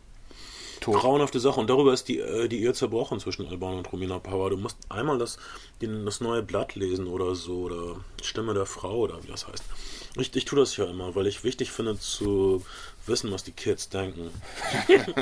Tot. Grauenhafte Sache. Und darüber ist die, äh, die Ehe zerbrochen zwischen Albano und Romina Power. Du musst einmal das, den, das neue Blatt lesen oder so, oder Stimme der Frau oder wie das heißt. Ich, ich tue das ja immer, weil ich wichtig finde zu wissen, was die Kids denken.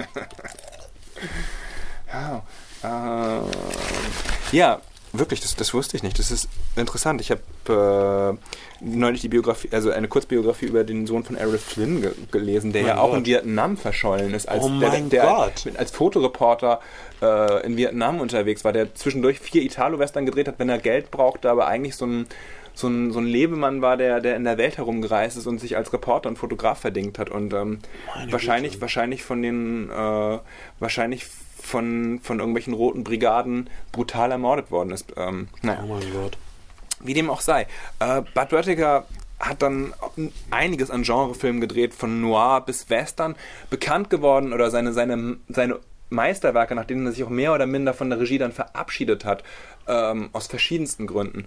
Ja, äh, ja wirklich, das, das wusste ich nicht. Das ist interessant. Ich habe äh, neulich die Biografie, also eine Kurzbiografie über den Sohn von Errol Flynn ge gelesen, der Mein ja auch Gott. in Vietnam verschollen ist. Als Oh der, mein der, Gott. mit- Als Fotoreporter äh, in Vietnam unterwegs war, der zwischendurch vier Italo-Western gedreht hat, wenn er Geld brauchte, aber eigentlich so ein so ein, so ein Lebemann war, der, der in der Welt herumgereist ist und sich als Reporter und Fotograf verdingt hat. Und ähm, wahrscheinlich, wahrscheinlich von den äh, wahrscheinlich von, von irgendwelchen roten Brigaden brutal ermordet worden ist. Ähm, naja, Oh mein Gott. wie dem auch sei. Äh, Bud Böttiger hat dann einiges an Genrefilmen gedreht, von Noir bis Western, bekannt geworden oder seine, seine, seine Meisterwerke, nach denen er sich auch mehr oder minder von der Regie dann verabschiedet hat, ähm, aus verschiedensten Gründen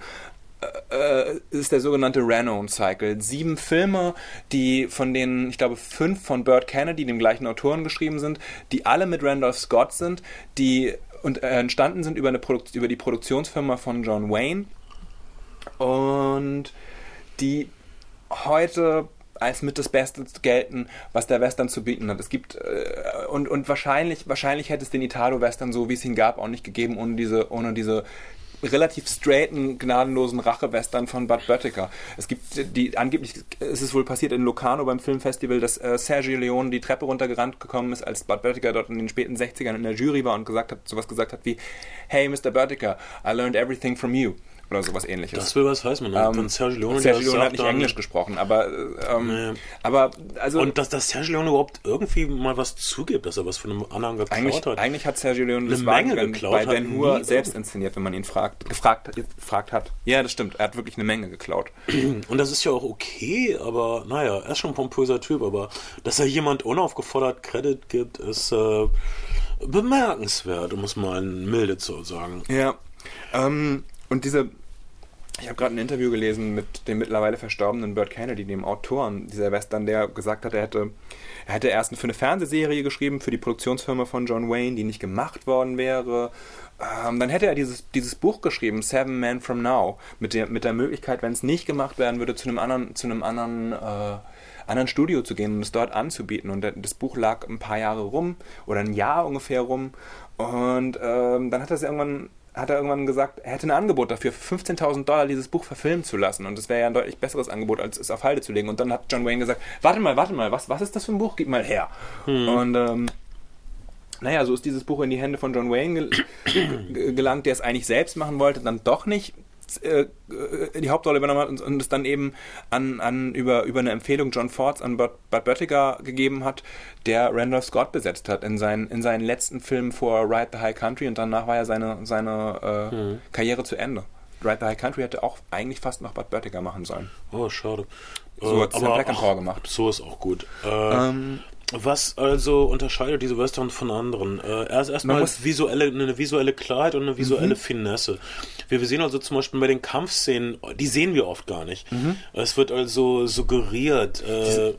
äh, ist der sogenannte Renault Cycle. Sieben Filme, die von denen, ich glaube, fünf von Burt Kennedy, dem gleichen Autoren, geschrieben sind, die alle mit Randolph Scott sind, die und, äh, entstanden sind über, eine Produkt über die Produktionsfirma von John Wayne und die heute als mit das Beste gelten, was der Western zu bieten hat. Es gibt äh, und, und wahrscheinlich, wahrscheinlich hätte es den Italo-Western, so wie es ihn gab, auch nicht gegeben, ohne diese, ohne diese relativ straighten, gnadenlosen Rache-Western von Bud Böttiger. Es gibt die, angeblich ist es wohl passiert in Locarno beim Filmfestival, dass äh, Sergio Leone die Treppe runtergerannt gekommen ist, als Bud Böttiger dort in den späten 60ern in der Jury war und gesagt hat, sowas gesagt hat wie Hey Mr. Böttiger, I learned everything from you. Oder sowas ähnliches. Das will was heißen, man. Ähm, Wenn Sergio Leone Sergio das Leone hat nicht Englisch gesprochen, aber, äh, ähm, Nee. aber also Und dass, dass Sergio Leone überhaupt irgendwie mal was zugibt, dass er was von einem anderen geklaut eigentlich, hat. eigentlich hat Sergio Leone das Eine Menge Wagenrennen geklaut, bei hat Ben Hur selbst inszeniert, wenn man ihn fragt, gefragt, gefragt hat. Ja, das stimmt. Er hat wirklich eine Menge geklaut. Und das ist ja auch okay, aber naja, er ist schon ein pompöser Typ, aber dass er jemand unaufgefordert Credit gibt, ist äh, bemerkenswert, um es mal milde zu sagen. Ja. Ähm, und diese. Ich habe gerade ein Interview gelesen mit dem mittlerweile verstorbenen Burt Kennedy, dem Autoren dieser Western, der gesagt hat, er hätte, er hätte erst für eine Fernsehserie geschrieben, für die Produktionsfirma von John Wayne, die nicht gemacht worden wäre. Ähm, dann hätte er dieses, dieses Buch geschrieben, Seven Men from Now, mit der, mit der Möglichkeit, wenn es nicht gemacht werden würde, zu einem anderen, zu einem anderen äh, anderen Studio zu gehen und es dort anzubieten. Und das Buch lag ein paar Jahre rum oder ein Jahr ungefähr rum. Und ähm, dann hat er es irgendwann hat er irgendwann gesagt, er hätte ein Angebot dafür, für 15.000 Dollar dieses Buch verfilmen zu lassen. Und das wäre ja ein deutlich besseres Angebot, als es auf Halde zu legen. Und dann hat John Wayne gesagt, warte mal, warte mal, was, was ist das für ein Buch? Gib mal her. Und ähm, naja, so ist dieses Buch in die Hände von John Wayne gel gelangt, der es eigentlich selbst machen wollte, dann doch nicht die Hauptrolle übernommen hat und, und, es dann eben an, an über, über eine Empfehlung John Fords an Bud, Bud Böttiger gegeben hat, der Randolph Scott besetzt hat in, seinen in seinen letzten Filmen vor Ride the High Country und danach war ja seine, seine äh, mhm. Karriere zu Ende. Ride the High Country hätte auch eigentlich fast noch Bud Böttiger machen sollen. Oh, schade. So hat es Black and Power gemacht. So ist auch gut. Äh, ähm, was also unterscheidet diese Western von anderen? Äh, erst erstmal visuelle, eine visuelle Klarheit und eine visuelle mhm. Finesse. Wir, wir sehen also zum Beispiel bei den Kampfszenen, die sehen wir oft gar nicht. Mhm. Es wird also suggeriert. Äh,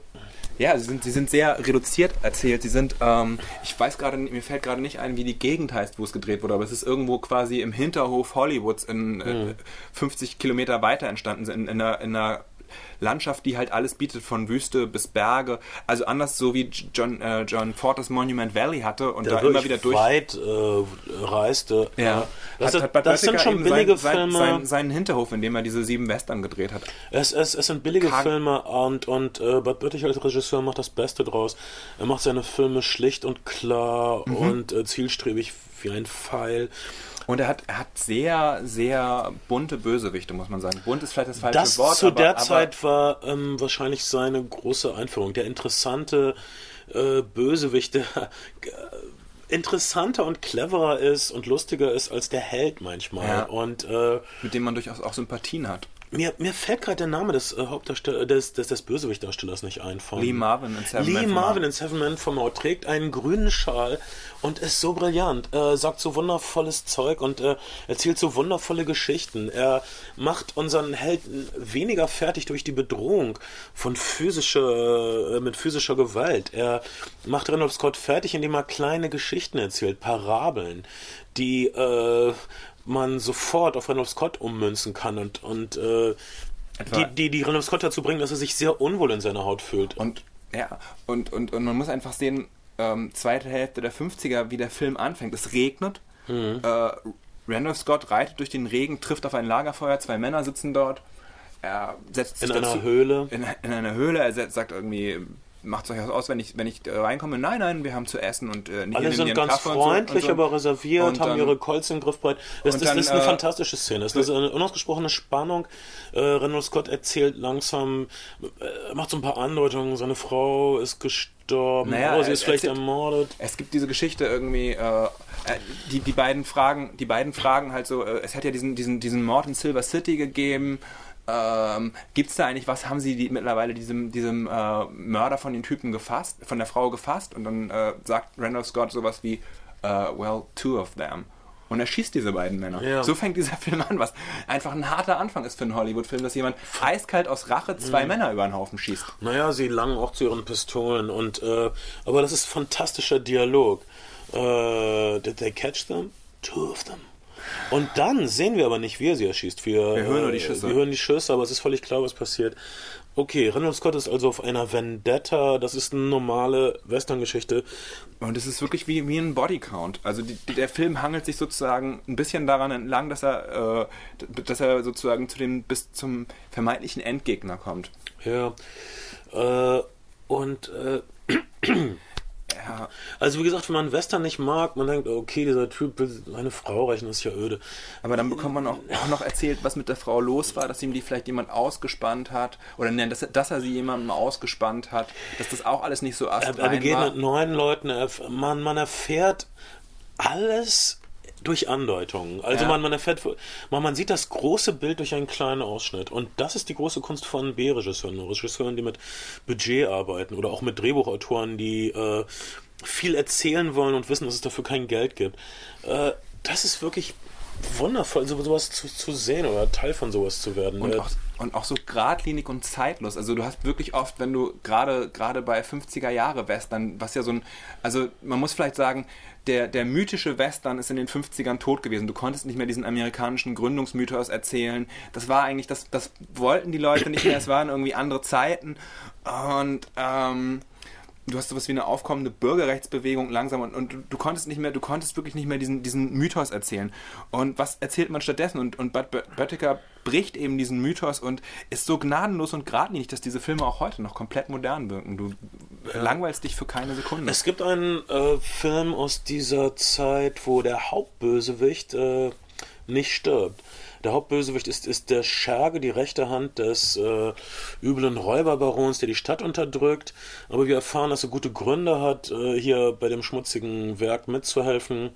ja, sie sind, sie sind sehr reduziert erzählt. Sie sind, ähm, ich weiß gerade, mir fällt gerade nicht ein, wie die Gegend heißt, wo es gedreht wurde, aber es ist irgendwo quasi im Hinterhof Hollywoods in äh, mhm. 50 Kilometer weiter entstanden, in, in, einer, in einer Landschaft, die halt alles bietet, von Wüste bis Berge. Also anders so wie John, äh, John Fortas Monument Valley hatte und Der da immer wieder durch. weit äh, reiste. Ja. Das, hat, hat das sind schon billige sein, Filme. Sein, sein, seinen Hinterhof, in dem er diese sieben Western gedreht hat. Es, es, es sind billige Karg Filme und, und äh, Bud Böttich als Regisseur macht das Beste draus. Er macht seine Filme schlicht und klar mhm. und äh, zielstrebig wie ein Pfeil. Und er hat, er hat sehr, sehr bunte Bösewichte, muss man sagen. Bunt ist vielleicht das falsche das Wort. Zu aber, der aber Zeit war ähm, wahrscheinlich seine große Einführung. Der interessante äh, Bösewicht, der äh, interessanter und cleverer ist und lustiger ist als der Held manchmal. Ja. Und, äh, Mit dem man durchaus auch Sympathien hat. Mir, mir fällt gerade der Name des äh, Hauptdarstellers, des, des, des Bösewichtdarstellers nicht ein. Von Lee Marvin in Seven Lee Man Marvin in Seven Men from Out trägt einen grünen Schal und ist so brillant. Er sagt so wundervolles Zeug und äh, erzählt so wundervolle Geschichten. Er macht unseren Helden weniger fertig durch die Bedrohung von physischer, äh, mit physischer Gewalt. Er macht Randolph Scott fertig, indem er kleine Geschichten erzählt, Parabeln, die äh, man sofort auf Reynolds Scott ummünzen kann und, und äh, die, die, die Reynolds Scott dazu bringen, dass er sich sehr unwohl in seiner Haut fühlt. Und ja, und, und, und man muss einfach sehen, ähm, zweite Hälfte der 50er, wie der Film anfängt. Es regnet. Mhm. Äh, Randolph Scott reitet durch den Regen, trifft auf ein Lagerfeuer, zwei Männer sitzen dort. Er setzt sich in dazu, einer Höhle. In, in, einer Höhle. Er sagt irgendwie, macht es euch aus, wenn ich, wenn ich reinkomme? Nein, nein, wir haben zu essen und äh, Alle sind ganz Kaffee freundlich, so, so. aber reserviert, und haben dann, ihre Colts in Griffbreit. Das, das dann, ist eine äh, fantastische Szene. Das ist eine unausgesprochene Spannung. Äh, Reynolds Scott erzählt langsam, äh, macht so ein paar Andeutungen. Seine Frau ist gestorben, naja, oh, sie ist vielleicht erzählt, ermordet. Es gibt diese Geschichte irgendwie, äh, äh, die, die beiden Fragen, die beiden Fragen halt so, äh, es hat ja diesen, diesen, diesen Mord in Silver City gegeben ähm, Gibt es da eigentlich was, haben sie die, mittlerweile diesem, diesem äh, Mörder von den Typen gefasst, von der Frau gefasst? Und dann äh, sagt Randolph Scott sowas wie, uh, well, two of them. Und er schießt diese beiden Männer. Ja. So fängt dieser Film an, was einfach ein harter Anfang ist für einen Hollywood-Film, dass jemand eiskalt aus Rache zwei mhm. Männer über den Haufen schießt. Naja, sie langen auch zu ihren Pistolen. Und, äh, aber das ist fantastischer Dialog. Äh, did they catch them? Two of them. Und dann sehen wir aber nicht, wie er sie erschießt. Wir, wir hören nur die Schüsse. Wir hören die Schüsse, aber es ist völlig klar, was passiert. Okay, Reynolds Scott ist also auf einer Vendetta. Das ist eine normale Western-Geschichte. Und es ist wirklich wie, wie ein Bodycount. Also die, der Film hangelt sich sozusagen ein bisschen daran entlang, dass er, äh, dass er sozusagen zu dem, bis zum vermeintlichen Endgegner kommt. Ja. Äh, und äh, ja. Also wie gesagt, wenn man Western nicht mag, man denkt, okay, dieser Typ will seine Frau rächen, das ist ja öde. Aber dann bekommt man auch, auch, noch erzählt, was mit der Frau los war, dass ihm die vielleicht jemand ausgespannt hat. Oder nein, dass, dass er sie jemandem ausgespannt hat. Dass das auch alles nicht so astrein Er, er begegnet neuen Leuten, man, man erfährt alles durch Andeutungen. Also ja. man, man erfährt, man, man sieht das große Bild durch einen kleinen Ausschnitt. Und das ist die große Kunst von B-Regisseuren, Regisseuren, die mit Budget arbeiten oder auch mit Drehbuchautoren, die äh, viel erzählen wollen und wissen, dass es dafür kein Geld gibt. Äh, das ist wirklich wundervoll, so, sowas zu, zu sehen oder Teil von sowas zu werden. Und auch, und auch so geradlinig und zeitlos. Also du hast wirklich oft, wenn du gerade gerade bei 50er Jahre Western, was ja so ein, also man muss vielleicht sagen, der, der mythische Western ist in den 50ern tot gewesen. Du konntest nicht mehr diesen amerikanischen Gründungsmythos erzählen. Das war eigentlich, das, das wollten die Leute nicht mehr. Es waren irgendwie andere Zeiten. Und ähm, du hast sowas wie eine aufkommende Bürgerrechtsbewegung langsam und, und du, du, konntest nicht mehr, du konntest wirklich nicht mehr diesen, diesen Mythos erzählen. Und was erzählt man stattdessen? Und, und Bud Böttiger bricht eben diesen Mythos und ist so gnadenlos und geradlinig, dass diese Filme auch heute noch komplett modern wirken. Du. Langweilst dich für keine Sekunde. Es gibt einen äh, Film aus dieser Zeit, wo der Hauptbösewicht äh, nicht stirbt. Der Hauptbösewicht ist, ist der Scherge, die rechte Hand des äh, üblen Räuberbarons, der die Stadt unterdrückt. Aber wir erfahren, dass er gute Gründe hat, äh, hier bei dem schmutzigen Werk mitzuhelfen.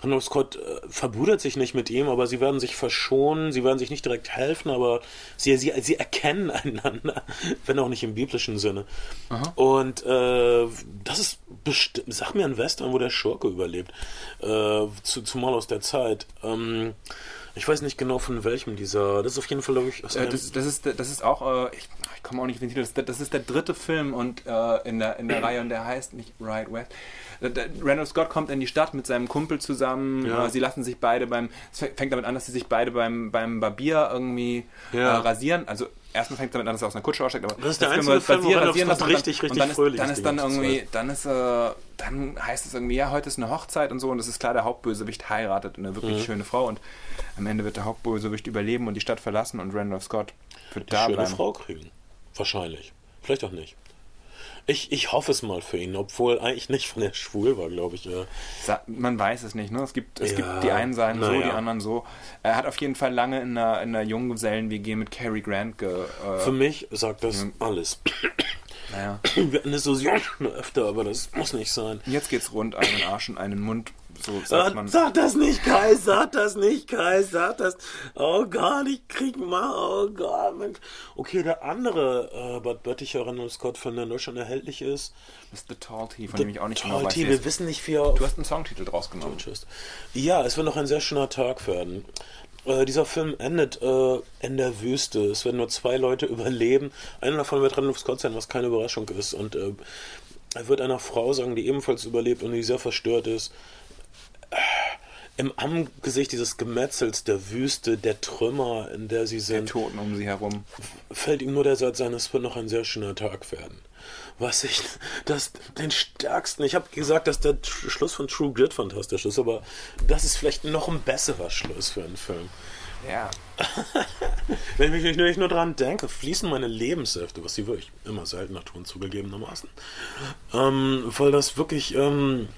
Randall Scott äh, verbrüdert sich nicht mit ihm, aber sie werden sich verschonen, sie werden sich nicht direkt helfen, aber sie, sie, sie erkennen einander, wenn auch nicht im biblischen Sinne. Aha. Und äh, das ist bestimmt, sag mir ein Western, wo der Schurke überlebt, äh, zu, zumal aus der Zeit. Ähm, ich weiß nicht genau von welchem dieser. Das ist auf jeden Fall, glaube ich. Äh, das, das, ist, das ist auch. Äh, ich, ich komme auch nicht auf den Titel. Das, das, ist der dritte Film und äh, in, der, in der Reihe und der heißt nicht Right West. Äh, Randall Scott kommt in die Stadt mit seinem Kumpel zusammen. Ja. Äh, sie lassen sich beide beim. Es fängt damit an, dass sie sich beide beim, beim Barbier irgendwie ja. rasieren. Also erstmal fängt damit an, dass er aus einer Kutsche aussteigt, aber das ist der einzige Film, rasieren, rasieren lassen richtig, richtig dann, fröhlich dann ist dann irgendwie, dann ist äh, dann heißt es irgendwie, ja, heute ist eine Hochzeit und so und es ist klar, der Hauptbösewicht heiratet eine wirklich mhm. schöne Frau und am Ende wird der Hauptbösewicht überleben und die Stadt verlassen und Randolph Scott wird da schöne bleiben. Frau kriegen. Wahrscheinlich. Vielleicht auch nicht. Ich, ich hoffe es mal für ihn, obwohl eigentlich nicht von der schwul war, glaube ich. Man weiß es nicht, ne? Es gibt, es ja, gibt die einen sagen so, ja. die anderen so. Er hat auf jeden Fall lange in einer, in einer Junggesellen-WG mit Cary Grant ge. Äh, für mich sagt das ja. alles. Naja. Wir hatten Diskussion schon öfter, aber das muss nicht sein. Jetzt geht's rund, einen Arsch und einen Mund so sagt man. Sag das nicht, Kai, sag das nicht, Kai, sag das. Oh Gott, ich krieg mal, oh Gott. Mensch. Okay, der andere äh, Bad Bötticher Randall Scott von der in Deutschland erhältlich ist. ist The Tall Tea, von dem ich auch nicht genau weiß. Tea, wir wissen nicht, wie er. Du hast einen Songtitel draus genommen. Ja, es wird noch ein sehr schöner Tag werden. Äh, dieser Film endet äh, in der Wüste. Es werden nur zwei Leute überleben. Einer davon wird Randall Scott sein, was keine Überraschung ist. Und äh, er wird einer Frau sagen, die ebenfalls überlebt und die sehr verstört ist im Angesicht dieses Gemetzels der Wüste, der Trümmer, in der sie sind, der Toten um sie herum, fällt ihm nur der Satz ein, es wird noch ein sehr schöner Tag werden. Was ich, das, den stärksten, ich habe gesagt, dass der Schluss von True Grit fantastisch ist, aber das ist vielleicht noch ein besserer Schluss für einen Film. Ja. Wenn ich mich nur, nur dran denke, fließen meine Lebenssäfte, was sie wirklich immer seltener tun, zugegebenermaßen. Ähm, weil das wirklich, ähm,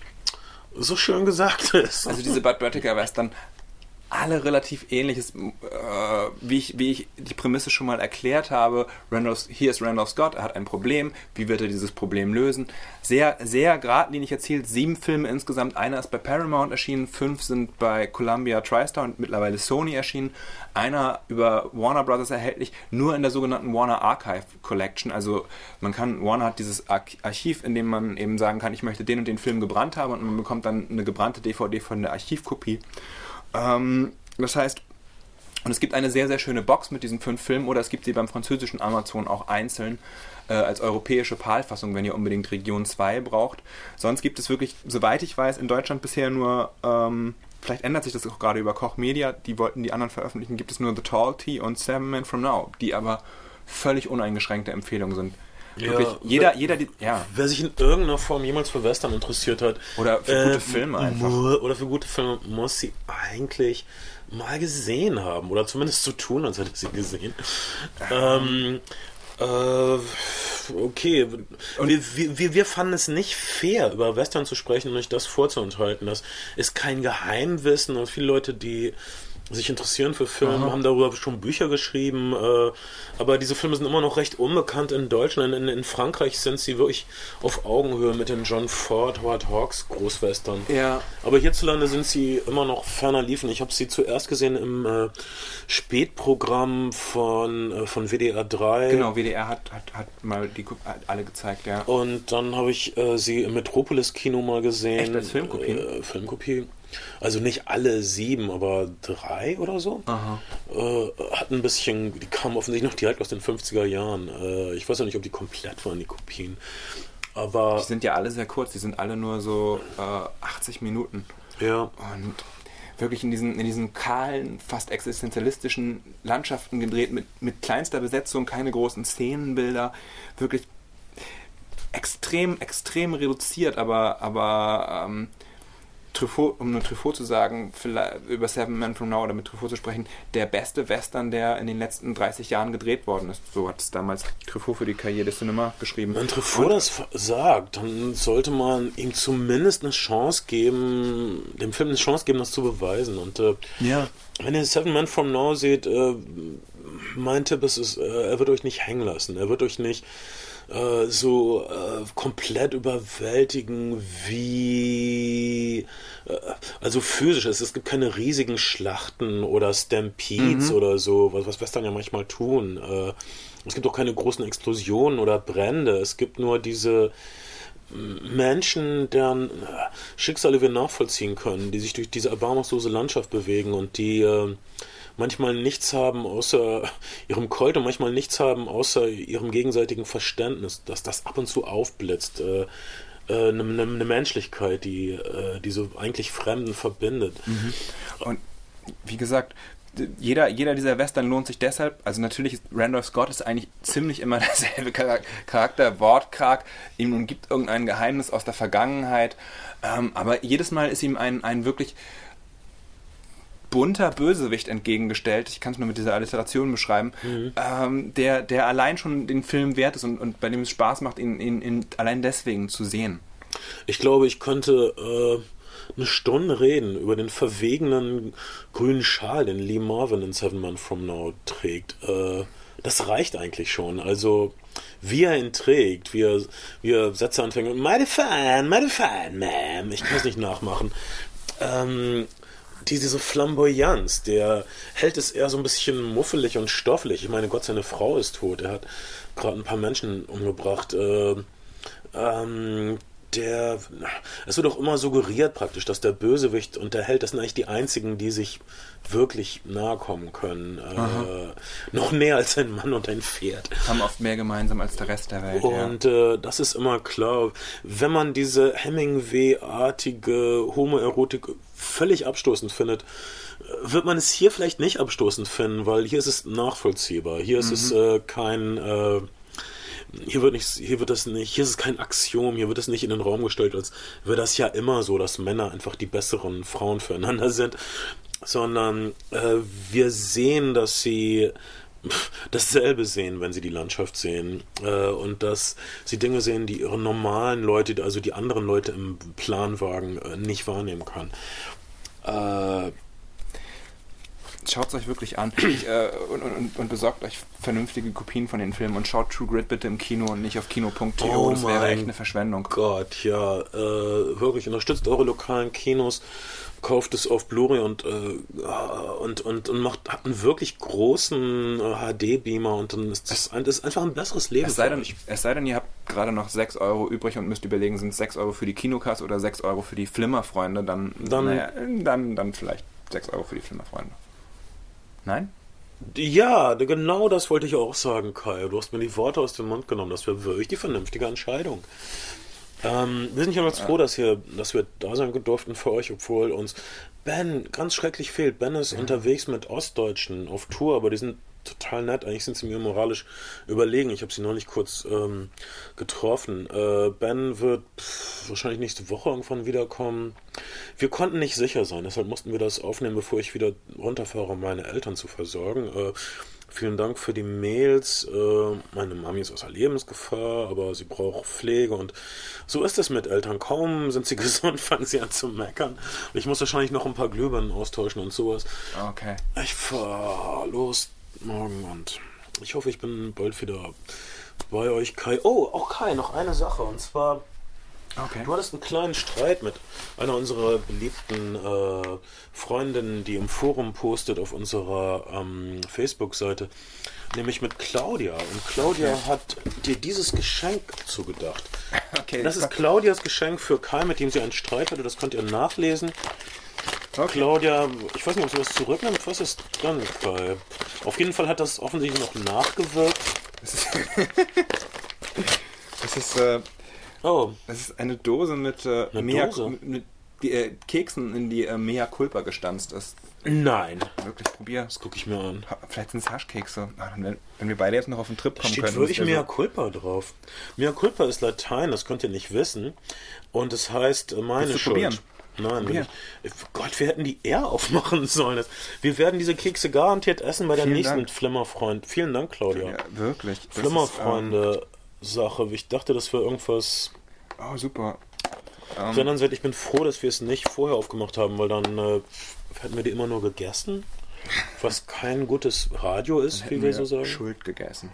so schön gesagt ist. Also diese Bud Böttiger Western alle relativ ähnliches, äh, wie, ich, wie ich die Prämisse schon mal erklärt habe. Randolph, hier ist Randolph Scott, er hat ein Problem, wie wird er dieses Problem lösen? Sehr, sehr geradlinig erzählt, sieben Filme insgesamt, einer ist bei Paramount erschienen, fünf sind bei Columbia TriStar und mittlerweile Sony erschienen, einer über Warner Brothers erhältlich, nur in der sogenannten Warner Archive Collection, also man kann, Warner hat dieses Archiv, in dem man eben sagen kann, ich möchte den und den Film gebrannt haben und man bekommt dann eine gebrannte DVD von der Archivkopie. Ähm, das heißt, und es gibt eine sehr, sehr schöne Box mit diesen fünf Filmen oder es gibt sie beim französischen Amazon auch einzeln äh, als europäische PAL-Fassung, wenn ihr unbedingt Region 2 braucht. Sonst gibt es wirklich, soweit ich weiß, in Deutschland bisher nur, ähm, vielleicht ändert sich das auch gerade über Koch Media, die wollten die anderen veröffentlichen, gibt es nur The Tall Tea und Seven Men From Now, die aber völlig uneingeschränkte Empfehlungen sind. Wirklich, ja, jeder, jeder, die, ja. Wer sich in irgendeiner Form jemals für Western interessiert hat. Oder für äh, gute Filme einfach. Oder für gute Filme muss sie eigentlich mal gesehen haben. Oder zumindest so tun, als hätte sie gesehen. ähm, äh, okay. Und wir, wir, wir fanden es nicht fair, über Western zu sprechen und euch das vorzuenthalten. Das ist kein Geheimwissen und viele Leute, die sich interessieren für Filme, Aha. haben darüber schon Bücher geschrieben, äh, aber diese Filme sind immer noch recht unbekannt in Deutschland. In, in, Frankreich sind sie wirklich auf Augenhöhe mit den John Ford, Howard Hawks Großwestern. Ja. Aber hierzulande sind sie immer noch ferner liefen. Ich habe sie zuerst gesehen im äh, Spätprogramm von, äh, von WDR 3. Genau, WDR hat, hat, hat mal die alle gezeigt, ja. Und dann habe ich äh, sie im Metropolis Kino mal gesehen. Echt als Filmkopie? Äh, Filmkopie. Also nicht alle sieben, aber drei oder so. Äh, hat ein bisschen, die kamen offensichtlich noch direkt aus den 50er Jahren. Äh, ich weiß ja nicht, ob die komplett waren, die Kopien. Aber. Die sind ja alle sehr kurz, die sind alle nur so äh, 80 Minuten. Ja. Und wirklich in diesen, in diesen kahlen, fast existenzialistischen Landschaften gedreht, mit, mit kleinster Besetzung, keine großen Szenenbilder, wirklich extrem, extrem reduziert, aber, aber ähm, Truffaut, um nur Truffaut zu sagen, über Seven Men From Now oder mit Truffaut zu sprechen, der beste Western, der in den letzten 30 Jahren gedreht worden ist. So hat es damals Truffaut für die Karriere des Cinema geschrieben. Wenn Truffaut das sagt, dann sollte man ihm zumindest eine Chance geben, dem Film eine Chance geben, das zu beweisen. Und äh, ja. wenn ihr Seven Men From Now seht, äh, mein Tipp ist, ist äh, er wird euch nicht hängen lassen. Er wird euch nicht äh, so äh, komplett überwältigen wie äh, also physisch ist. Es gibt keine riesigen Schlachten oder Stampedes mhm. oder so, was, was Western ja manchmal tun. Äh, es gibt auch keine großen Explosionen oder Brände. Es gibt nur diese Menschen, deren Schicksale wir nachvollziehen können, die sich durch diese erbarmungslose Landschaft bewegen und die manchmal nichts haben außer ihrem Colt und manchmal nichts haben außer ihrem gegenseitigen Verständnis, dass das ab und zu aufblitzt. Äh, äh, eine, eine, Menschlichkeit, die, äh, die so eigentlich Fremden verbindet. Mhm. Und wie gesagt, jeder, jeder dieser Western lohnt sich deshalb, also natürlich ist Randolph Scott ist eigentlich ziemlich immer derselbe Charakter, Wortkrag, ihm umgibt irgendein Geheimnis aus der Vergangenheit, ähm, aber jedes Mal ist ihm ein, ein wirklich bunter Bösewicht entgegengestellt, ich kann es nur mit dieser Alliteration beschreiben, mhm. ähm, der, der allein schon den Film wert ist und, und bei dem es Spaß macht, ihn, ihn, ihn allein deswegen zu sehen. Ich glaube, ich könnte äh, eine Stunde reden über den verwegenen grünen Schal, den Lee Marvin in Seven Months From Now trägt. Äh, das reicht eigentlich schon. Also, wie er ihn trägt, wie er, wie er Sätze anfängt, meine Fan, meine Fan, Ma'am, ich kann es nicht nachmachen. Ähm, die, diese Flamboyanz, der hält es eher so ein bisschen muffelig und stofflich. Ich meine, Gott, seine Frau ist tot. Er hat gerade ein paar Menschen umgebracht. Äh, ähm, der, es wird auch immer suggeriert praktisch, dass der Bösewicht und der Held, das sind eigentlich die einzigen, die sich wirklich nahe kommen können. Äh, noch näher als ein Mann und ein Pferd. Haben oft mehr gemeinsam als der Rest der Welt. Und ja. äh, das ist immer klar. Wenn man diese Hemingway-artige Homoerotik völlig abstoßend findet, wird man es hier vielleicht nicht abstoßend finden, weil hier ist es nachvollziehbar. Hier ist mhm. es äh, kein äh, hier wird nicht, hier wird das nicht, hier ist es kein Axiom, hier wird es nicht in den Raum gestellt, als wäre das ja immer so, dass Männer einfach die besseren Frauen füreinander sind, sondern äh, wir sehen, dass sie dasselbe sehen, wenn sie die Landschaft sehen äh, und dass sie Dinge sehen, die ihre normalen Leute, also die anderen Leute im Planwagen äh, nicht wahrnehmen können. Schaut es euch wirklich an ich, äh, und, und, und, besorgt euch vernünftige Kopien von den Filmen und schaut True Grit bitte im Kino und nicht auf kino.to. Oh das wäre echt eine Verschwendung. Gott, ja, äh, wirklich. Unterstützt eure lokalen Kinos, kauft es auf Blu-ray und, äh, und, und, und macht, habt einen wirklich großen HD-Beamer äh, und dann ist das, ein, das ist einfach ein besseres Leben. Es sei, denn, es sei denn, ihr habt gerade noch 6 Euro übrig und müsst überlegen, sind es 6 Euro für die Kinokasse oder 6 Euro für die Flimmerfreunde, dann, dann, naja, dann, dann vielleicht 6 Euro für die Flimmerfreunde. Nein? Ja, genau das wollte ich auch sagen, Kai. Du hast mir die Worte aus dem Mund genommen. Das wäre wirklich die vernünftige Entscheidung. Ähm, wir sind ja ganz froh, dass, hier, dass wir da sein durften für euch, obwohl uns Ben ganz schrecklich fehlt. Ben ist ja. unterwegs mit Ostdeutschen auf Tour, aber die sind total nett. Eigentlich sind sie mir moralisch überlegen. Ich habe sie neulich kurz ähm, getroffen. Äh, ben wird pff, wahrscheinlich nächste Woche irgendwann wiederkommen. Wir konnten nicht sicher sein, deshalb mussten wir das aufnehmen, bevor ich wieder runterfahre, um meine Eltern zu versorgen. Äh, vielen Dank für die Mails. Äh, meine Mami ist außer Lebensgefahr, aber sie braucht Pflege und so ist es mit Eltern. Kaum sind sie gesund, fangen sie an zu meckern. Ich muss wahrscheinlich noch ein paar Glühbirnen austauschen und sowas. Okay. Ich fahr los morgen und ich hoffe, ich bin bald wieder bei euch, Kai. Oh, auch Kai, noch eine Sache und zwar. Okay. Du hattest einen kleinen Streit mit einer unserer beliebten äh, Freundinnen, die im Forum postet auf unserer ähm, Facebook-Seite, nämlich mit Claudia. Und Claudia okay. hat dir dieses Geschenk zugedacht. Okay, das ist Claudias Geschenk für Kai, mit dem sie einen Streit hatte. Das könnt ihr nachlesen. Okay. Claudia, ich weiß nicht, ob sie was zurücknimmt. Was ist dran bei? Auf jeden Fall hat das offensichtlich noch nachgewirkt. Das ist, das ist, äh, oh. das ist eine Dose mit, äh, eine Mea, Dose? mit, mit die, äh, Keksen, in die äh, Mea Culpa gestanzt ist. Nein. Wirklich, probier. Das gucke ich mir an. Vielleicht sind es Haschkekse. Ah, wenn, wenn, wir beide jetzt noch auf den Trip kommen Steht können. Steht wirklich Mea Culpa drauf. Mea Culpa ist Latein, das könnt ihr nicht wissen. Und es heißt äh, meine Schuld. Probieren? Nein, wir. Ich, Gott, wir hätten die eher aufmachen sollen. Wir werden diese Kekse garantiert essen bei der Vielen nächsten Dank. Flimmerfreund. Vielen Dank, Claudia. Ja, wirklich. Flimmerfreunde-Sache. Ähm, ich dachte, das wäre irgendwas. Oh, super. Um, Sondern ich bin froh, dass wir es nicht vorher aufgemacht haben, weil dann äh, hätten wir die immer nur gegessen. Was kein gutes Radio ist, wie wir so sagen. Schuld gegessen.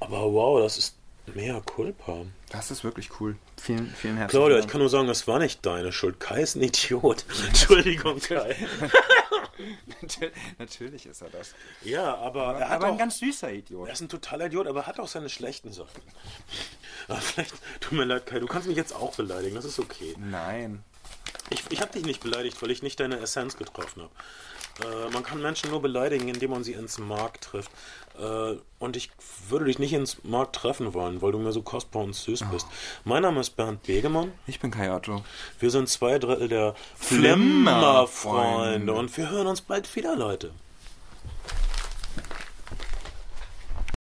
Aber wow, das ist Mea culpa. Das ist wirklich cool. Vielen, vielen herzlichen Claudia, Dank. ich kann nur sagen, das war nicht deine Schuld. Kai ist ein Idiot. Entschuldigung, Kai. Natürlich ist er das. Ja, aber er hat aber auch, ein ganz süßer Idiot. Er ist ein totaler Idiot, aber er hat auch seine schlechten Sachen. Aber vielleicht, tut mir leid, Kai, du kannst mich jetzt auch beleidigen, das ist okay. Nein. Ich, ich habe dich nicht beleidigt, weil ich nicht deine Essenz getroffen habe. Äh, man kann Menschen nur beleidigen, indem man sie ins Mark trifft. Äh, und ich würde dich nicht ins Mark treffen wollen, weil du mir so kostbar und süß bist. Oh. Mein Name ist Bernd Begemann. Ich bin Kai Otto. Wir sind zwei Drittel der Flimmerfreunde und wir hören uns bald wieder, Leute.